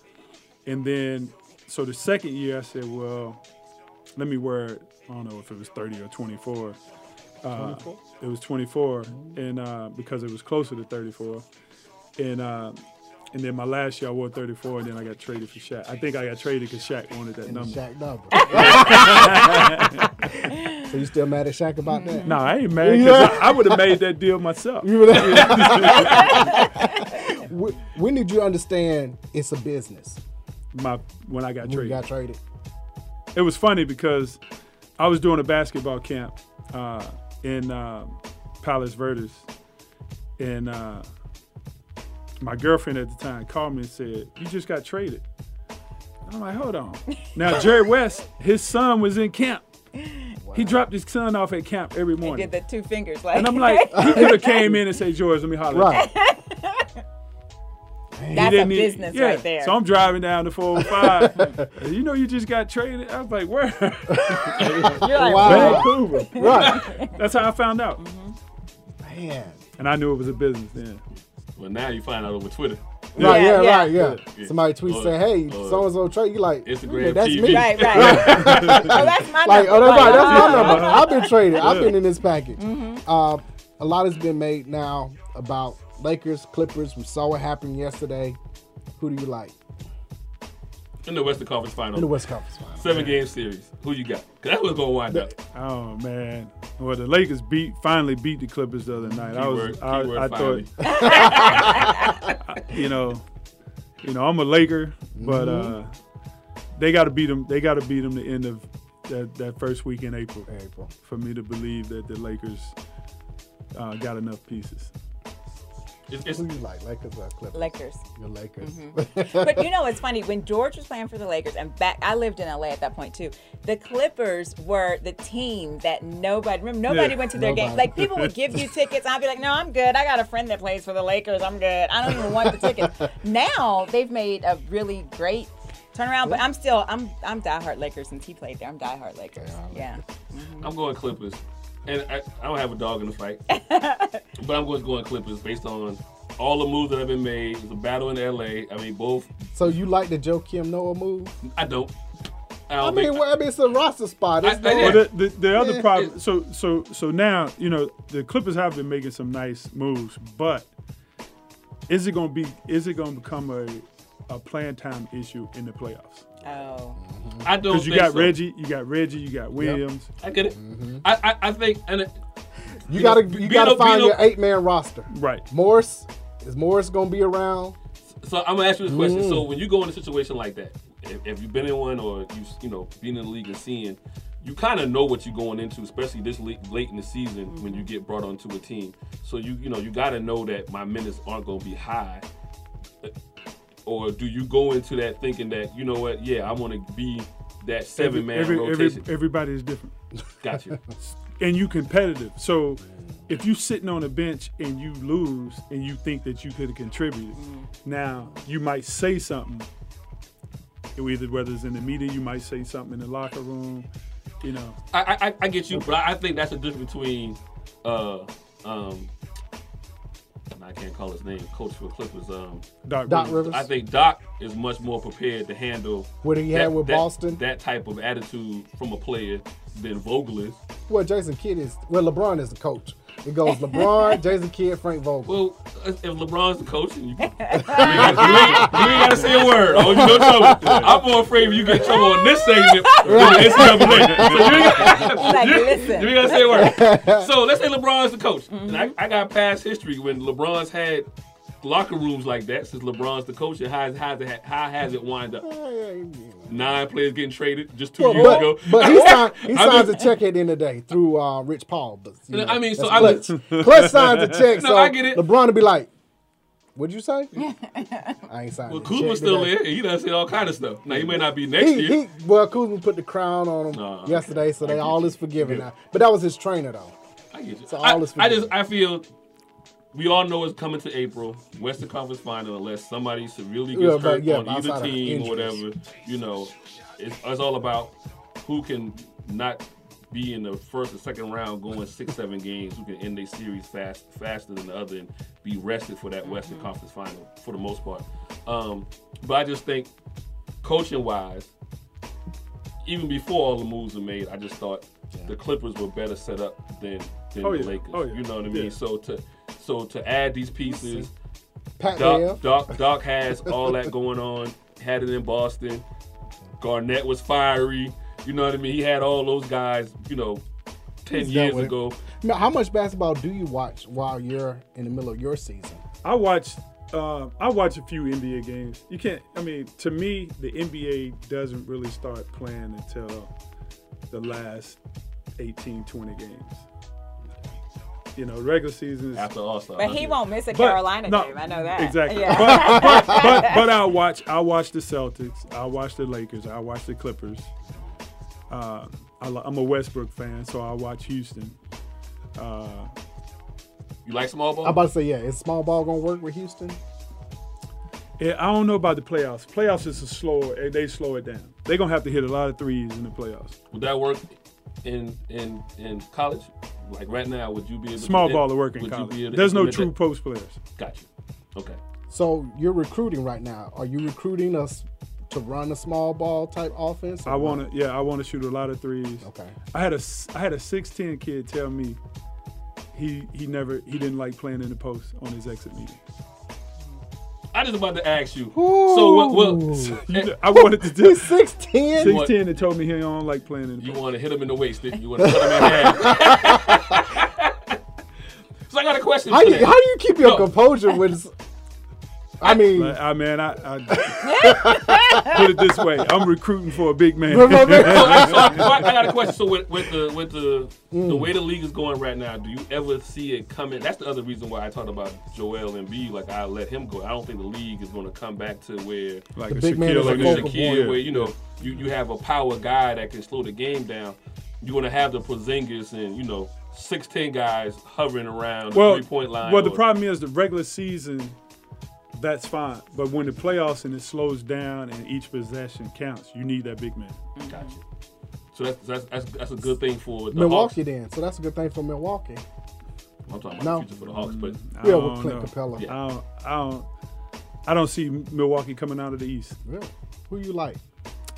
S12: And then so the second year I said, well, let me wear I don't know if it was 30 or 24. Uh, it was 24, and uh, because it was closer to 34, and uh, and then my last year I wore 34, and then I got traded for Shaq. I think I got traded because Shaq wanted that
S1: And
S12: number.
S1: Shaq number. [laughs] so you still mad at Shaq about that?
S12: No, I ain't mad because I, I would have made that deal myself.
S1: You would [laughs] Wh- when did you understand it's a business?
S12: My when I got
S1: When you
S12: traded.
S1: got traded.
S12: It was funny because I was doing a basketball camp uh, in uh, Palos Verdes, and uh, my girlfriend at the time called me and said, "You just got traded." I'm like, "Hold on." Now Jerry [laughs] West, his son was in camp. He dropped his son off at camp every morning.
S11: He
S12: morning.
S11: did the two fingers like.
S12: And I'm like, [laughs] he could have came in and said, George, let me holler. at you."
S11: That's a
S12: didn't
S11: business
S12: yeah.
S11: right there.
S12: So I'm driving down the 405. [laughs] you know, you just got traded. I was like, where?
S11: You're like,
S1: Wow.
S12: Vancouver.
S1: Right.
S12: That's how I found out. Mm-hmm.
S1: Man.
S12: And I knew it was a business then.
S2: Well, now you find out over Twitter.
S1: Right, yeah,
S11: Yeah,
S1: right, yeah.
S2: Yeah.
S1: Somebody tweets
S2: Or-
S1: saying, hey,
S2: or
S1: so and so trade. You like,
S2: Instagram
S1: "Yeah, that's
S2: TV.
S1: me.
S11: Right, right. [laughs] oh, that's my
S1: Like,
S11: number.
S1: oh, that's right. That's my
S11: oh.
S1: number. I've been traded. I've been in this package.
S11: Mm-hmm.
S1: Uh, a lot has been made now about Lakers, Clippers. We saw what happened yesterday. Who do you like
S2: In the Western Conference Final.
S1: in the West Conference Finals?
S2: Seven game series. Who you got? 'Cause that was gonna wind up.
S12: Oh man. Well, the Lakers beat finally beat the Clippers the other night. I was
S2: Keyword-
S12: I, I
S2: finally. [laughs]
S12: thought you know, you know, I'm a Laker, but
S1: Mm-hmm.
S12: uh, they got to beat them. They got to beat them the end of that, that first week in April
S1: April.
S12: for me to believe that the Lakers uh, got enough pieces.
S2: It's, it's,
S1: Who you like, Lakers or Clippers?
S11: Lakers.
S1: Your Lakers.
S11: Mm-hmm. [laughs] but you know, it's funny when George was playing for the Lakers, and back I lived in LA at that point too. The Clippers were the team that nobody remember. Nobody
S12: Yeah,
S11: went to their game. Like people would give you tickets, I'd be like, "No, I'm good. I got a friend that plays for the Lakers. I'm good. I don't even want the tickets." [laughs] now they've made a really great turnaround, but I'm still I'm I'm diehard Lakers since he played there. I'm diehard Lakers. Yeah.
S2: I'm going Clippers. And I, I don't have a dog in the fight. [laughs] but I'm going to go in Clippers based on all the moves that have been made. It's a battle in LA. I mean, both.
S1: So you like the Joakim Noah move?
S2: I don't. I
S1: I
S2: don't
S1: mean,
S2: think-
S1: well, I mean, it's a roster spot. It's
S2: I- I-
S1: no-
S2: yeah.
S12: Well, the, the, the other
S1: Yeah.
S12: problem. So so so now you know the Clippers have been making some nice moves, but is it going to be? Is it going to become a a playing time issue in the playoffs?
S11: Oh.
S2: I don't
S12: Because you
S2: think
S12: got
S2: so.
S12: Reggie, you got Reggie, you got Williams.
S2: I get it. I, I, I think. and it,
S1: you
S2: you
S1: gotta
S2: know,
S1: you gotta find
S2: Beto-
S1: your eight man roster.
S12: Right.
S1: Morris is Morris gonna be around?
S2: So I'm gonna ask you this question.
S1: Mm.
S2: So when you go in a situation like that, if, if you've been in one or you you know been in the league and seeing, you kind of know what you're going into, especially this late, late in the season when you get brought onto a team. So you you know you got to know that my minutes aren't gonna be high. Or do you go into that thinking that you know what? Yeah, I want to be that seven man
S12: every, every,
S2: rotation.
S12: everybody is different. [laughs]
S2: Gotcha.
S12: and you competitive. So if you sitting on a bench and you lose and you think that you could have contributed, now you might say something. Either whether it's in the media, you might say something in the locker room. You know,
S2: I, I I get you, but I think that's the difference between uh um I can't call his name, coach for Clippers. Um,
S12: Doc,
S1: Doc Rivers.
S2: I think Doc is much more prepared to handle
S1: What he had with
S2: that,
S1: Boston?
S2: That type of attitude from a player than Vogel is.
S1: Well, Jason Kidd is well. LeBron is the coach, It goes LeBron, Jason Kidd, Frank Vogel.
S2: Well, if LeBron's the coach, and you, [laughs] you, ain't, you, ain't, you ain't gotta say a word. Oh, you no trouble. I'm more afraid of you get in trouble on this segment than the NCAA. So you ain't, gotta, you, you ain't gotta say a word. [laughs] So let's say LeBron's the coach, and I, mm-hmm. I got past history when LeBron's had locker rooms like that since LeBron's the coach, and how, how, how has it wind up? Nine players getting traded just two
S1: Well,
S2: years
S1: but,
S2: ago.
S1: but he, [laughs] signed, he signs
S2: mean-
S1: a check at the end of the day through uh, Rich Paul. But, you know,
S2: I mean, so
S1: that's
S2: I
S1: Klutch.
S2: was-
S1: Klutch signs a check, [laughs]
S2: No,
S1: so
S2: I get it.
S1: LeBron would be like, "What'd you say?" I ain't signing.
S2: Well,
S1: the
S2: Kuzma's still
S1: today.
S2: there. He done said all kind of stuff. Now he may not be next
S1: He,
S2: year.
S1: he, well, Kuzma put the crown on him
S2: Uh,
S1: yesterday, so they all
S2: you.
S1: is forgiven
S2: Yeah.
S1: now. But that was his trainer, though.
S2: I get you.
S1: So
S2: I,
S1: all is
S2: I just I feel we all know it's coming to April, Western Conference Final, unless somebody severely gets
S1: Yeah,
S2: hurt
S1: yeah,
S2: on either team or whatever. You know, it's, it's all about who can not be in the first or second round going six, seven games, who can end their series fast faster than the other and be rested for that Western Conference Final for the most part. Um, but I just think coaching wise, even before all the moves were made, I just thought the Clippers were better set up than than
S12: Oh,
S2: the
S12: yeah.
S2: Lakers.
S12: Oh, yeah.
S2: You know what I mean?
S12: Yeah.
S2: So to so to add these pieces,
S1: Pat
S2: Doc, Doc Doc has all that going on. Had it in Boston. Garnett was fiery. You know what I mean? He had all those guys. You know, ten
S1: He's
S2: years ago.
S1: Now, how much basketball do you watch while you're in the middle of your season?
S12: I watch. Uh, I watch a few NBA games. You can't. I mean, to me, the NBA doesn't really start playing until the last 18, 20 games. You know, regular season is
S2: after All Star.
S11: But he won't miss a
S12: But-
S11: Carolina
S12: no,
S11: game. I know that.
S12: Exactly.
S11: Yeah.
S12: But, but, but, [laughs] but I'll watch. I'll watch the Celtics. I'll watch the Lakers. I'll watch the Clippers. Uh, I, I'm a Westbrook fan, so I'll watch Houston. Uh,
S2: you like small ball?
S1: I'm about to say, yeah, is small ball gonna work with Houston?
S12: Yeah, I don't know about the playoffs. Playoffs is a slower. They slow it down. They're gonna have to hit a lot of threes in the playoffs.
S2: Would that work in in in college? Like right now, would you be able
S12: Small
S2: to,
S12: ball to work in
S2: would
S12: college.
S2: be able to
S12: There's no true
S2: that?
S12: post players.
S2: Got you. Okay.
S1: So you're recruiting right now. Are you recruiting us to run a small ball type offense?
S12: I want to. Yeah, I want to shoot a lot of threes.
S1: Okay.
S12: I had a s- I had a six ten kid tell me he he never he didn't like playing in the post on his exit meeting.
S2: I just about to ask you. So what? what
S12: You eh, I wanted to do
S1: He's 6'10.
S12: six ten and told me he don't like playing in the
S2: You want to hit him in the waist? didn't You You want to cut him in half. [laughs] [laughs] so I got a question.
S1: How
S2: for
S1: you,
S2: that.
S1: how do you keep your
S2: No.
S1: composure when? S- I mean,
S12: Like, I mean, I, I [laughs] put it this way: I'm recruiting for a big man. [laughs]
S2: so, so I, so I got a question. So with, with the with the
S1: Mm.
S2: the way the league is going right now, do you ever see it coming? That's the other reason why I talked about Joel and Embiid. Like I let him go. I don't think the league is going to come back to where
S12: Like
S1: The
S12: a
S1: big man
S12: Shaquille
S1: is a
S2: like a
S12: O'Neal.
S2: Shaquille,
S1: point.
S2: where you know you, you have a power guy that can slow the game down. You're going to have the Porzingis and you know six ten guys hovering around the
S12: well,
S2: three point line.
S12: well, the problem is the regular season. That's fine, but when the playoffs and it slows down and each possession counts, you need that big man.
S2: Gotcha. So that's that's that's, that's a good thing for the
S1: Milwaukee
S2: Hawks.
S1: then. So that's a good thing for Milwaukee.
S2: I'm talking about
S1: No.
S2: the future for the Hawks, but
S12: I
S1: Yeah,
S12: don't
S1: with Clint
S12: know.
S1: Capella.
S2: Yeah.
S12: I don't, I don't, I don't see Milwaukee coming out of the East.
S1: Really? Who you like?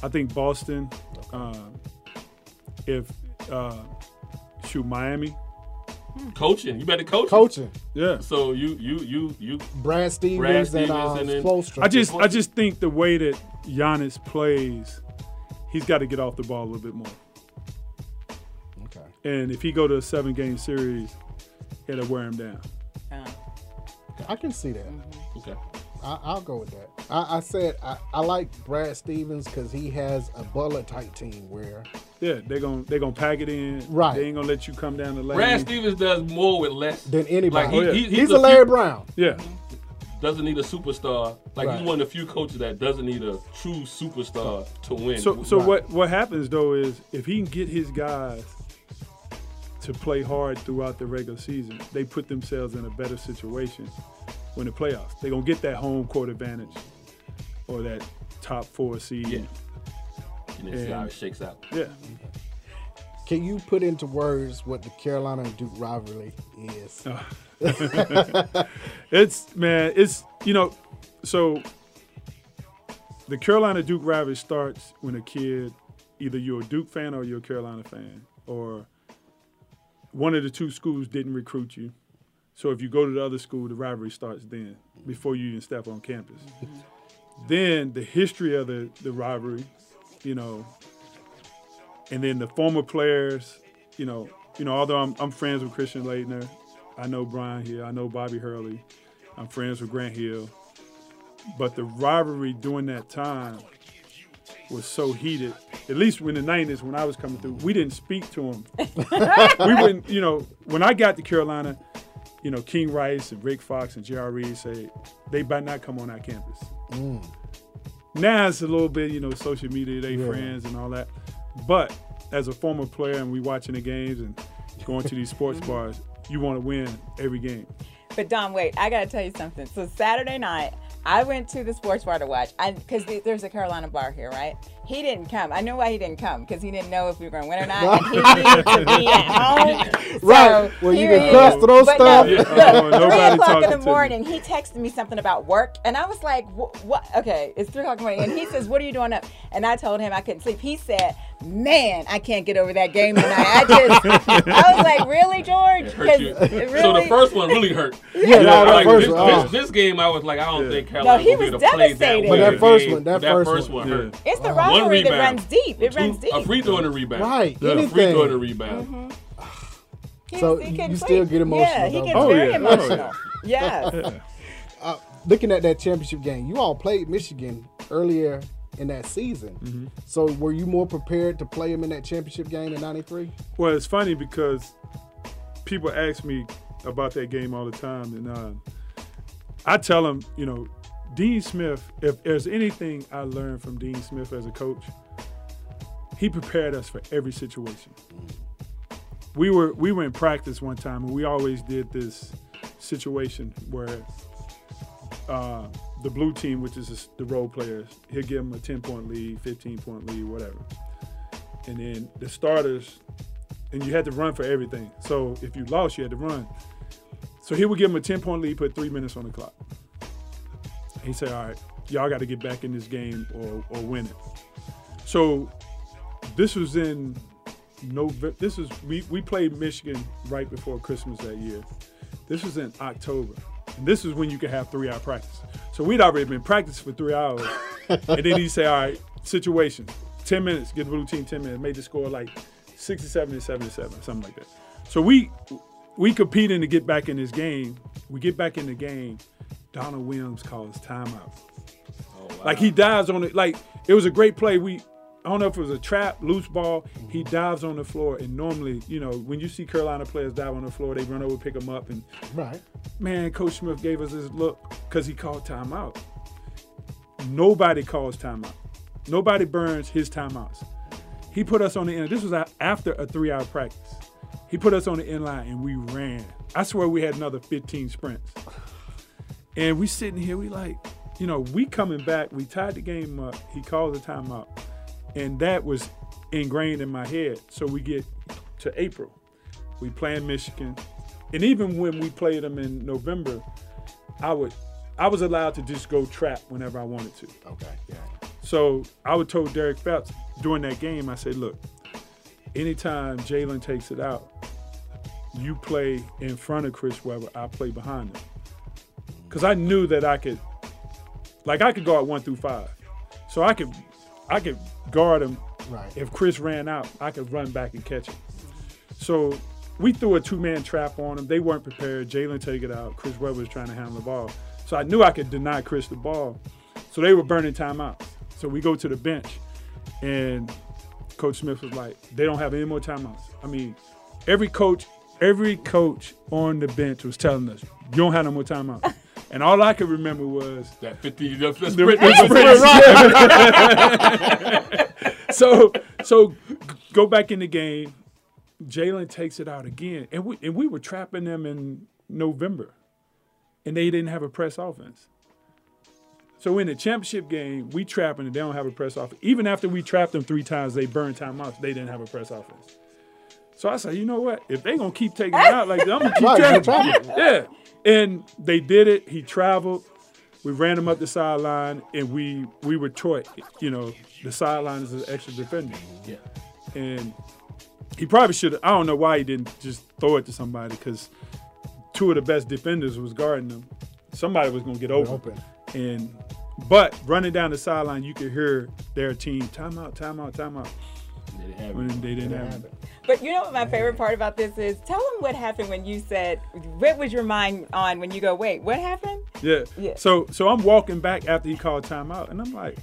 S12: I think Boston. Uh, if uh, shoot Miami,
S2: coaching, you better coach.
S1: Coaching.
S12: yeah.
S2: So you you you you
S1: Brad Stevens,
S2: Brad
S1: and
S2: Stevens
S1: uh,
S2: and then-
S1: Spoelstra.
S12: I just, I just think the way that Giannis plays, he's got to get off the ball a little bit more.
S1: Okay.
S12: And if he go to a seven game series, it'll wear him down.
S1: I can see that.
S2: okay.
S1: I, I'll go with that. I, I said I, I like Brad Stevens because he has a Butler type team where
S12: Yeah, they're gonna they're gonna pack it in.
S1: Right.
S12: They ain't gonna let you come down the lane.
S2: Brad Stevens does more with less.
S1: than anybody.
S2: Like, he-
S12: Oh, yeah.
S2: he-
S1: he's,
S2: he's
S1: a
S2: a
S1: Larry
S2: few-
S1: Brown.
S12: Yeah.
S2: Doesn't need a superstar. Like
S1: Right.
S2: he's one of the few coaches that doesn't need a true superstar to win.
S12: So so
S1: Right.
S12: what what happens though is if he can get his guys to play hard throughout the regular season, they put themselves in a better situation when the playoffs. They're gonna get that home court advantage or that top four seed.
S2: Yeah. And then see how it shakes out.
S12: Yeah.
S1: Can you put into words what the Carolina and Duke rivalry is? [laughs]
S12: It's man, it's you know, so the Carolina Duke rivalry starts when a kid, either you're a Duke fan or you're a Carolina fan, or one of the two schools didn't recruit you. So if you go to the other school, the rivalry starts then, before you even step on campus. Mm-hmm. then the history of the, the rivalry, you know, and then the former players, you know, you know, although I'm, I'm friends with Christian Laettner, I know Brian here, I know Bobby Hurley, I'm friends with Grant Hill, but the rivalry during that time was so heated. At least in the '90s, when I was coming through, we didn't speak to them. [laughs] we wouldn't, you know, when I got to Carolina, you know, King Rice and Rick Fox and J.R. Reid say they better not come on our campus. Mm. Now it's a little bit, you know, social media, they
S1: Yeah.
S12: friends and all that. But as a former player and we watching the games and going to these sports [laughs] mm-hmm. bars, you want to win every game.
S11: But Don, wait, I gotta tell you something. So Saturday night, I went to the sports bar to watch. I because there's a Carolina bar here, right? He didn't come. I know why he didn't come because he didn't know if we were going to win or not, and he [laughs] needed to be at home. [laughs]
S1: Right,
S11: So
S1: where you can
S11: he
S1: cuss,
S11: is.
S1: throw
S11: But
S1: stuff.
S11: No,
S1: Yeah,
S11: look,
S12: oh,
S11: three o'clock in
S12: to
S11: the
S12: me.
S11: morning, he texted me something about work, and I was like, "What? Okay, it's three o'clock in the morning." And he says, "What are you doing up?" And I told him I couldn't sleep. He said, "Man, I can't get over that game tonight." I [laughs] just, I was like, "Really, George?"
S2: hurt
S11: 'Cause
S2: you.
S11: it
S2: So the first one really hurt.
S1: Yeah, no,
S2: like this,
S1: one,
S2: this,
S1: oh.
S2: this game, I was like, I don't think Carolina
S11: he
S2: will be
S11: was
S2: able to play that
S11: devastated. But
S1: that first
S2: game.
S1: one- that
S2: that
S1: first
S2: first
S1: one.
S2: one hurt.
S11: It's the uh-huh.
S2: One
S11: rivalry that runs deep. It
S2: Two-
S11: runs deep.
S2: A free throw and a rebound.
S1: Right,
S2: Yeah, a free throw and a rebound.
S1: So
S11: He
S1: you
S11: can
S1: still get emotional.
S11: Yeah, he gets
S12: Oh,
S11: very
S12: yeah. Oh,
S11: emotional. Yes. [laughs]
S1: uh, looking at that championship game, you all played Michigan earlier in that season.
S12: Mm-hmm.
S1: So were you more prepared to play him in that championship game in '93?
S12: Well, it's funny because people ask me about that game all the time, and uh, I tell them, you know, Dean Smith. If there's anything I learned from Dean Smith as a coach, he prepared us for every situation. We were we were in practice one time, and we always did this situation where uh, the blue team, which is the role players, he'll give them a 10 point lead, 15 point lead, whatever. And then the starters, and you had to run for everything. So if you lost, you had to run. So he would give them a 10 point lead, put three minutes on the clock. He said, All right, y'all got to get back in this game or, or win it. So this was in November. This is we, we played Michigan right before Christmas that year. This was in October. And this is when you could have three hour practice. So we'd already been practicing for three hours. [laughs] and then he'd say, All right, situation 10 minutes, get the blue team 10 minutes, made the score like 67 and 77, something like that. So we we competing to get back in this game. We get back in the game. Donald Williams calls timeout. Oh, like he dives on it. Like it was a great play. We I don't know if it was a trap, loose ball. He dives on the floor, and normally, you know, when you see Carolina players dive on the floor, they run over, pick him up, and
S1: Right.
S12: man, Coach Smith gave us his look because he called timeout. Nobody calls timeout. Nobody burns his timeouts. He put us on the end. This was after a three-hour practice. He put us on the end line and we ran. I swear we had another 15 sprints. And we sitting here, we like, you know, we coming back. We tied the game up. He called the timeout, and that was ingrained in my head. So we get to April. We playing Michigan, and even when we played them in November, I would, I was allowed to just go trap whenever I wanted to.
S1: Okay. Yeah.
S12: So I would told Derek Phelps during that game, I said, look, anytime Jalen takes it out, you play in front of Chris Webber, I play behind him. Because I knew that I could, like I could guard one through five. So I could I could guard him.
S1: Right.
S12: If Chris ran out, I could run back and catch him. So we threw a two-man trap on them. They weren't prepared. Jalen take it out. Chris Webber was trying to handle the ball. So I knew I could deny Chris the ball. So they were burning timeouts. So we go to the bench, and Coach Smith was like, "They don't have any more timeouts." I mean, every coach, every coach on the bench was telling us, "You don't have no more timeouts." And all I could remember was
S2: That 50, the, the
S12: the-
S2: sprint,
S12: the [laughs] sprint. so so go back in the game. Jalen takes it out again, and we and we were trapping them in November, and they didn't have a press offense. So in the championship game, we trapping and they don't have a press offense. Even after we trapped them three times, they burned timeouts. They didn't have a press offense. So I said, you know what? If they gonna keep taking it out like that, I'm gonna keep
S1: Right,
S12: trapping.
S1: keep trapping.
S12: Yeah, and they did it. He traveled. We ran him up the sideline, and we we were Troy. You know, the sideline is an extra defender.
S2: Yeah.
S12: And he probably should. I don't know why he didn't just throw it to somebody because two of the best defenders was guarding him. Somebody was going to get open.
S1: open.
S12: And but running down the sideline, you could hear their team timeout, timeout, timeout. When they didn't have it.
S11: But you know what my favorite part about this is? Tell them what happened when you said, what was your mind on when you go, wait, what happened?
S12: Yeah.
S11: Yeah.
S12: So so I'm walking back after he called timeout, and I'm like,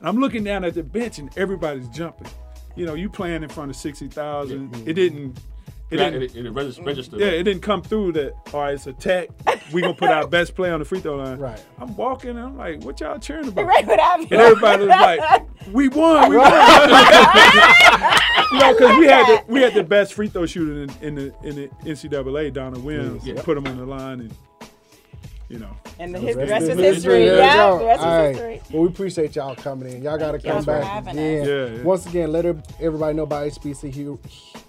S12: I'm looking down at the bench, and everybody's jumping. You know, you playing in front of sixty thousand. It didn't. It
S2: Yeah,
S12: didn't.
S2: it- it regis- mm. registered.
S12: Yeah, it didn't come through that. All right, it's a tech. We gonna put our [laughs] best play on the free throw line.
S1: Right.
S12: I'm walking, and I'm like, what y'all cheering about?
S11: Right, what happened?
S12: And everybody was like, we won, we won. [laughs] you know, because we had the, we had the best free throw shooter in, in the in the NCAA, Donald Williams.
S1: Yeah.
S12: Put him on the line, and you know.
S11: And the, his, the rest
S12: it.
S11: is history.
S1: There you
S11: Yeah,
S1: go.
S11: the rest
S1: All
S11: is
S1: right.
S11: history.
S1: Well, we appreciate y'all coming in. Y'all got to come
S11: y'all for
S1: back again.
S11: us.
S12: Yeah, yeah.
S1: Once again, let everybody know about HBCU,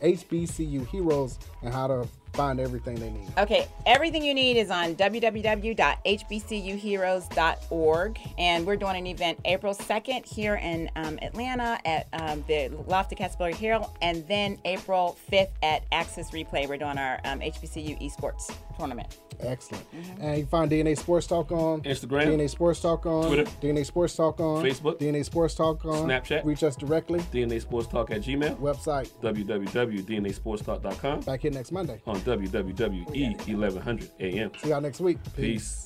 S1: HBCU Heroes and how to find everything they need.
S11: Okay, everything you need is on www.hbcuheroes.org. And we're doing an event April 2nd here in um, Atlanta at um, the Lofty Casper Hill. And then April 5th at Access Replay. We're doing our um, HBCU esports tournament.
S1: Excellent. And you can find DNA Sports Talk on
S2: Instagram,
S1: DNA Sports Talk on
S2: Twitter,
S1: DNA Sports Talk on
S2: Facebook,
S1: DNA Sports Talk on
S2: Snapchat.
S1: Reach us directly.
S2: DNA Sports Talk at Gmail.
S1: Website.
S2: www.dnasportstalk.com.
S1: Back here next Monday.
S2: On WWE 1100 AM.
S1: See y'all next week.
S2: Peace.